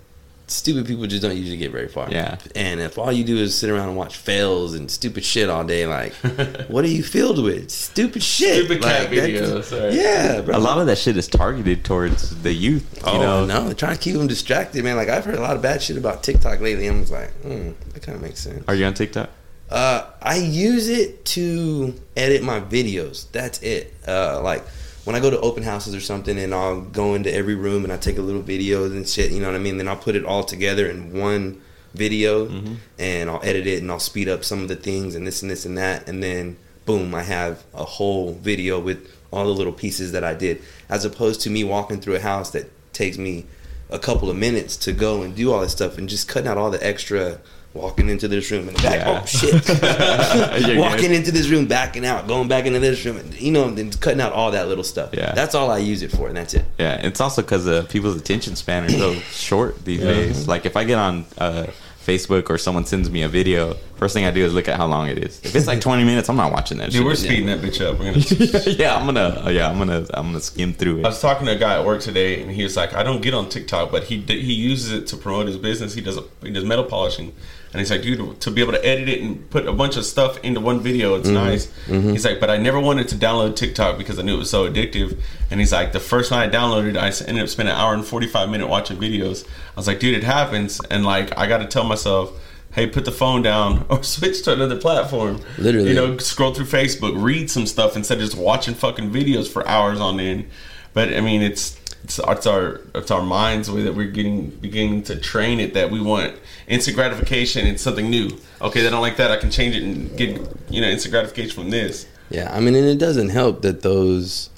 stupid people just don't usually get very far. Yeah. And if all you do is sit around and watch fails and stupid shit all day, like what are you filled with? Stupid shit. Stupid cat Like, that- videos, right. Yeah, bro. A lot of that shit is targeted towards the youth. You Oh know, no, they're trying to keep them distracted, man. Like I've heard a lot of bad shit about TikTok lately. I'm just like, hmm, that kind of makes sense. Are you on TikTok? Uh, I use it to edit my videos. That's it. Uh, like when I go to open houses or something, and I'll go into every room and I take a little videos and shit. You know what I mean? Then I'll put it all together in one video, mm-hmm. and I'll edit it and I'll speed up some of the things and this and this and that, and then boom, I have a whole video with all the little pieces that I did, as opposed to me walking through a house that takes me a couple of minutes to go and do all this stuff and just cutting out all the extra walking into this room and back. Yeah. Oh shit! Walking good. into this room, backing out, going back into this room, and, you know, then cutting out all that little stuff. Yeah. that's all I use it for, and that's it. Yeah, it's also because uh, people's attention span are so short these days. Like if I get on uh, Facebook or someone sends me a video, first thing I do is look at how long it is. If it's like 20 minutes, I'm not watching that Dude, we're shit. speeding that bitch up. We're gonna. yeah, I'm gonna. Yeah, I'm gonna. I'm gonna skim through it. I was talking to a guy at work today, and he was like, "I don't get on TikTok, but he he uses it to promote his business. He does a, he does metal polishing, and he's like, dude, to be able to edit it and put a bunch of stuff into one video, it's mm-hmm. nice. Mm-hmm. He's like, but I never wanted to download TikTok because I knew it was so addictive. And he's like, the first time I downloaded, I ended up spending an hour and forty five minute watching videos. I was like, dude, it happens, and like I got to tell myself. Hey, put the phone down or switch to another platform. Literally. you know, scroll through Facebook, read some stuff instead of just watching fucking videos for hours on end. But I mean, it's it's, it's our it's our minds the way that we're getting beginning to train it that we want instant gratification and something new. Okay, they don't like that. I can change it and get you know instant gratification from this. Yeah, I mean, and it doesn't help that those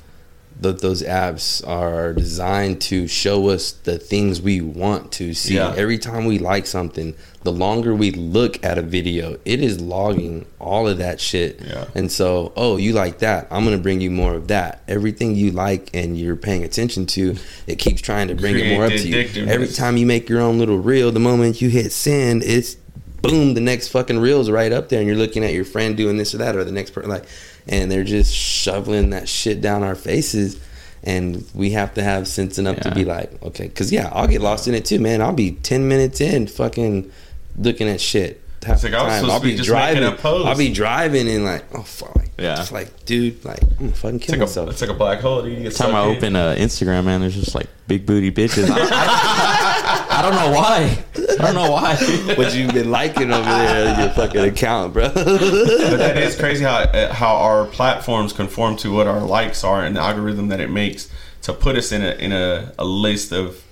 that those apps are designed to show us the things we want to see. Yeah. Every time we like something, the longer we look at a video, it is logging all of that shit. Yeah. And so, oh, you like that? I'm gonna bring you more of that. Everything you like and you're paying attention to, it keeps trying to bring it more up to you. Every time you make your own little reel, the moment you hit send, it's boom, the next fucking reel's right up there, and you're looking at your friend doing this or that, or the next person, like, and they're just shoveling that shit down our faces, and we have to have sense enough to be like, okay, because yeah, I'll get lost in it too, man. I'll be ten minutes in, fucking looking at shit. Half like, the I was time. I'll be be just making driving. a. I'll be driving and like, oh fuck, like, Yeah. just like, dude, like, I'm gonna fucking It's kill like a myself. it's like a black hole. Dude. You get Time I in. open uh, Instagram, man, there's just like big booty bitches. I, I- I don't know why. I don't know why. what you've been liking over there in your fucking account, bro. but that is crazy how uh, how our platforms conform to what our likes are and the algorithm that it makes to put us in a in a, a list of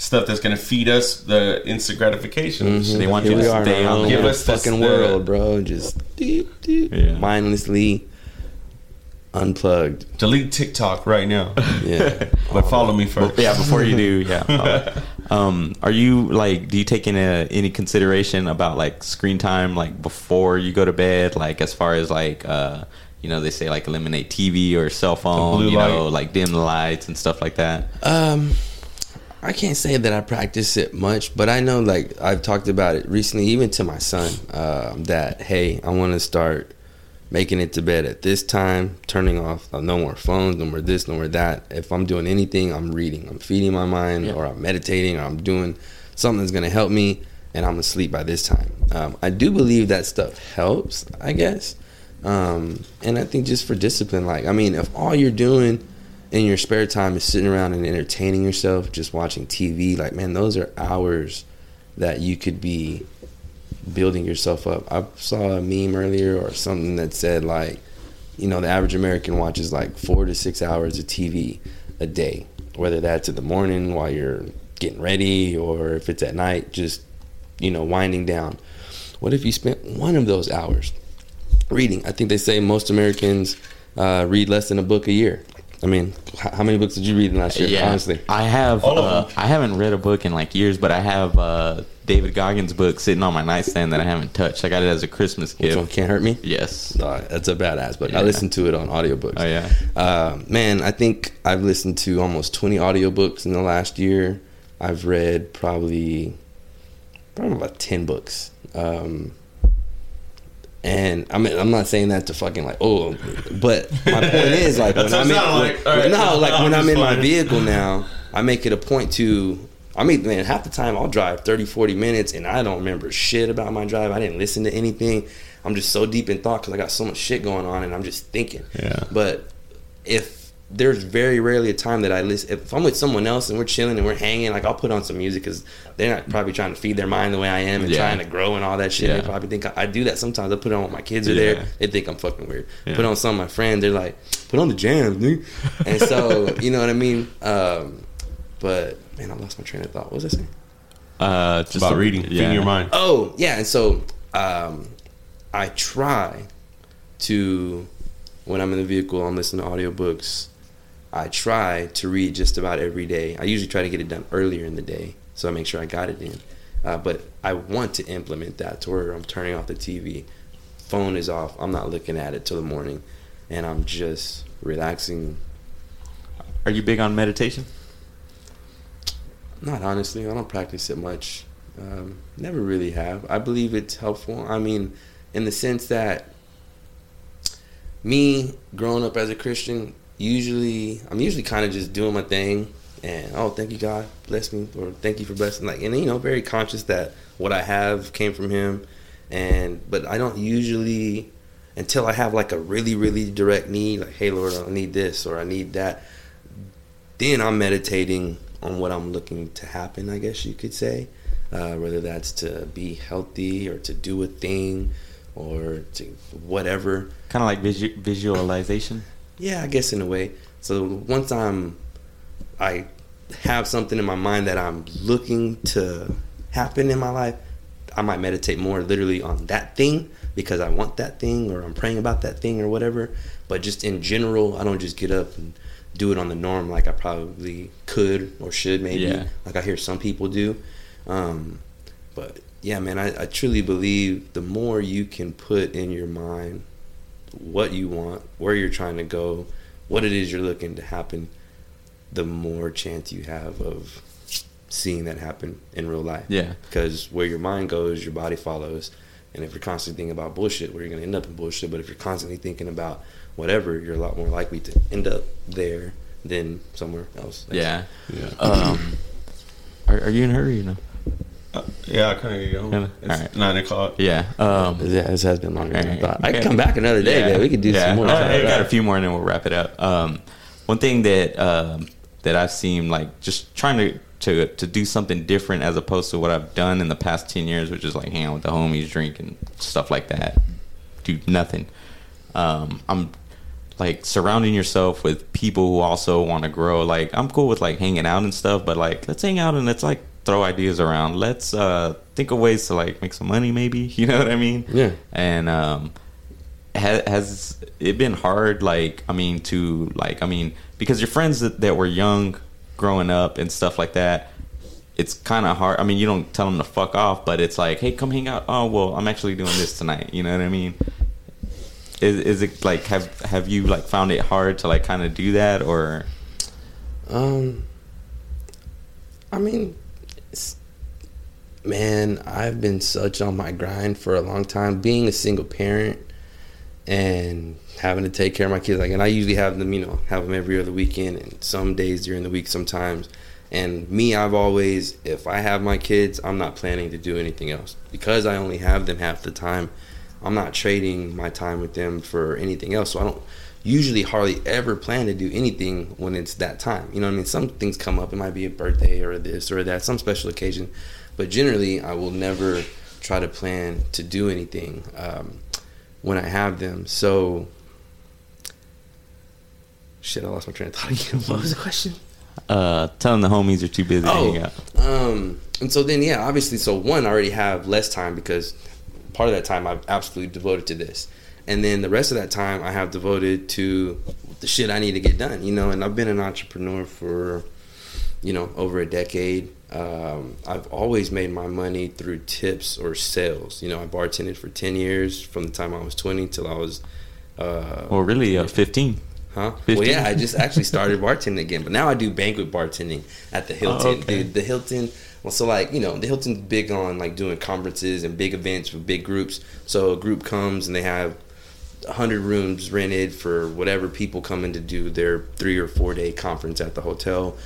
stuff that's going to feed us the instant gratification. They want Here you to stay on own Give us fucking the- world, bro. Just deep, deep, Yeah. mindlessly unplugged. Delete TikTok right now, Yeah. but follow me first. yeah, before you do, yeah. Um, are you like? Do you take in a, any consideration about like screen time, like before you go to bed? Like as far as like, uh, you know, they say like eliminate TV or cell phone, blue you know, light. like dim the lights and stuff like that. Um, I can't say that I practice it much, but I know like I've talked about it recently, even to my son, um, that hey, I want to start making it to bed at this time, turning off uh, no more phones, no more this, no more that. If I'm doing anything, I'm reading, I'm feeding my mind, or I'm meditating, or I'm doing something that's gonna help me, and I'm asleep by this time. Um, I do believe that stuff helps, I guess, um, and I think just for discipline, like I mean, if all you're doing in your spare time is sitting around and entertaining yourself, just watching TV, like man, those are hours that you could be building yourself up. I saw a meme earlier or something that said like, you know, the average American watches like four to six hours of TV a day, whether that's in the morning while you're getting ready or if it's at night, just you know, winding down. What if you spent one of those hours reading? I think they say most Americans uh, read less than a book a year. I mean, how many books did you read in last year? Yeah, Honestly, I have. All of Uh, them. I haven't read a book in like years, but I have uh, David Goggins' book sitting on my nightstand that I haven't touched. I got it as a Christmas which gift. one can't hurt me? Yes. Uh, that's a badass book. I Yeah. listened to it on audiobooks. Oh yeah. Uh, man, I think I've listened to almost 20 audiobooks in the last year. I've read probably probably about 10 books. Um, and I mean, I'm not saying that to fucking like, oh, but my point is like when I'm in, sounded when- like. All right. no, like when I'm I'm just in my vehicle now, I make it a point to. I mean, man, half the time I'll drive 30, 40 minutes and I don't remember shit about my drive. I didn't listen to anything. I'm just so deep in thought because I got so much shit going on and I'm just thinking. Yeah. But if there's very rarely a time that I listen, if I'm with someone else and we're chilling and we're hanging, like I'll put on some music because they're not probably trying to feed their mind the way I am and Yeah. trying to grow and all that shit. Yeah. They probably think I, I do that sometimes. I put it on when my kids are Yeah. there. They think I'm fucking weird. Yeah. Put on some of my friends. They're like, put on the jams, dude. And so, you know what I mean? Um, but man, I lost my train of thought. What was I saying? Uh, just about reading, feeding your mind. Oh, yeah. And so um, I try to, when I'm in the vehicle, I'm listening to audiobooks. I try to read just about every day. I usually try to get it done earlier in the day, so I make sure I got it in. Uh, but I want to implement that to where I'm turning off the TV, phone is off, I'm not looking at it till the morning, and I'm just relaxing. Are you big on meditation? Not honestly, I don't practice it much. Um, never really have. I believe it's helpful. I mean, in the sense that me growing up as a Christian, usually I'm usually kind of just doing my thing, and oh, thank you God, bless me, or thank you for blessing. Like, and you know, very conscious that what I have came from Him, and but I don't usually until I have like a really really direct need, like, hey Lord, I need this or I need that. Then I'm meditating on what I'm looking to happen. I guess you could say, uh, whether that's to be healthy or to do a thing or to whatever. Kind of like visu- visualization. Yeah, I guess in a way. So once I'm, I have something in my mind that I'm looking to happen in my life, I might meditate more literally on that thing because I want that thing or I'm praying about that thing or whatever. But just in general, I don't just get up and do it on the norm like I probably could or should maybe. Yeah. Like I hear some people do. Um, but yeah, man, I, I truly believe the more you can put in your mind what you want, where you're trying to go, what it is you're looking to happen, the more chance you have of seeing that happen in real life. Yeah. Because where your mind goes, your body follows. And if you're constantly thinking about bullshit, well, you're going to end up in bullshit. But if you're constantly thinking about whatever, you're a lot more likely to end up there than somewhere else. Yeah. Yeah. Um, are, are you in a hurry? You know? Uh, yeah, I kind of go. Kinda. It's Alright. nine o'clock. Yeah. Um, Yeah, this has been longer than I thought. I could come back another day, man. We could do some more. Uh. I got a few more, and then we'll wrap it up. Um, one thing that um, that I've seen, like just trying to, to to do something different as opposed to what I've done in the past ten years, which is like hang out with the homies, drink and stuff like that. Do nothing. Um, I'm like surrounding yourself with people who also want to grow. Like I'm cool with like hanging out and stuff, but like let's hang out and let's like throw ideas around. Let's uh, think of ways to like make some money, maybe. You know what I mean? Yeah. And um, has, has it been hard? Like, I mean, to like, I mean, because your friends that, that were young growing up and stuff like that. It's kind of hard. I mean, you don't tell them to fuck off, but it's like, hey, come hang out. Oh, well, I'm actually doing this tonight. You know what I mean? Is, is it like have have you like found it hard to like kind of do that or Um, I mean, man, I've been such on my grind for a long time. Being a single parent and having to take care of my kids, like, and I usually have them, you know, have them every other weekend and some days during the week sometimes. And me, I've always, if I have my kids, I'm not planning to do anything else because I only have them half the time. I'm not trading my time with them for anything else. So I don't usually hardly ever plan to do anything when it's that time. You know what I mean? Some things come up. It might be a birthday or this or that, some special occasion. But generally, I will never try to plan to do anything um, when I have them. So, shit, I lost my train of thought again. What was the question? uh telling the homies you're too busy to hang Oh, out? um, and so then yeah, obviously, so one, I already have less time because part of that time I've absolutely devoted to this, and then the rest of that time I have devoted to the shit I need to get done. You know, and I've been an entrepreneur for you know over a decade. Um, I've always made my money through tips or sales. You know, I bartended for ten years from the time I was twenty till I was. Uh, Well, really, uh, 15. Huh? 15? Well, yeah, I just actually started bartending again, but now I do banquet bartending at the Hilton. Oh, okay. Dude, the Hilton. Well, so like you know, the Hilton's big on like doing conferences and big events with big groups. So a group comes and they have hundred rooms rented for whatever people coming to do their three or four day conference at the hotel.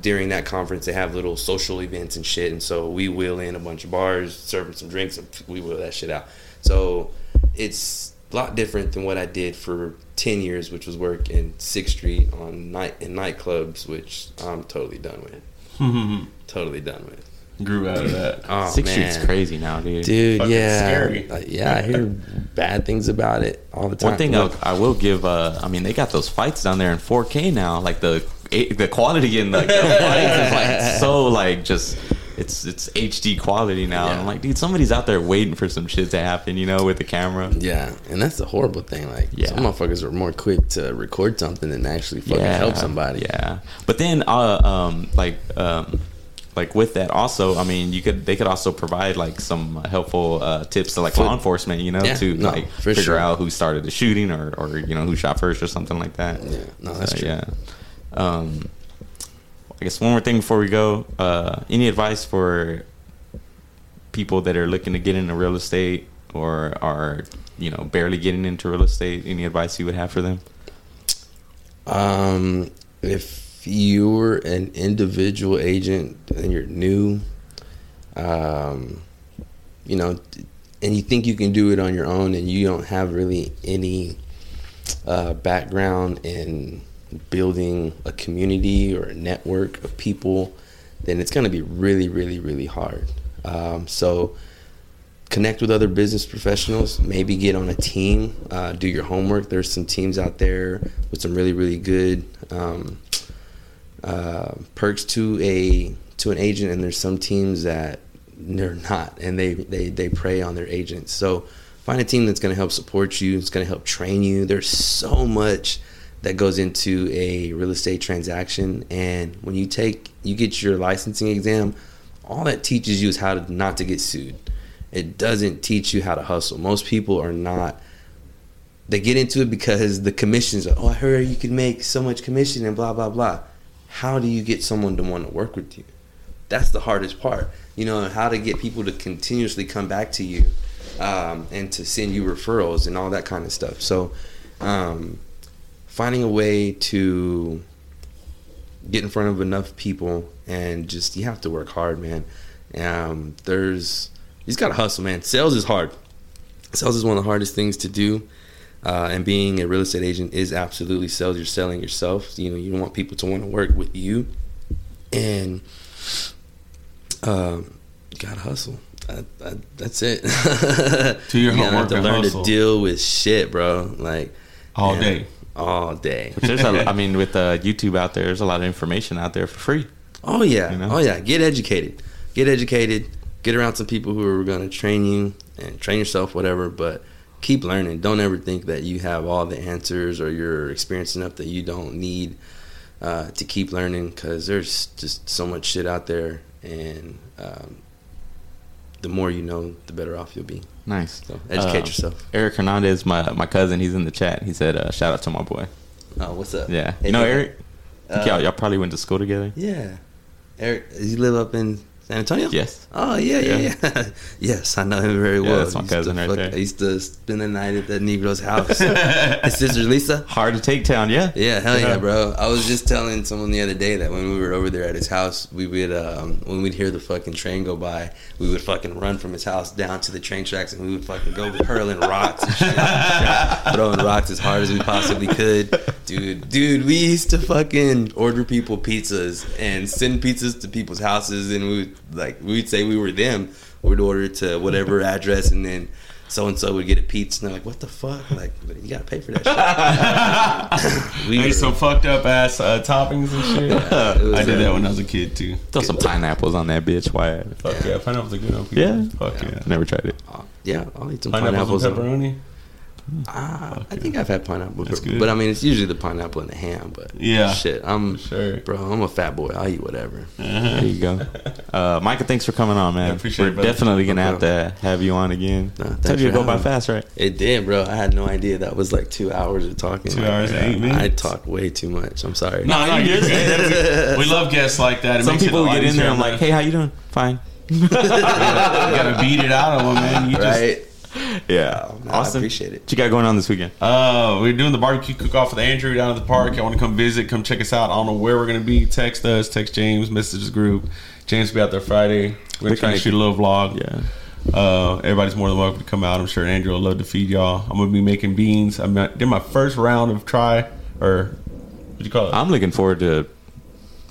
During that conference, they have little social events and shit, and so we wheel in a bunch of bars, serving some drinks, and we wheel that shit out. So it's a lot different than what I did for ten years, which was work in Sixth Street on night in nightclubs, which I'm totally done with. totally done with. Grew out of that. Oh Six man, Street's crazy now, dude. dude. Fucking Yeah, scary. Yeah. I hear bad things about it all the time. One thing Look, I, I will give, uh, I mean, they got those fights down there in 4K now. Like the the quality in like, the fights is like so like just it's it's HD quality now. And I'm like, dude, somebody's out there waiting for some shit to happen, you know, with the camera. Yeah, and that's the horrible thing. Like, Yeah. some motherfuckers are more quick to record something than actually fucking help somebody. Yeah, but then uh, um, like um, like with that also, I mean, you could they could also provide like some helpful uh, tips to like For- law enforcement, you know, Yeah, to no, like figure sure. out who started the shooting or or you know who shot first or something like that. Yeah, no, that's So, true. Yeah. Um, I guess one more thing before we go. Uh, any advice for people that are looking to get into real estate or are you know barely getting into real estate? Any advice you would have for them? Um, if you're an individual agent and you're new, um, you know, and you think you can do it on your own, and you don't have really any uh, background in building a community or a network of people, then it's going to be really, really, really hard. Um, so connect with other business professionals maybe get on a team uh, do your homework. There's some teams out there with some really really good um, uh, perks to a to an agent and there's some teams that they're not and they they, they prey on their agents. So find a team that's going to help support you it's going to help train you. There's so much that goes into a real estate transaction and when you take you get your licensing exam all that teaches you is how to not to get sued it doesn't teach you how to hustle. Most people are not. They get into it because the commissions are. Oh, I heard you can make so much commission and blah blah blah. How do you get someone to want to work with you? That's the hardest part. You know how to get people to continuously come back to you, um, and to send you referrals and all that kind of stuff. So, um, finding a way to get in front of enough people and just you have to work hard, man. Um, there's you just gotta hustle, man. Sales is hard. Sales is one of the hardest things to do. Uh, and being a real estate agent is absolutely sales. You're selling yourself. You know, you want people to want to work with you, and um, you gotta hustle. I, I, that's it. Do your you gotta have to learn hustle. to deal with shit, bro. Like All man, day. All day. There's a, I mean, with uh, YouTube out there, there's a lot of information out there for free. Oh yeah, You know? oh yeah. Get educated, get educated. Get around some people who are going to train you and train yourself, whatever. But keep learning. Don't ever think that you have all the answers or you're experienced enough that you don't need uh, to keep learning because there's just so much shit out there, and um, the more you know, the better off you'll be. Nice. So educate Uh, yourself. Eric Hernandez, my my cousin, he's in the chat. He said, uh, "Shout out to my boy." Oh, what's up? Yeah, Hey, you know. Eric. Uh, y'all, y'all probably went to school together. Yeah, Eric. He live up in San Antonio? Yes. Oh yeah, yeah, Yeah. yeah. yes, I know him very Yeah, well. that's my I used to cousin right there. I used to spend the night at that Negro's house. His sister Lisa. Hard to take town, yeah. Yeah, hell yeah, Yeah. bro. I was just telling someone the other day that when we were over there at his house, we would um, when we'd hear the fucking train go by, we would fucking run from his house down to the train tracks, and we would fucking go hurling rocks and shit, throwing rocks as hard as we possibly could, dude. Dude, we used to fucking order people pizzas and send pizzas to people's houses, and we would like we'd say we were them. We'd order to whatever address, and then. So and so would get a pizza, and they're like, "What the fuck? Like, you gotta pay for that shit." we Ate were- some fucked up ass uh, toppings and shit. it was, I did uh, that when I was a kid too. Throw some pineapples on that bitch. Why? Fuck yeah, pineapples are good on pizza. Yeah. Fuck yeah. Never tried it. Uh, yeah, I'll eat some Pineapples, pineapples. and on- pepperoni. Ah, I think I've had pineapple, That's before, good. but I mean it's usually the pineapple and the ham. But Yeah. shit, I'm sure. bro. I'm a fat boy. I'll eat whatever. There you go. Uh, Micah, thanks for coming on, man. I appreciate We're it, brother. definitely gonna have to have you on again. No, Told you to go by me. fast, right? It did, bro. I had no idea that was like two hours of talking. Two Like, hours and eight I minutes. talk way too much. I'm sorry. No, no, you're good. we love guests like that. It Some makes people get in there. I'm like, bro. hey, how you doing? Fine. you gotta beat it out of them, man. You just right? Yeah. No, I appreciate it. What you got going on this weekend? Uh, we're doing the barbecue cook off with Andrew down at the park. I want to come visit, come check us out. I don't know where we're gonna be. Text us, text James, message the group. James will be out there Friday. We're gonna try and shoot a little vlog. Yeah. Uh, everybody's more than welcome to come out. I'm sure Andrew will love to feed y'all. I'm gonna be making beans. I did my first round of try or what do you call it? I'm looking forward to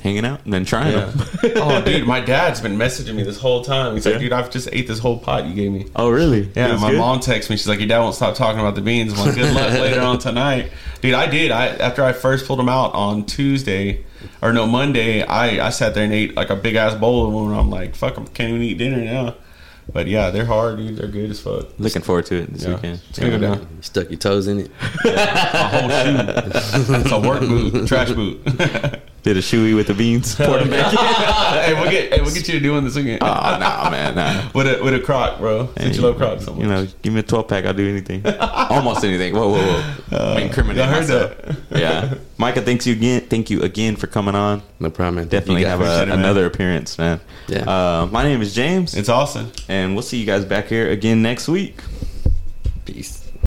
hanging out and then trying Yeah. them. oh, dude, my dad's been messaging me this whole time. He's like, dude, I've just ate this whole pot you gave me. oh, really? Yeah, my good? mom texts me. She's like, "Your dad won't stop talking about the beans." I'm like, "Good luck later on tonight, dude." I did. I after I first pulled them out on Tuesday, or no Monday, I I sat there and ate like a big ass bowl of them. And I'm like, "Fuck, I can't even eat dinner now." But yeah, they're hard, dude. They're good as fuck. Looking forward to it this Yeah. weekend. It's gonna go down. You stuck your toes in it. A whole shoe. it's a work boot, trash boot. Did a shoey with the beans. Poured them back in. hey, we'll get hey, we'll get you to do one this weekend. Oh no, man, nah. with a with a croc, bro. Since you love crocs so much. You know, give me a 12 pack, I'll do anything. Almost anything. Whoa, whoa, whoa. Uh, incriminate I heard myself. that. Yeah. Micah, thanks you again. Thank you again for coming on. No problem. man. Definitely have a, it, another appearance, man. Yeah. Uh, my name is James, It's awesome. and we'll see you guys back here again next week.